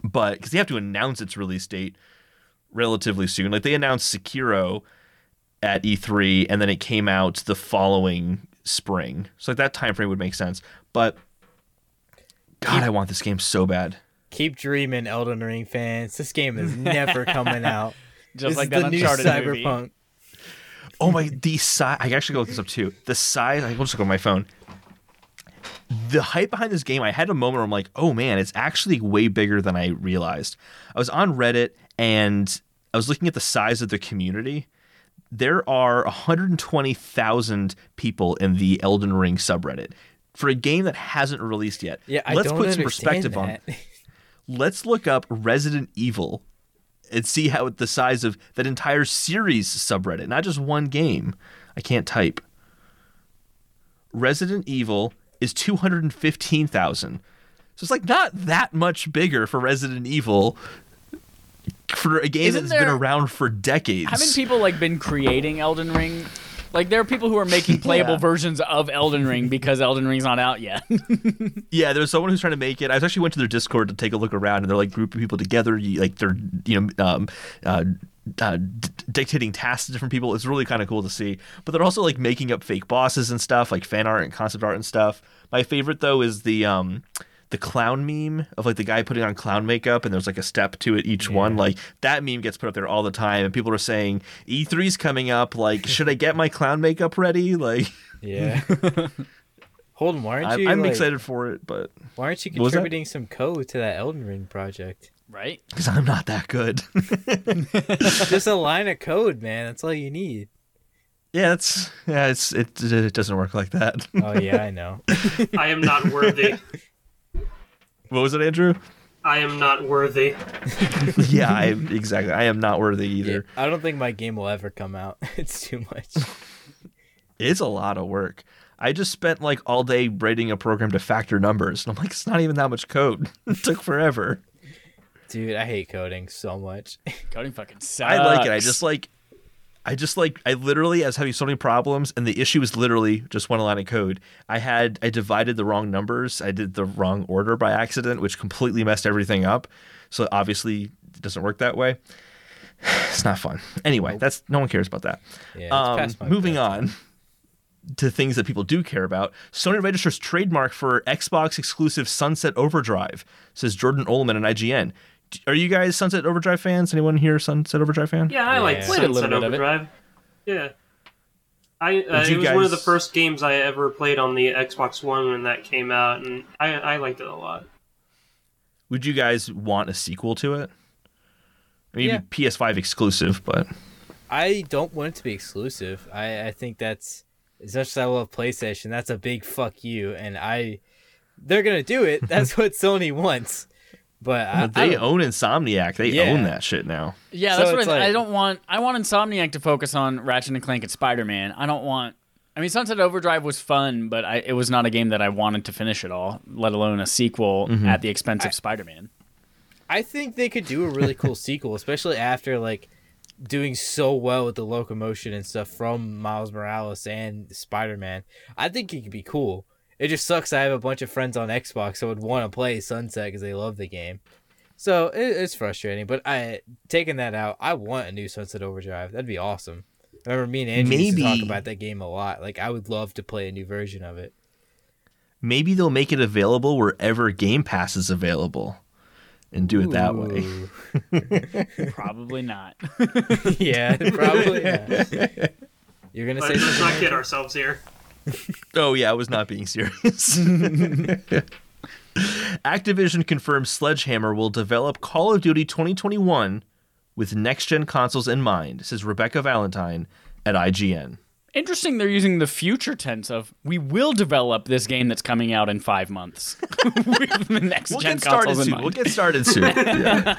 But because they have to announce its release date relatively soon. Like they announced Sekiro at E3 and then it came out the following spring. So like that time frame would make sense. But God, I want this game so bad.
Keep dreaming, Elden Ring fans. This game is never coming [laughs] out.
Just
this
like
is
that
the new
Uncharted movie.
Cyberpunk.
Oh my, the size. I actually go look this up too. The size. I will just go on my phone. The hype behind this game, I had a moment where I'm like, oh man, it's actually way bigger than I realized. I was on Reddit and I was looking at the size of the community. There are 120,000 people in the Elden Ring subreddit for a game that hasn't released yet.
Yeah, I
Let's put some perspective on.
that. [laughs]
Let's look up Resident Evil and see how the size of that entire series subreddit, not just one game. I can't type. Resident Evil is 215,000. So it's like not that much bigger for Resident Evil for a game
Isn't
that's been around for decades.
Haven't people like been creating Elden Ring Like there are people who are making [laughs] playable
Yeah.
versions of Elden Ring because Elden Ring's not out yet. [laughs]
Yeah, there's someone who's trying to make it. I actually went to their Discord to take a look around, and they're like grouping people together. Like they're you know um, uh, uh, d- dictating tasks to different people. It's really kind of cool to see. But they're also like making up fake bosses and stuff, like fan art and concept art and stuff. My favorite though is the um the clown meme of like the guy putting on clown makeup and there's like a step to it each one like that meme gets put up there all the time and people are saying e3's coming up like should i get my clown makeup ready [laughs] like
Yeah. [laughs] Holden, why aren't
i'm,
you?
I'm
like-
excited for it but
Why aren't you
What was that?
contributing some code to that Elden Ring project?
right? [laughs]
because i'm not that good
Just a line of code, man. That's all you need.
Yeah, it's yeah, it's it, it doesn't work like that.
Oh yeah, I know.
I am not worthy.
What was it, Andrew?
I am not worthy. [laughs]
yeah, I exactly. I am not worthy either.
I don't think my game will ever come out. [laughs] It's too much.
It's a lot of work. I just spent like all day writing a program to factor numbers, and I'm like, it's not even that much code. [laughs] it took forever.
Dude, I hate coding so much.
Coding fucking sucks.
I like it. I just like. I just like I literally I was having so many problems and the issue was literally just one line of code. I had I divided the wrong numbers. I did the wrong order by accident, which completely messed everything up. So obviously it doesn't work that way. [sighs] It's not fun. Anyway, that's no one cares about that.
Yeah,
Um, moving on to things that people do care about. Sony registers trademark for Xbox exclusive Sunset Overdrive, says Jordan Oloman and IGN. D- Are you guys Sunset Overdrive fans? Anyone here Sunset Overdrive fan?
Yeah, I like
Yeah.
Played a little
Sunset
bit of it.
Overdrive. Yeah. I uh, it
you
was one of the first games I ever played on the Xbox One when that came out, and I, I liked it a lot.
Would you guys want a sequel to it? Maybe
Yeah.
PS5 exclusive, but
I don't want it to be exclusive. I, I think that's as much as I love PlayStation, that's a big fuck you. And I, they're gonna do it. [laughs] That's what Sony wants. But I, I
they
don't-
own Insomniac. They
Yeah.
own that shit now.
Yeah,
So
that's what
it's
I, I don't want. I want Insomniac to focus on Ratchet and Clank and Spider Man. I don't want. I mean, Sunset Overdrive was fun, but I, it was not a game that I wanted to finish at all. Let alone a sequel
Mm-hmm.
at the expense of Spider Man.
I think they could do a really cool [laughs] sequel, especially after like doing so well with the locomotion and stuff from Miles Morales and Spider Man. I think it could be cool. It just sucks. I have a bunch of friends on Xbox that would want to play Sunset because they love the game. So it, it's frustrating. But I taking that out, I want a new Sunset Overdrive. That'd be awesome. I remember me and Andrew used to talk about that game a lot. Like I would love to play a new version of it.
Maybe they'll make it available wherever Game Pass is available, and do it that way. [laughs]
Probably not. [laughs]
yeah, probably. [laughs] Not. You're gonna
But
say
let's
something.
not kid ourselves here. [laughs]
Oh yeah, I was not being serious. [laughs] Activision confirms Sledgehammer will develop Call of Duty 2021 with next-gen consoles in mind, says Rebecca Valentine at IGN.
Interesting. They're using the future tense of we will develop this game that's coming out in five months [laughs] with the next
We'll
gen
get started
consoles in
soon.
mind.
We'll get started soon. Yeah.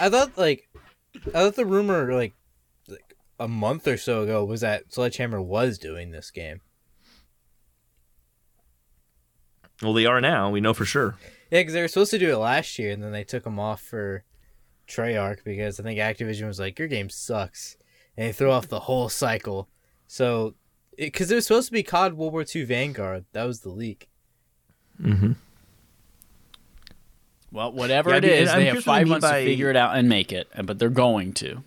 I thought like I thought the rumor like like a month or so ago was that Sledgehammer was doing this game.
Well, they are now. We know for sure.
Yeah, because they were supposed to do it last year, and then they took them off for Treyarch because I think Activision was like, "Your game sucks," and they threw off the whole cycle. So, because it, was supposed to be COD World War II Vanguard, that was the leak.
Mm-hmm.
Well, whatever
Yeah,
it
I mean,
is,
and I'm
they have
curious what they
five months
by-
to figure it out and make it, but they're going to.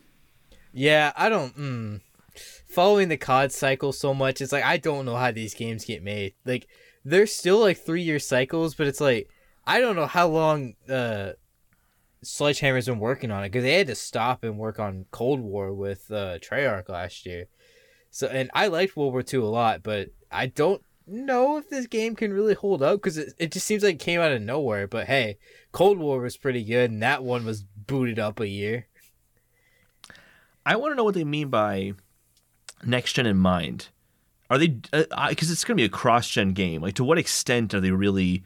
Yeah, I don't. Mm, following the COD cycle so much, it's like I don't know how these games get made. Like they're still like three year cycles, but it's like I don't know how long uh, Sledgehammer's been working on it because they had to stop and work on Cold War with uh, Treyarch last year. So and I liked World War II a lot, but I don't know if this game can really hold up because it, it just seems like it came out of nowhere. But hey, Cold War was pretty good, and that one was booted up a year.
I want to know what they mean by next gen in mind. Are they because it's going to be a cross gen game? Like, to what extent are they really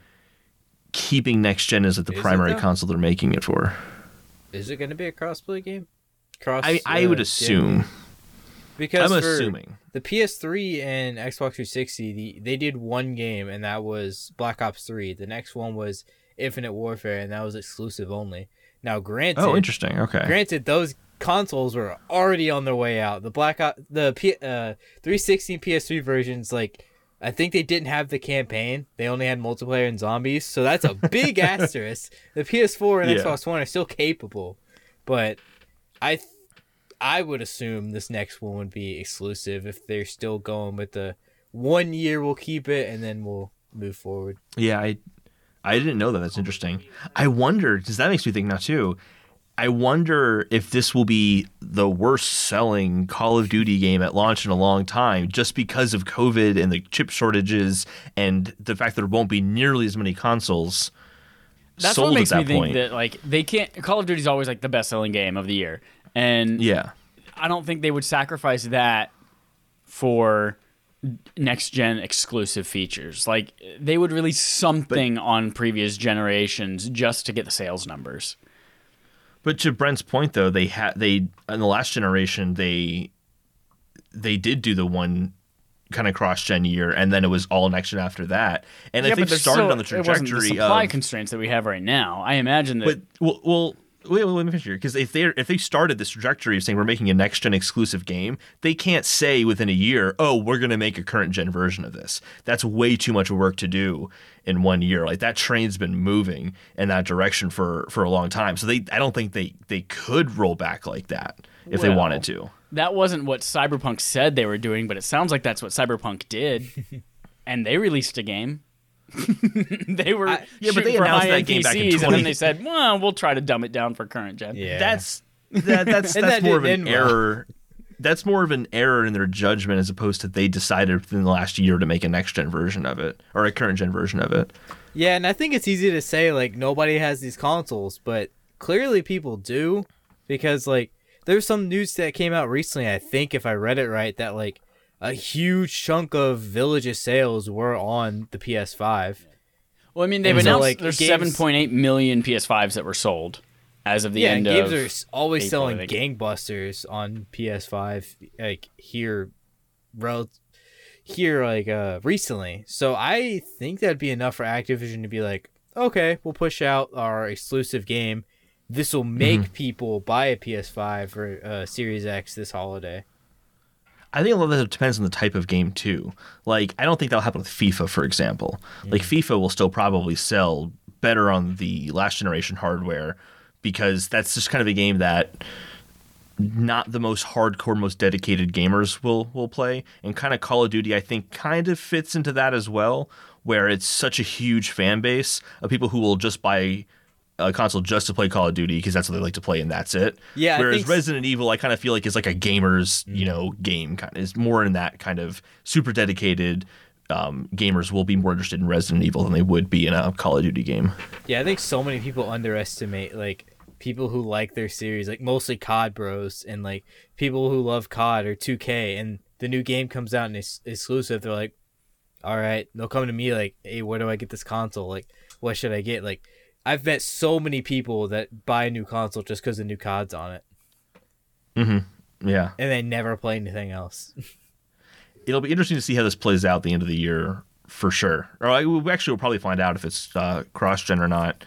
keeping next gen as the
Is
primary console they're making it for?
Is it going to be a crossplay game? Cross.
I I
uh,
would assume.
because
I'm assuming.
the PS3 and Xbox 360, the, they did one game, and that was Black Ops 3. The next one was Infinite Warfare, and that was exclusive only. Now, granted,
Oh, interesting. Okay.
granted, those consoles were already on their way out. The Black Ops, the P, uh, 360 and PS3 versions, like I think they didn't have the campaign. They only had multiplayer and zombies, so that's a big [laughs] asterisk. The PS4 and
Yeah.
Xbox One are still capable, but I, th- I would assume this next one would be exclusive if they're still going with the one year. We'll keep it and then we'll move forward.
Yeah, I I didn't know that. That's interesting. I wonder because that makes me think now too. I wonder if this will be the worst selling Call of Duty game at launch in a long time, just because of COVID and the chip shortages and the fact that there won't be nearly as many consoles
That's
sold
what makes
at
me
that
think that like they can't. Call of Duty is always like the best selling game of the year, and
yeah,
I don't think they would sacrifice that for next gen exclusive features. Like they would release something on previous generations just to get the sales numbers.
But to Brent's point, though, they had they in the last generation they they did do the one kind of cross gen year, and then it was all next gen after that. And
yeah,
if they
but
started
still-
on the
it wasn't
trajectory
the supply
of,
constraints that we have right now. I imagine that.
but well, well wait, wait, let me finish here. Because if they if they started this trajectory of saying we're making a next gen exclusive game, they can't say within a year, oh, we're going to make a current gen version of this. That's way too much work to do in one year. Like that train's been moving in that direction for for a long time. So they, I don't think they they could roll back like that if they wanted to.
that wasn't what Cyberpunk said they were doing, but it sounds like that's what Cyberpunk did. [laughs] and they released a game. [laughs] they were
I-
yeah, but they announced that
high-end
game back in
PCs, and then they said, "Well, we'll try to dumb it down for current gen."
Yeah,
That's that, that's [laughs] that's
that
more of an
didn't well.
error. That's more of an error in their judgment as opposed to they decided within the last year to make a next gen version of it or a current gen version of it.
Yeah, and I think it's easy to say like nobody has these consoles, but clearly people do because like there's some news that came out recently, I think if I read it right, that like a huge chunk of Village's sales were on the PS5.
Well, I mean, they've
And so,
announced
like,
there's
games-
7.8 million PS5s that were sold as of the
yeah,
end
and games
of.
are always
April,
selling gangbusters on PS5 like here rel- here like uh recently. So I think that'd be enough for Activision to be like, "Okay, we'll push out our exclusive game. This will make
Mm-hmm.
people buy a PS5 or uh, Series X this holiday."
I think a lot of that depends on the type of game too. Like I don't think that'll happen with FIFA, for example. Like FIFA will still probably sell better on the last generation hardware because that's just kind of a game that not the most hardcore, most dedicated gamers will will play. And kind of Call of Duty, I think, kind of fits into that as well, where it's such a huge fan base of people who will just buy a console just to play Call of Duty because that's what they like to play and that's it.
Yeah,
Whereas Resident Evil, I kind of feel like is like a gamer's you know game kind of is more in that kind of super dedicated. Um, gamers will be more interested in Resident Evil than they would be in a Call of Duty game.
Yeah, I think so many people underestimate like people who like their series, like mostly COD bros and like people who love COD or 2K and the new game comes out and it's exclusive, they're like, "All right, they'll come to me like, "Hey, where do I get this console? Like, what should I get?" Like I've met so many people that buy a new console just cuz the new COD's on it Mm-hmm.
Yeah,
and they never play anything else. [laughs]
it'll be interesting to see how this plays out at the end of the year for sure. Or I, we actually will probably find out if it's uh, cross gen or not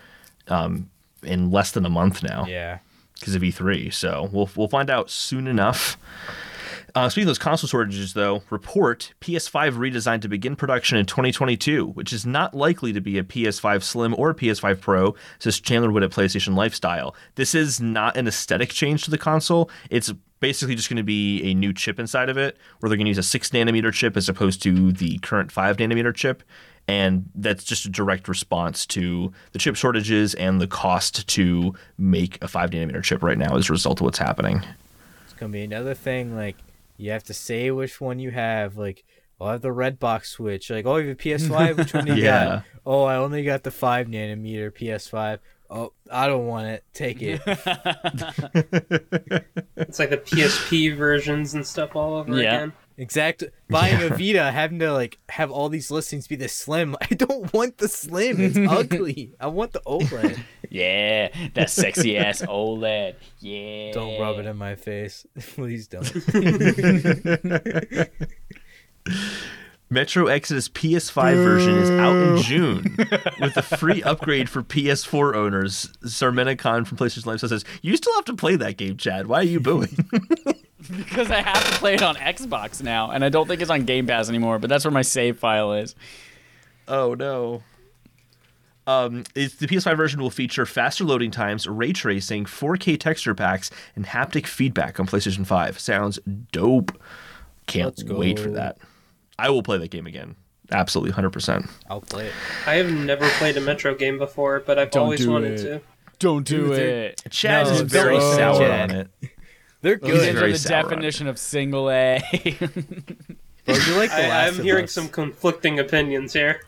um, in less than a month now.
yeah.
because of E3. So we'll we'll find out soon enough. Uh, speaking of those console shortages, though, report PS5 redesigned to begin production in 2022, which is not likely to be a PS5 Slim or PS5 Pro, says Chandler Wood at PlayStation Lifestyle. This is not an aesthetic change to the console. It's basically just going to be a new chip inside of it, where they're going to use a six nanometer chip as opposed to the current five nanometer chip. And that's just a direct response to the chip shortages and the cost to make a five nanometer chip right now as a result of what's happening.
It's gonna be another thing. Like you have to say which one you have. Like, oh, I have the red box switch. Like, oh, you have a PS5. [laughs] Which one do you
Yeah.
got? Oh, I only got the five nanometer PS5. Oh, I don't want it. Take it. [laughs] [laughs]
It's like the PSP versions and stuff all over
Yeah.
again.
Exact. Buying a Vita, having to like have all these listings be the slim. [laughs] I don't want the slim. It's [laughs] ugly. I want the OLED.
Yeah, that sexy ass OLED. Yeah.
Don't rub it in my face. [laughs] Please don't.
Metro Exodus PS5 version is out in June with a free upgrade for PS4 owners. Zarmena Khan from PlayStation Live says, "You still have to play that game, Chad. Why are you booing?" [laughs]
because I have to play it on Xbox now, and I don't think it's on Game Pass anymore. But that's where my save file is.
oh no. Um, it's, the PS5 version will feature faster loading times, ray tracing, 4K texture packs, and haptic feedback on PlayStation 5. Sounds dope. Can't wait for that. I will play that game again. Absolutely, 100%.
I'll play it.
I have never played a Metro game before, but I've
Don't
always
do
wanted
it.
to.
Don't do
Dude,
it.
Chad
No,
is very
don't.
sour
Chad.
on it.
They're
He's
These
good.
are the
sour on it.
definition of single A. [laughs]
Bro, you like the
I,
Last
I'm
of
hearing
Us.
some conflicting opinions here.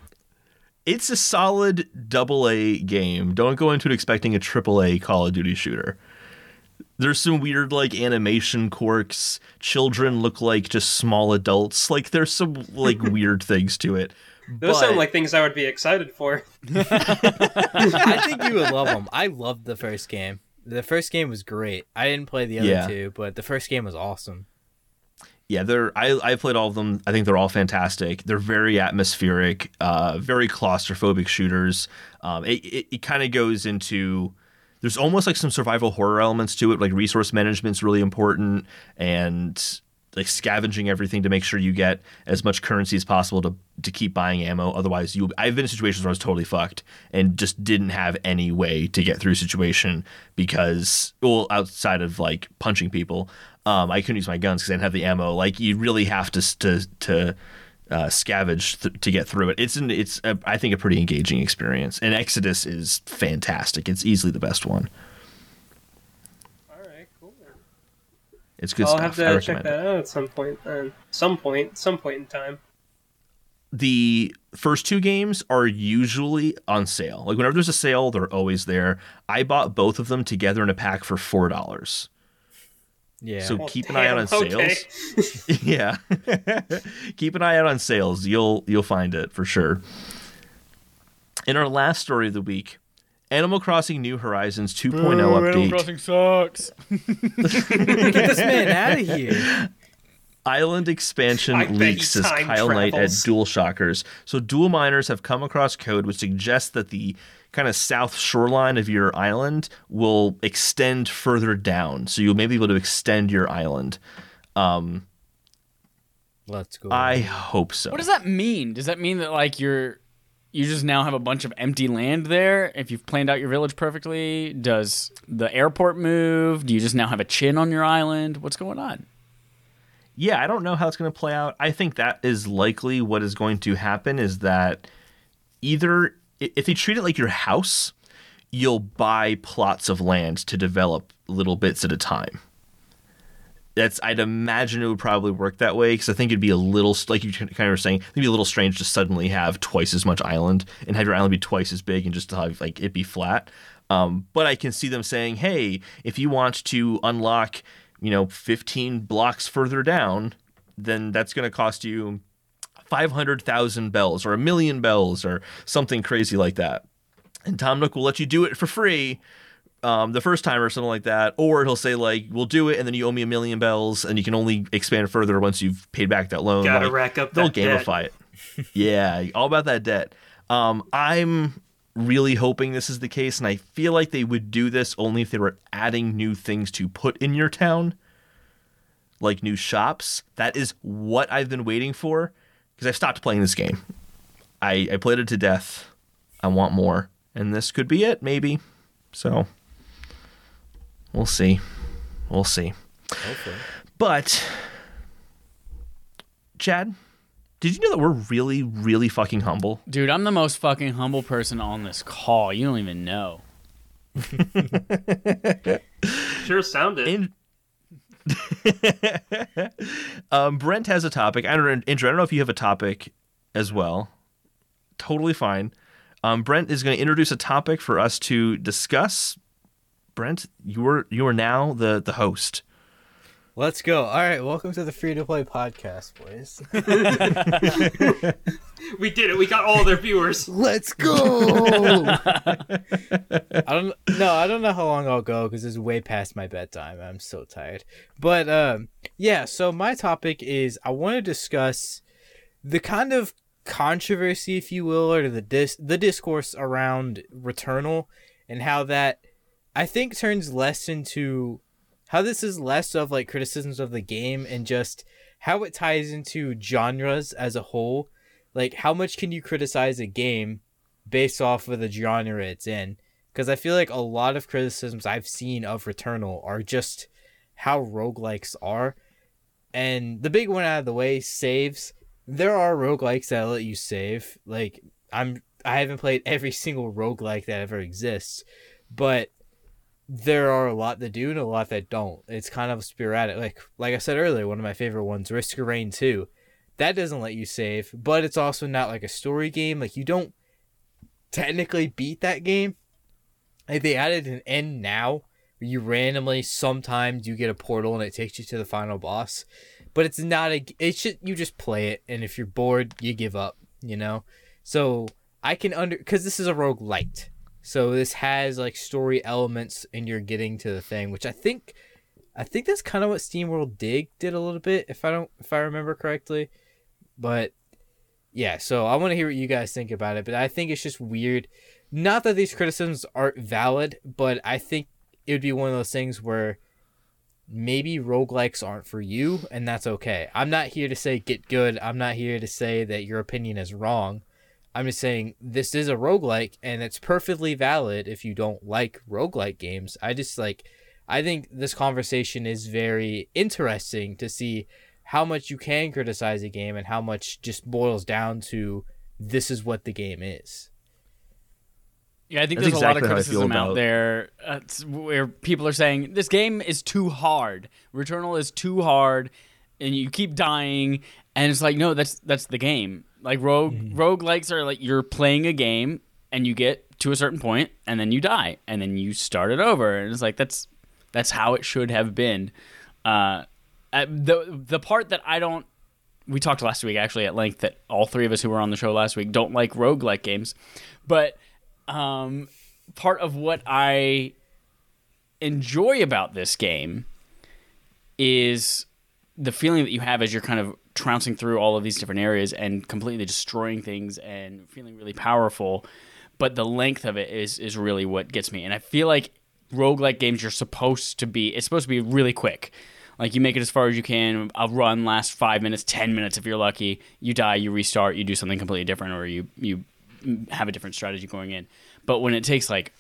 It's a solid double A game. Don't go into it expecting a triple A Call of Duty shooter. There's some weird like animation quirks. Children look like just small adults. Like there's some like [laughs] weird things to it.
Those
But-
sound like things I would be excited for. [laughs]
I think you would love them. I loved the first game. The first game was great. I didn't play the other
Yeah.
two, but the first game was awesome.
yeah, they're I I've played all of them. I think they're all fantastic. They're very atmospheric, uh, very claustrophobic shooters. Um, it it, it kind of goes into there's almost like some survival horror elements to it. Like resource management's really important, and like scavenging everything to make sure you get as much currency as possible to to keep buying ammo. Otherwise, you I've been in situations where I was totally fucked and just didn't have any way to get through a situation because well, outside of like punching people, um, I couldn't use my guns because I didn't have the ammo. Like you really have to to to uh, scavenge th- to get through it. It's an it's a, I think a pretty engaging experience. And Exodus is fantastic. It's easily the best one.
All right, cool.
It's good
I'll
stuff.
have to check
recommend it.
that out at some point. Then, some point, some point in time.
the first two games are usually on sale. Like whenever there's a sale, they're always there. I bought both of them together in a pack for four dollars.
Yeah.
So
Well,
keep an eye out on
damn, okay.
sales. [laughs] [laughs] yeah, [laughs] keep an eye out on sales. You'll you'll find it for sure. In our last story of the week, Animal Crossing New Horizons 2.0 update.
Animal Crossing sucks.
Get this man out of here.
Island expansion
I
leaks,
he
says
time
Kyle Knight at. DualShockers. So, dual miners have come across code which suggests that the kind of south shoreline of your island will extend further down. So, you may be able to extend your island. Um,
Let's go.
I hope so.
What does that mean? Does that mean that like you're you just now have a bunch of empty land there if you've planned out your village perfectly? Does the airport move? Do you just now have a chin on your island? What's going on?
yeah, I don't know how it's going to play out. I think that is likely what is going to happen is that either if they treat it like your house, you'll buy plots of land to develop little bits at a time. That's I'd imagine it would probably work that way because I think it'd be a little like you kind of were saying, it'd be a little strange to suddenly have twice as much island and have your island be twice as big and just to have like it be flat. Um, but I can see them saying, hey, if you want to unlock, you know, 15 blocks further down, then that's going to cost you 500,000 bells or a million bells or something crazy like that. And Tom Nook will let you do it for free um, the first time or something like that. Or he'll say, like, we'll do it and then you owe me a million bells and you can only expand further once you've paid back that loan.
Gotta
Like,
rack up
They'll
that debt.
gamify it. [laughs] yeah, all about that debt. Um, I'm really hoping this is the case, and I feel like they would do this only if they were adding new things to put in your town, like new shops. That is what I've been waiting for because I've stopped playing this game. I, I played it to death. I want more, and this could be it, maybe. So we'll see. We'll see.
Hopefully.
But Chad, did you know that we're really, really fucking humble?
Dude, I'm the most fucking humble person on this call. You don't even know. [laughs]
Sure sounded.
In- [laughs] um, Brent has a topic. I don't know, Andrew, I don't know if you have a topic as well. Totally fine. Um, Brent is going to introduce a topic for us to discuss. Brent, you are you are now the the host.
Let's go. All right, welcome to the Free to Play podcast, boys. [laughs]
we did it. We got all their viewers.
Let's go. I don't no, I don't know how long I'll go because it's way past my bedtime. I'm so tired. But um, yeah. So my topic is I want to discuss the kind of controversy, if you will, or the dis- the discourse around Returnal and how that I think turns less into how this is less of like criticisms of the game and just how it ties into genres as a whole. Like how much can you criticize a game based off of the genre it's in? Because I feel like a lot of criticisms I've seen of Returnal are just how roguelikes are. And the big one out of the way, saves. There are roguelikes that let you save. Like I'm I haven't played every [laughs] single roguelike that ever exists, but there are a lot that do and a lot that don't. It's kind of sporadic. Like like I said earlier, one of my favorite ones, Risk of Rain 2. That doesn't let you save, but it's also not like a story game. Like you don't technically beat that game. Like they added an end now where you randomly sometimes you get a portal and it takes you to the final boss. But it's not a it should you just play it and if you're bored, you give up, you know? So I can under because this is a roguelite. So this has like story elements and you're getting to the thing, which I think I think that's kind of what SteamWorld Dig did a little bit, if I don't if I remember correctly. But yeah, so I want to hear what you guys think about it, but I think it's just weird. Not that these criticisms aren't valid, but I think it would be one of those things where maybe roguelikes aren't for you, and that's okay. I'm not here to say get good. I'm not here to say that your opinion is wrong. I'm just saying this is a roguelike and it's perfectly valid if you don't like roguelike games. I just like I think this conversation is very interesting to see how much you can criticize a game and how much just boils down to this is what the game is.
Yeah, I think
That's
there's a lot of
exactly how I feel
criticism out there uh, where people are saying this game is too hard. Returnal is too hard, and you keep dying. And it's like, no, that's that's the game. Like rogue rogue likes are like you're playing a game and you get to a certain point and then you die and then you start it over. And it's like that's that's how it should have been. Uh, uh, the the part that I don't we talked last week actually at length that all three of us who were on the show last week don't like roguelike games. But um, part of what I enjoy about this game is the feeling that you have as you're kind of trouncing through all of these different areas and completely destroying things and feeling really powerful. But the length of it is is really what gets me. And I feel like roguelike games you're supposed to be it's supposed to be really quick. Like you make it as far as you can. A run lasts five minutes, ten minutes if you're lucky. You die, you restart, you do something completely different, or you you have a different strategy going in. But when it takes like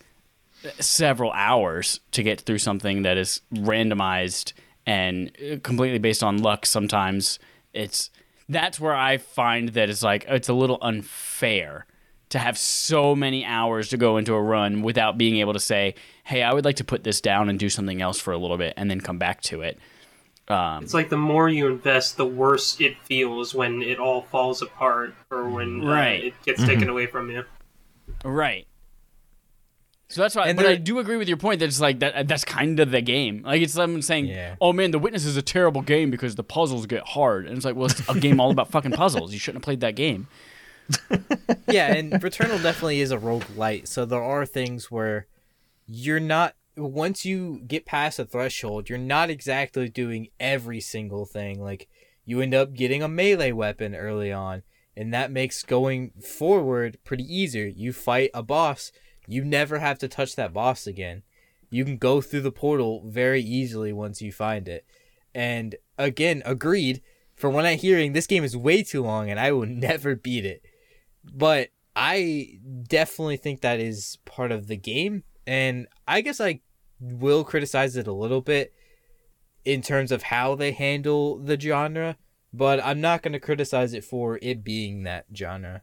several hours to get through something that is randomized and uh, completely based on luck, sometimes it's that's where I find that it's like it's a little unfair to have so many hours to go into a run without being able to say, "Hey, I would like to put this down and do something else for a little bit and then come back to it." Um,
It's like the more you invest, the worse it feels when it all falls apart or when uh, it gets taken away from you.
Right. So that's why,
And
but I do agree with your point that it's like that. Uh, that's kind of the game. Like it's someone saying,
Yeah.
"Oh man, The Witness is a terrible game because the puzzles get hard," and it's like, well, it's a game all about fucking puzzles. You shouldn't have played that game. [laughs]
yeah, and Returnal definitely is a rogue light. So there are things where you're not once you get past a threshold, you're not exactly doing every single thing. Like you end up getting a melee weapon early on, and that makes going forward pretty easier. You fight a boss, you never have to touch that boss again. You can go through the portal very easily once you find it. And again, agreed. From what I'm hearing, this game is way too long, and I will [laughs] never beat it but I definitely think that is part of the game, and I guess I will criticize it a little bit in terms of how they handle the genre, but I'm not going to criticize it for it being that genre.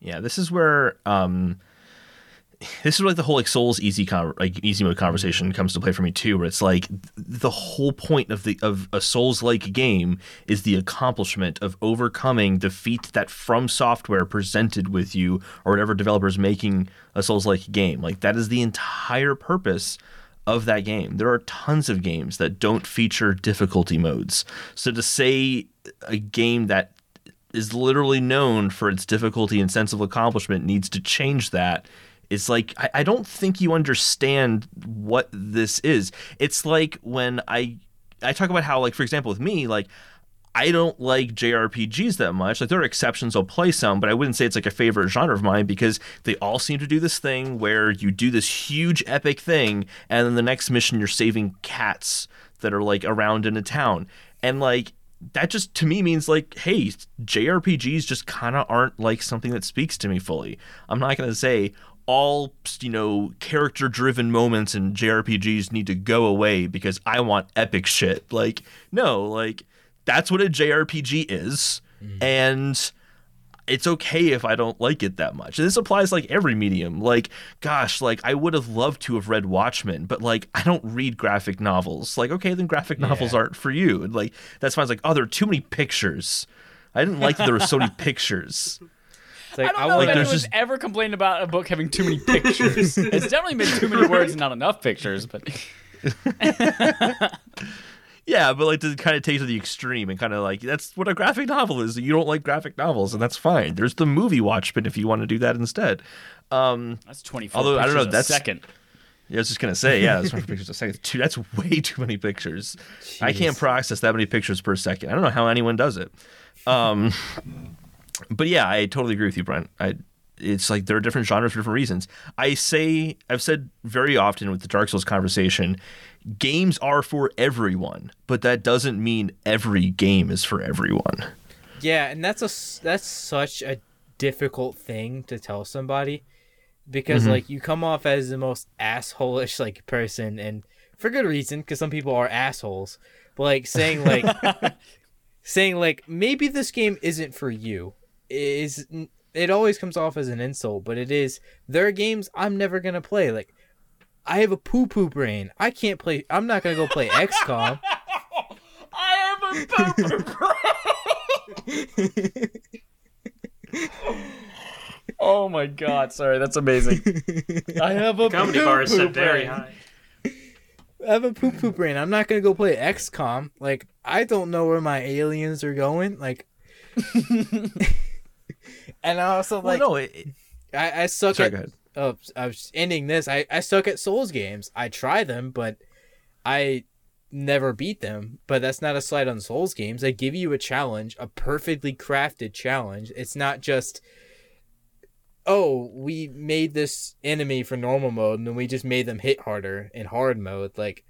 Yeah, this is where um [sighs] this is where like the whole like Souls easy con- like easy mode conversation comes to play for me too, where it's like th- the whole point of the of a Souls like game is the accomplishment of overcoming defeat that FromSoftware presented with you or whatever developers making a Souls like game. Like that is the entire purpose of that game. There are tons of games that don't feature difficulty modes. So to say a game that is literally known for its difficulty and sense of accomplishment needs to change that. It's like I, I don't think you understand what this is. It's like when I I talk about how like for example with me like I don't like JRPGs that much. Like there are exceptions, I'll play some, but I wouldn't say it's like a favorite genre of mine because they all seem to do this thing where you do this huge epic thing, and then the next mission you're saving cats that are like around in a town, and like that just to me means like, hey, JRPGs just kind of aren't like something that speaks to me fully. I'm not gonna say all you know character driven moments in JRPGs need to go away because I want epic shit. Like no, like that's what a JRPG is, mm. and it's okay if I don't like it that much. And this applies like every medium. Like, gosh, like I would have loved to have read Watchmen, but like I don't read graphic novels. Like, okay, then graphic novels aren't for you. And like that's why I was like, oh, there are too many pictures. I didn't like that there were so many [laughs] pictures.
Like,
I don't
I
know
want
if anyone's
just-
ever complained about a book having too many pictures. [laughs] it's definitely been too many words and not enough pictures, but [laughs]
Yeah, but like to kind of take to the extreme and kind of like that's what a graphic novel is. You don't like graphic novels, and that's fine. There's the movie Watchmen if you want to do that instead. Um,
that's 24
Although, I don't know, that's-
second.
Yeah, I was just gonna say, yeah, that's pictures a second. Two, that's way too many pictures. I can't process that many pictures per second. I don't know how anyone does it. Um, but yeah, I totally agree with you, Brent. I, it's like there are different genres for different reasons. I say, I've said very often with the Dark Souls conversation, games are for everyone, but that doesn't mean every game is for everyone.
Yeah, and that's a that's such a difficult thing to tell somebody because
Mm-hmm.
like you come off as the most asshole-ish like person and for good reason because some people are assholes. But like saying like [laughs] saying like maybe this game isn't for you is it always comes off as an insult, but it is there are games I'm never going to play like I have a poo poo brain. I can't play I'm not going to go play XCOM. [laughs]
I have a pooper [laughs] Oh my god, sorry, that's amazing. [laughs] I have a
Comedy bar is set very high.
I have a poop poop brain. I'm not gonna go play XCOM. Like I don't know where my aliens are going. Like, and I also like
well, no, it, it-
I, I suck
sorry,
at. I was ending this. I I suck at Souls games. I try them, but I never beat them. But that's not a slight on Souls games. They give you a challenge, a perfectly crafted challenge. It's not just. Oh, we made this enemy for normal mode, and then we just made them hit harder in hard mode. Like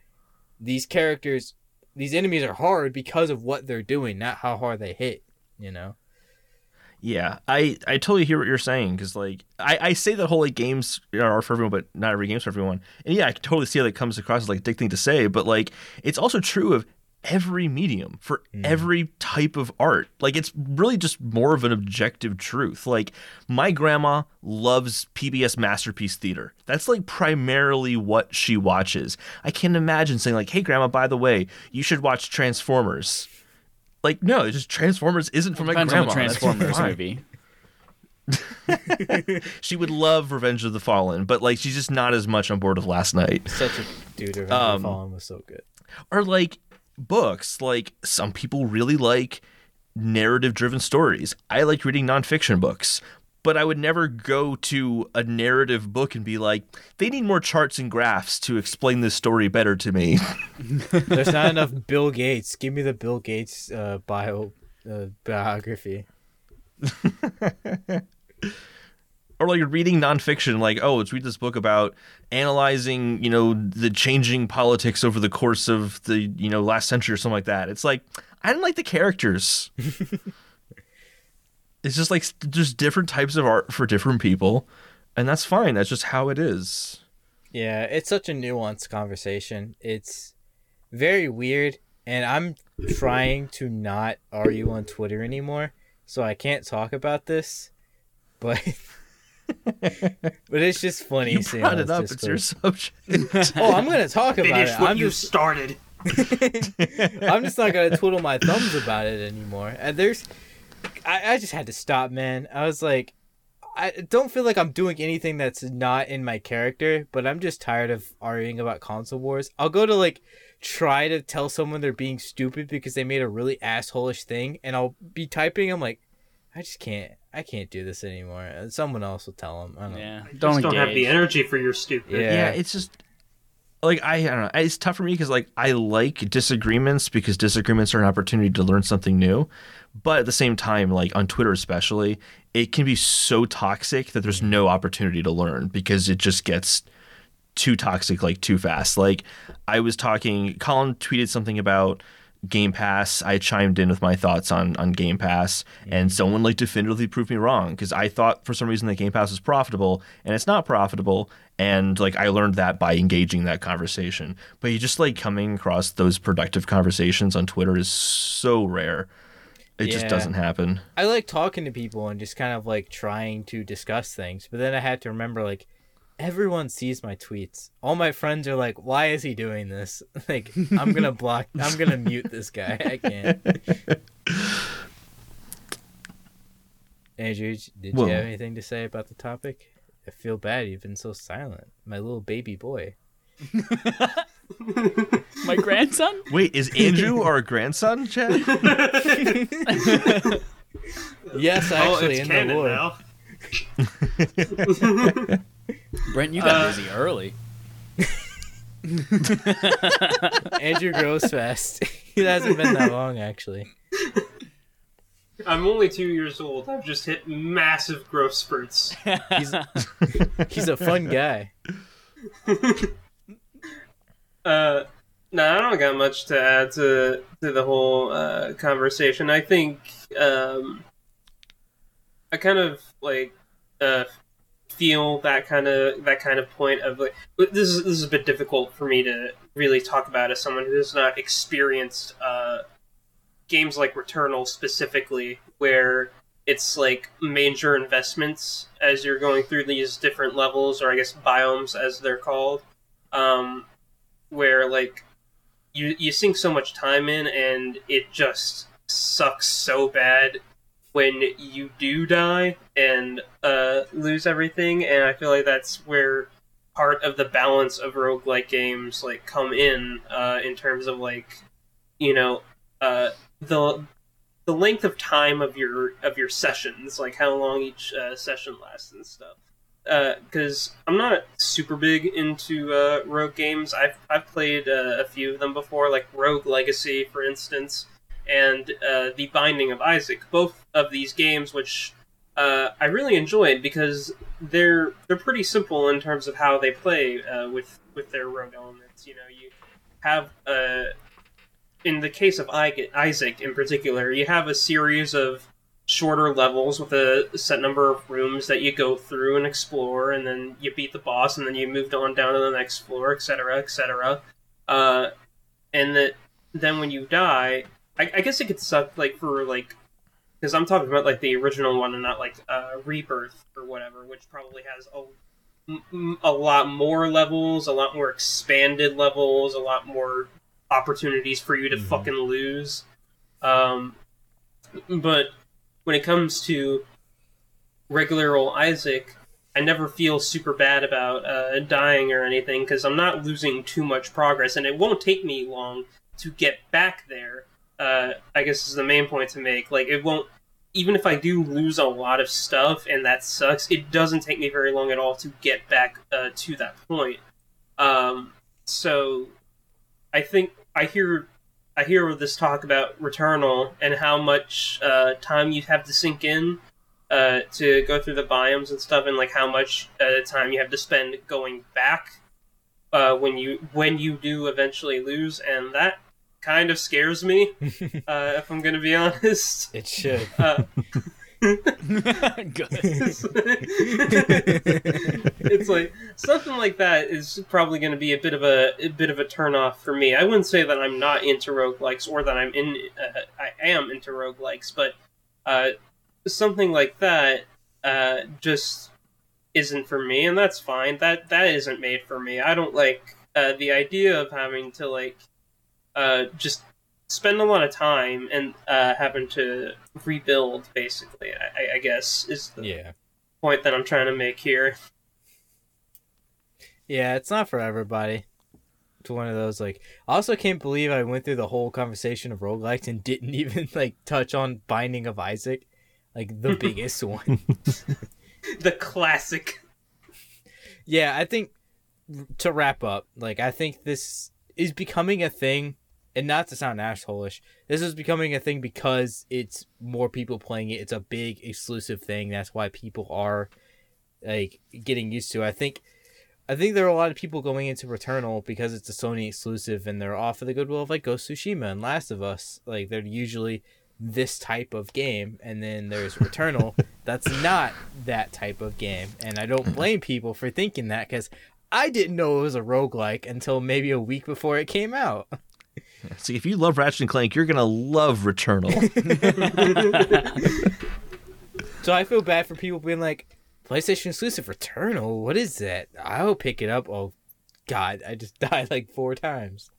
these characters, these enemies are hard because of what they're doing, not how hard they hit. You know.
Yeah, I, I totally hear what you're saying because like I, I say that whole like games are for everyone, but not every game's for everyone. And yeah, I can totally see how that comes across as like a dick thing to say, but like it's also true of every medium for mm. every type of art. Like it's really just more of an objective truth. Like my grandma loves PBS masterpiece theater. That's like primarily what she watches. I can't imagine saying like, "Hey grandma, by the way, you should watch Transformers." Like no, it's just Transformers isn't for my
Depends
grandma.
on the Transformers movie. [laughs]
She would love Revenge of the Fallen, but like she's just not as much on board with last night.
Such a dude. Revenge
Um,
of the Fallen was so good.
Or like books, like some people really like narrative driven stories. I like reading nonfiction books, but I would never go to a narrative book and be like, they need more charts and graphs to explain this story better to me. [laughs]
There's not enough Bill Gates. Give me the Bill Gates uh, bio uh, biography. [laughs]
or like reading nonfiction, like, oh, let's read this book about analyzing, you know, the changing politics over the course of the, you know, last century or something like that. It's like, I didn't like the characters. [laughs] it's just like there's different types of art for different people, and that's fine. That's just how it is.
Yeah, it's such a nuanced conversation. It's very weird, and I'm trying to not argue on Twitter anymore, so I can't talk about this. But [laughs] but it's just funny.
You
seeing
brought
how
it up.
just
It's your subject. [laughs]
Oh, I'm gonna talk about
Finish
it.
what
I'm
you
just
started. [laughs]
I'm just not gonna twiddle my thumbs about it anymore. And there's, I, I just had to stop, man. I was like, I don't feel like I'm doing anything that's not in my character, but I'm just tired of arguing about console wars. I'll go to like try to tell someone they're being stupid because they made a really assholeish thing, and I'll be typing. I'm like, I just can't. I can't do this anymore. Someone else will tell them. I don't.
Yeah,
I
don't
just don't have the energy for your stupid.
Yeah.
yeah, it's just like I, I don't know. It's tough for me because like I like disagreements because disagreements are an opportunity to learn something new. But at the same time, like on Twitter especially, it can be so toxic that there's no opportunity to learn because it just gets too toxic like too fast. Like I was talking, Colin tweeted something about Game Pass. I chimed in with my thoughts on on Game Pass, and mm-hmm. someone like definitively proved me wrong because I thought for some reason that Game Pass was profitable, and it's not profitable. And like I learned that by engaging that conversation. But you just like coming across those productive conversations on Twitter is so rare. It just doesn't happen.
I like talking to people and just kind of like trying to discuss things, but then I had to remember like everyone sees my tweets. All my friends are like, "Why is he doing this?" [laughs] Like, I'm gonna block. I'm gonna mute this guy. I can't. [laughs] Andrew, did
Well-
you have anything to say about the topic? I feel bad you've been so silent, my little baby boy. [laughs]
My grandson?
Wait, is Andrew our grandson, Chad?
Yes,
oh,
actually,
it's
in the
canon
lore.
now.
Brent, you got
Uh,
busy early. [laughs]
Andrew grows fast. [laughs] it hasn't been that long, actually.
I'm only two years old. I've just hit massive growth spurts.
He's he's a fun guy. [laughs]
Uh, no, I don't got much to add to to the whole uh, conversation. I think um, I kind of like uh, feel that kind of that kind of point of like this is this is a bit difficult for me to really talk about as someone who has not experienced uh, games like Returnal specifically, where it's like major investments as you're going through these different levels, or I guess biomes as they're called. Um, where like you you sink so much time in and it just sucks so bad when you do die and uh, lose everything and I feel like that's where part of the balance of roguelike games like come in uh, in terms of like you know uh, the the length of time of your of your sessions like how long each uh, session lasts and stuff because I'm not super big into uh, rogue games. I've I've played uh, a few of them before, like Rogue Legacy, for instance, and uh, The Binding of Isaac. Both of these games, which uh, I really enjoyed because they're they're pretty simple in terms of how they play uh, with with their rogue elements. You know, you have uh, in the case of Isaac in particular, you have a series of shorter levels with a set number of rooms that you go through and explore, and then you beat the boss, and then you moved on down to the next floor, etc., etc. Uh, and that then when you die, I, I guess it could suck like for like because I'm talking about like the original one and not like uh, Rebirth or whatever, which probably has a lot more levels, a lot more expanded levels, a lot more opportunities for you to
Mhm.
fucking lose. Um, but when it comes to regular old Isaac, I never feel super bad about uh, dying or anything because I'm not losing too much progress, and it won't take me long to get back there. Uh, I guess is the main point to make. Like, it won't. Even if I do lose a lot of stuff and that sucks, it doesn't take me very long at all to get back uh, to that point. Um, so, I think I hear I hear this talk about Returnal and how much uh, time you have to sink in uh, to go through the biomes and stuff, and like how much uh, time you have to spend going back uh, when you when you do eventually lose, and that kind of scares me. [laughs] uh, if I'm gonna be honest.
It should.
Uh, [laughs]
Good.
it's like something like that is probably going to be a bit of a, a bit of a turnoff for me. I wouldn't say that I'm not into roguelikes or that I'm in uh, I am into roguelikes, but uh, something like that uh, just isn't for me, and that's fine. That that isn't made for me. I don't like uh, the idea of having to like uh, just spend a lot of time and uh, having to rebuild. Basically, I, I guess is the
Yeah.
point that I'm trying to make here.
Yeah, it's not for everybody. It's one of those like I also can't believe I went through the whole conversation of roguelikes and didn't [laughs] even like touch on Binding of Isaac. Like the [laughs] biggest one. [laughs]
The classic.
Yeah, I think to wrap up, like I think this is becoming a thing, and not to sound assholish, this is becoming a thing because it's more people playing it. It's a big exclusive thing. That's why people are like getting used to. it. I think, I think there are a lot of people going into Returnal because it's a Sony exclusive, and they're off of the goodwill of like Ghost Tsushima and Last of Us. Like they're usually this type of game, and then there's Returnal. [laughs] that's not that type of game, and I don't blame people for thinking that because I didn't know it was a roguelike until maybe a week before it came out. [laughs] [laughs]
See, if you love Ratchet and Clank, you're gonna love Returnal. [laughs]
So I feel bad for people being like, PlayStation exclusive Returnal? What is that? I'll pick it up. Oh, God, I just [laughs] died like four times.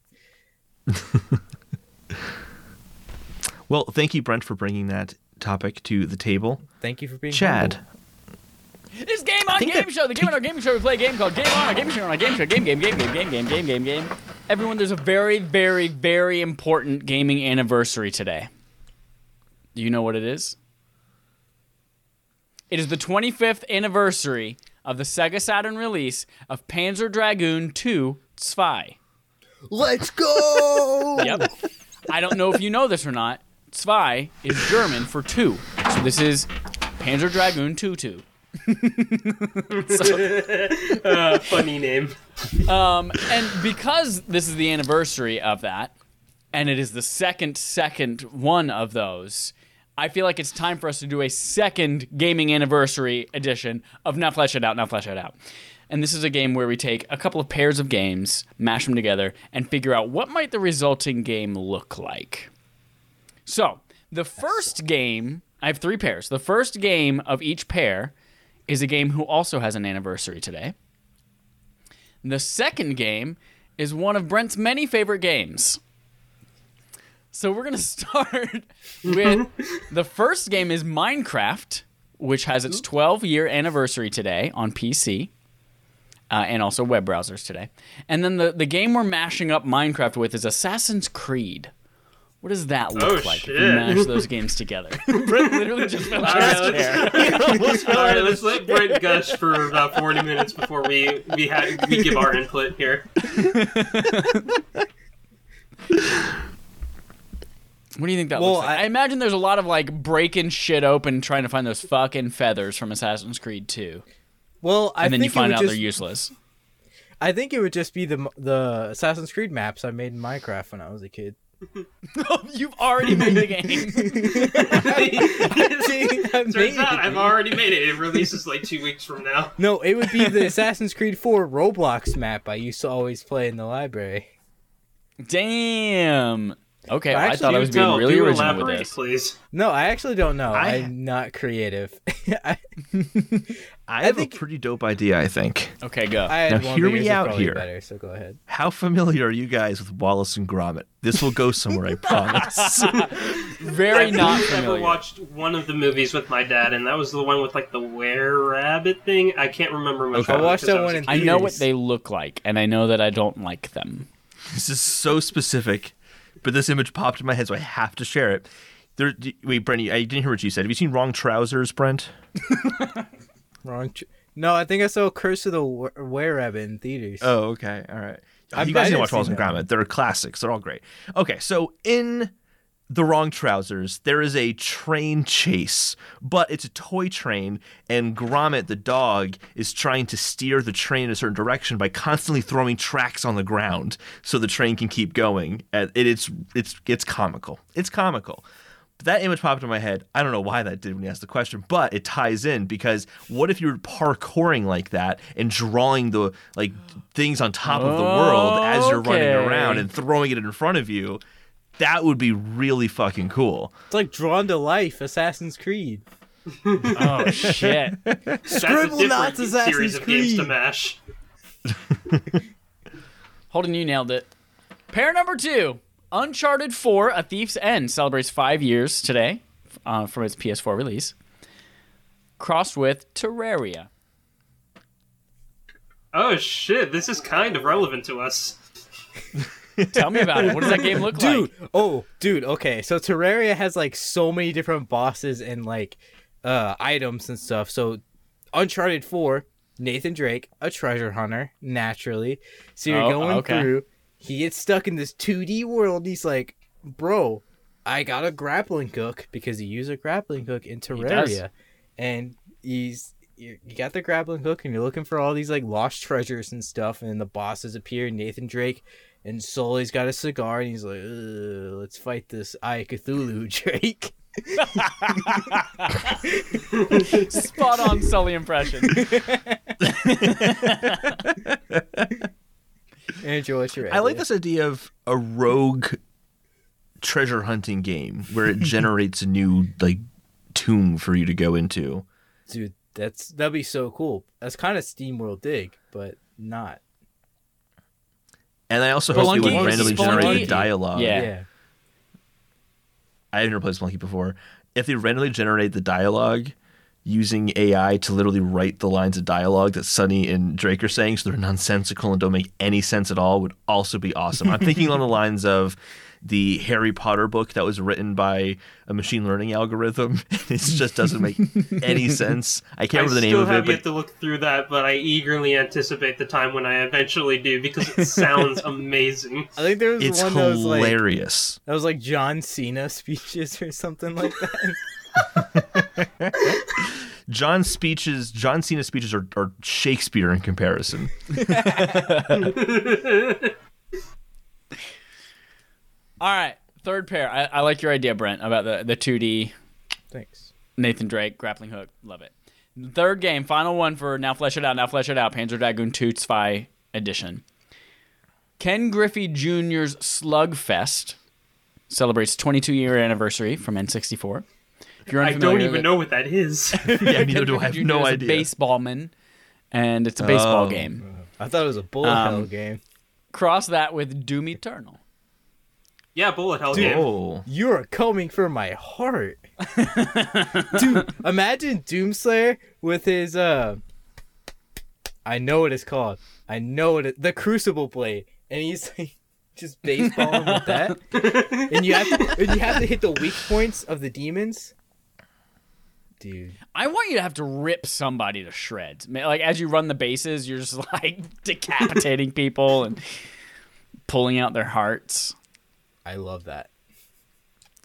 well, thank you, Brent, for bringing that topic to the table.
Thank you for being
Chad,
humble.
This game on game
that-
show, the game on our game show, we play a game called Game on our game show, on our game show, game, game, game, game, game, game, game, game, game. Everyone, there's a very, very, very important gaming anniversary today. Do you know what it is? It is the 25th anniversary of the Sega Saturn release of Panzer Dragoon 2 Zwei.
Let's go! [laughs]
Yep. I don't know if you know this or not. Zwei is German for two. So this is Panzer Dragoon 2 2. [laughs] [laughs]
Uh, funny name.
Um, and because this is the anniversary of that, and it is the second second one of those, I feel like it's time for us to do a second gaming anniversary edition of Now Flesh It Out, Now Flesh It Out. And this is a game where we take a couple of pairs of games, mash them together, and figure out what might the resulting game look like. So, the first game, I have three pairs. The first game of each pair is a game who also has an anniversary today. The second game is one of Brent's many favorite games. So we're going [laughs] to start with [laughs] the first game is Minecraft, which has its 12 year anniversary today on PC. Uh, and also web browsers today. And then the, the game we're mashing up Minecraft with is Assassin's Creed. What does that look
Oh,
like if we mash those [laughs] games together? [laughs] Brent literally just fell out [laughs]
Alright,
of his
let's-
chair.
All right, let's let Brent gush for about forty minutes before we we ha- we give our input here.
What do you think that
Well,
looks like? I,
I-
imagine there's a lot of like breaking shit open trying to find those fucking feathers from Assassin's Creed 2.
Well, I
And then
think
you find out
just,
they're useless.
I think it would just be the the Assassin's Creed maps I made in Minecraft when I was a kid.
No, [laughs] you've already made the game. [laughs]
I [laughs] made
Turns out
it.
I've already made it. It releases like two weeks from now.
No, it would be the Assassin's Creed 4 Roblox map I used to always play in the library.
Damn. Okay, well, I thought I was being
Tell,
really
do
original with this.
please.
No, I actually don't know.
I-
I... am not creative. I,
I have
think-
a pretty dope idea. I think.
Okay, go.
I
Now, hear me out here.
Better, so go ahead.
How familiar are you guys with Wallace and Gromit? This will go somewhere, I [laughs] promise. [laughs]
Very
I've
not
only
familiar.
ever watched one of the movies with my dad, and that was the one with like the were rabbit thing. I can't remember much.
Okay.
about
I
it
watched
'cause
that
was
one in.
I know what they look like, and I know that I don't like them.
this is so specific, but this image popped in my head, so I have to share it. There, wait, Brent, I didn't hear what you said. Have you seen Wrong Trousers, Brent? [laughs]
Wrong. Tr- no, I think I saw Curse of the Were Were Rabbit in theaters.
Oh, okay, all right.
I
you guys need to watch Wallace and Gromit. They're classics. They're all great. Okay, so in the Wrong Trousers, there is a train chase, but it's a toy train, and Gromit, the dog, is trying to steer the train in a certain direction by constantly throwing tracks on the ground so the train can keep going. And it, it's it's it's comical. It's comical. But that image popped in my head. I don't know why that did when you asked the question, but it ties in because what if you were parkouring like that and drawing the like things on top of the world as you're running around and throwing it in front of you? That would be really fucking cool.
It's like Drawn to Life, Assassin's Creed.
Oh [laughs] shit!
That's a
Scribble
different
knots, Assassin's
series of games to mash. [laughs]
Holden, you nailed it. Pair number two, Uncharted 4: A Thief's End celebrates five years today uh, from its PS4 release. Crossed with Terraria.
Oh shit! This is kind of relevant to us. [laughs]
Tell me about it. What does that game look
Dude,
like?
Dude, oh, dude, okay. So Terraria has like so many different bosses and like uh items and stuff. So Uncharted 4 Nathan Drake, a treasure hunter, naturally. So you're
Oh,
going
okay.
through. He gets stuck in this 2D world. He's like, bro, I got a grappling hook because he used a grappling hook in. Terraria, and he's you you got the grappling hook and you're looking for all these like lost treasures and stuff, and then the bosses appear. Nathan Drake. And Sully's got a cigar, and he's like, "Let's fight this Eye Cthulhu, [laughs] Drake."
Spot on Sully impression. [laughs] [laughs]
Andrew, what's your
I like this idea of a rogue treasure hunting game where it [laughs] generates a new like tomb for you to go into.
dude. That's that'd be so cool. That's kind of SteamWorld Dig, but not.
And I also hope it
Spelunky-
would randomly generate the dialogue.
Yeah.
Yeah.
I haven't played Spelunky before. If they randomly generate the dialogue using AI to literally write the lines of dialogue that Sully and Drake are saying so they're nonsensical and don't make any sense at all would also be awesome. I'm thinking along the [laughs] lines of the Harry Potter book that was written by a machine learning algorithm. [laughs] it just doesn't make any sense. I can't
I
remember the name
still
of
have
it,
yet
but
to look through that, but I eagerly anticipate the time when I eventually do because it sounds [laughs] amazing.
I think there was
it's
one that was like
hilarious.
that was like John Cena speeches or something like that.
John's speeches, John Cena's speeches are, are Shakespeare in comparison. [laughs]
All right, third pair. I, I like your idea, Brent, about the the 2D
Thanks.
Nathan Drake grappling hook. Love it. Third game, final one for now. Flesh it out. Now flesh it out. Panzer Dragoon 2 Zwei edition. Ken Griffey Jr.'s Slugfest celebrates 22 year anniversary from N64. If you're
I don't even know what that is. [laughs]
yeah, neither do I. I [laughs] have no
is a
idea.
baseballman, and it's a baseball
Oh.
game.
I thought it was a bullet
Um,
hell game.
Cross that with Doom Eternal.
yeah, bullet hell
Dude.
game.
Oh.
You are coming for my heart, dude. [laughs] Imagine Doomslayer with his uh. I know what it's called. I know what it. The Crucible blade, and he's like just baseballing with that, and you have to, and you have to hit the weak points of the demons. Dude,
I want you to have to rip somebody to shreds. Like as you run the bases, you're just [laughs] like decapitating people and pulling out their hearts.
I love that.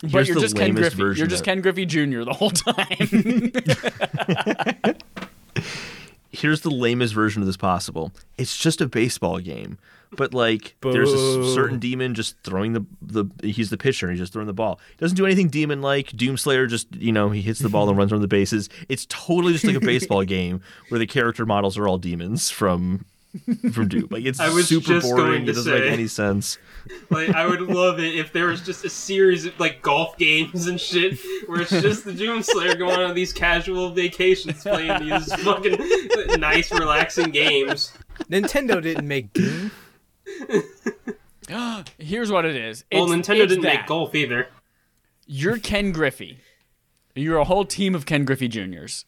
But
Here's
you're just Ken Griffey. You're just
of-
Ken Griffey Jr. the whole time. [laughs]
Here's the lamest version of this possible. It's just a baseball game, but like there's a certain demon just throwing the the he's the pitcher. and He's just throwing the ball. He doesn't do anything demon like. Doomslayer just you know he hits the ball and runs around the bases. It's totally just like a baseball [laughs] game where the character models are all demons from from Doom. Like it's
I was
super
just
boring.
going
It doesn't make any sense.
Like, I would love it if there was just a series of like golf games and shit where it's just the Doomslayer going on these casual vacations playing these fucking nice, relaxing games.
Nintendo didn't make Doom. [gasps]
Here's what it is.
Well, Nintendo
it's
didn't
that.
make golf either.
You're Ken Griffey. You're a whole team of Ken Griffey Juniors.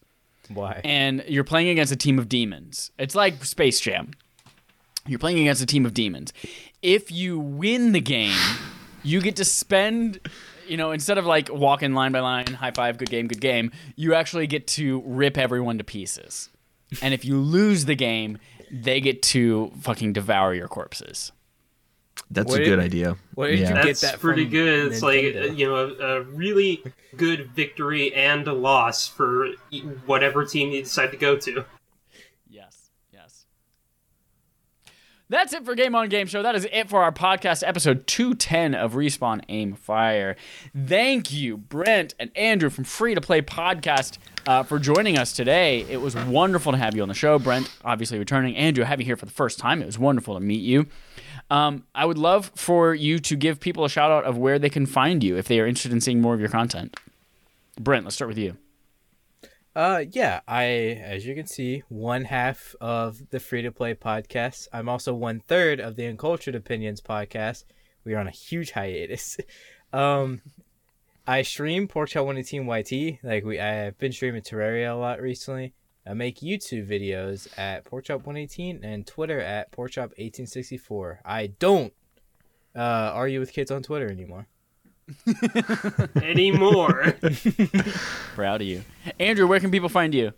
Why?
and you're playing against a team of demons. It's like Space Jam. You're playing against a team of demons. If you win the game, you get to spend, you know, instead of like walking line by line, high five, good game, good game, you actually get to rip everyone to pieces. And if you lose the game, they get to fucking devour your corpses.
That's
What
a
did-
good idea.
what did you
yeah.
get
That's
that
pretty
from
good. It's like
Nintendo.
you know a, a really good victory and a loss for e- whatever team you decide to go to.
Yes, yes. That's it for Game On Game Show. That is it for our podcast episode 210 of Respawn Aim Fire. Thank you, Brent and Andrew from Free to Play Podcast, uh, for joining us today. It was wonderful to have you on the show. Brent, obviously returning. Andrew, have you here for the first time. It was wonderful to meet you. Um, I would love for you to give people a shout out of where they can find you if they are interested in seeing more of your content. Brent, let's start with you.
Uh, yeah, I, as you can see, one half of the free to play podcast. I'm also one third of the Uncultured Opinions podcast. We are on a huge hiatus. [laughs] um, I stream Porkchop 118 YT. Like we, I've been streaming Terraria a lot recently. I make YouTube videos at Porkchop 118 and Twitter at Porkchop 1864. I don't uh, argue with kids on Twitter anymore. [laughs]
Anymore. [laughs]
Proud of you. Andrew, where can people find you?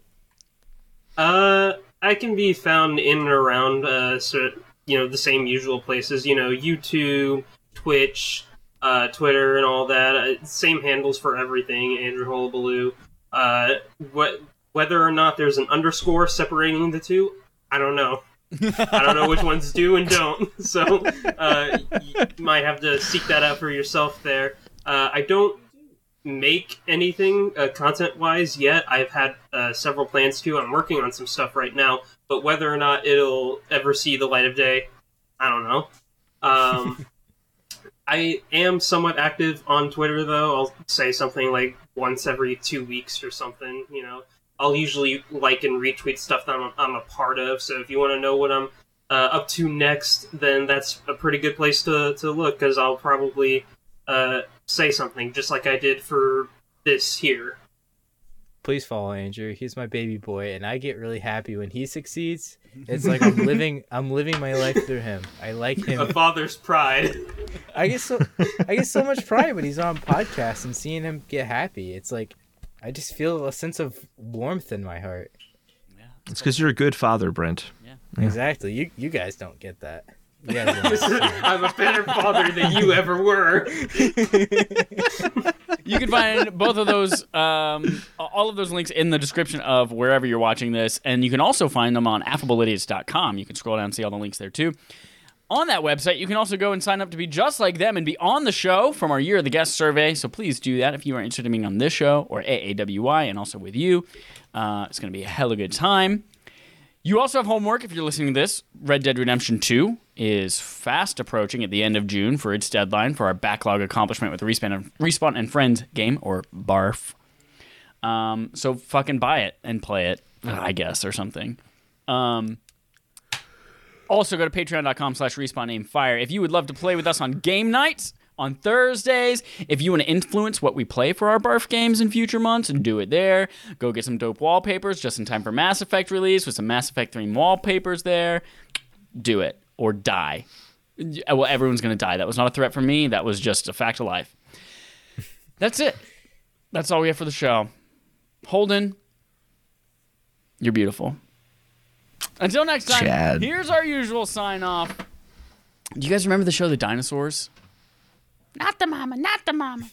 Uh, I can be found in and around, uh, so, you know, the same usual places. You know, YouTube, Twitch, uh, Twitter, and all that. Uh, same handles for everything. Andrew Hullabaloo. Uh, what whether or not there's an underscore separating the two, I don't know. I don't know which ones do and don't. [laughs] So uh, you might have to seek that out for yourself there. Uh, I don't make anything uh, content wise yet. I've had uh, several plans to. I'm working on some stuff right now, but whether or not it'll ever see the light of day, I don't know. Um, [laughs] I am somewhat active on Twitter though. I'll say something like once every two weeks or something. You know, I'll usually like and retweet stuff that I'm, I'm a part of. So if you want to know what I'm uh, up to next, then that's a pretty good place to, to look because I'll probably uh, say something just like I did for this here.
Please follow Andrew. He's my baby boy, and I get really happy when he succeeds. [laughs] It's like I'm living I'm living my life through him. I like him.
A father's pride.
I get so I get so much pride when he's on podcasts and seeing him get happy. It's like I just feel a sense of warmth in my heart. Yeah.
It's because you're a good father, Brent. Yeah.
Exactly. You you guys don't get that. You guys don't [laughs] understand.
I'm a better father than you ever were. [laughs]
You can find both of those, um, all of those links in the description of wherever you're watching this, and you can also find them on affableidiots.com. You can scroll down and see all the links there too. On that website, you can also go and sign up to be just like them and be on the show from our Year of the Guest survey. So please do that if you are interested in being on this show or AAWI and also with you. Uh, it's going to be a hella good time. You also have homework if you're listening to this. Red Dead Redemption 2 is fast approaching at the end of June for its deadline for our backlog accomplishment with Respawn and, Respawn and Friends game, or BARF. Um, so fucking buy it and play it, I guess, or something. Um, also, go to patreon.com slash respawn aim fire. If you would love to play with us on game nights on Thursdays, if you want to influence what we play for our barf games in future months do it there, go get some dope wallpapers just in time for Mass Effect release with some Mass Effect 3 wallpapers there. Do it or die. Well, everyone's going to die. That was not a threat for me. That was just a fact of life. That's it. That's all we have for the show. Holden, you're beautiful. Until next time,
Chad.
here's our usual sign off. Do you guys remember the show The Dinosaurs? Not the mama, not the mama.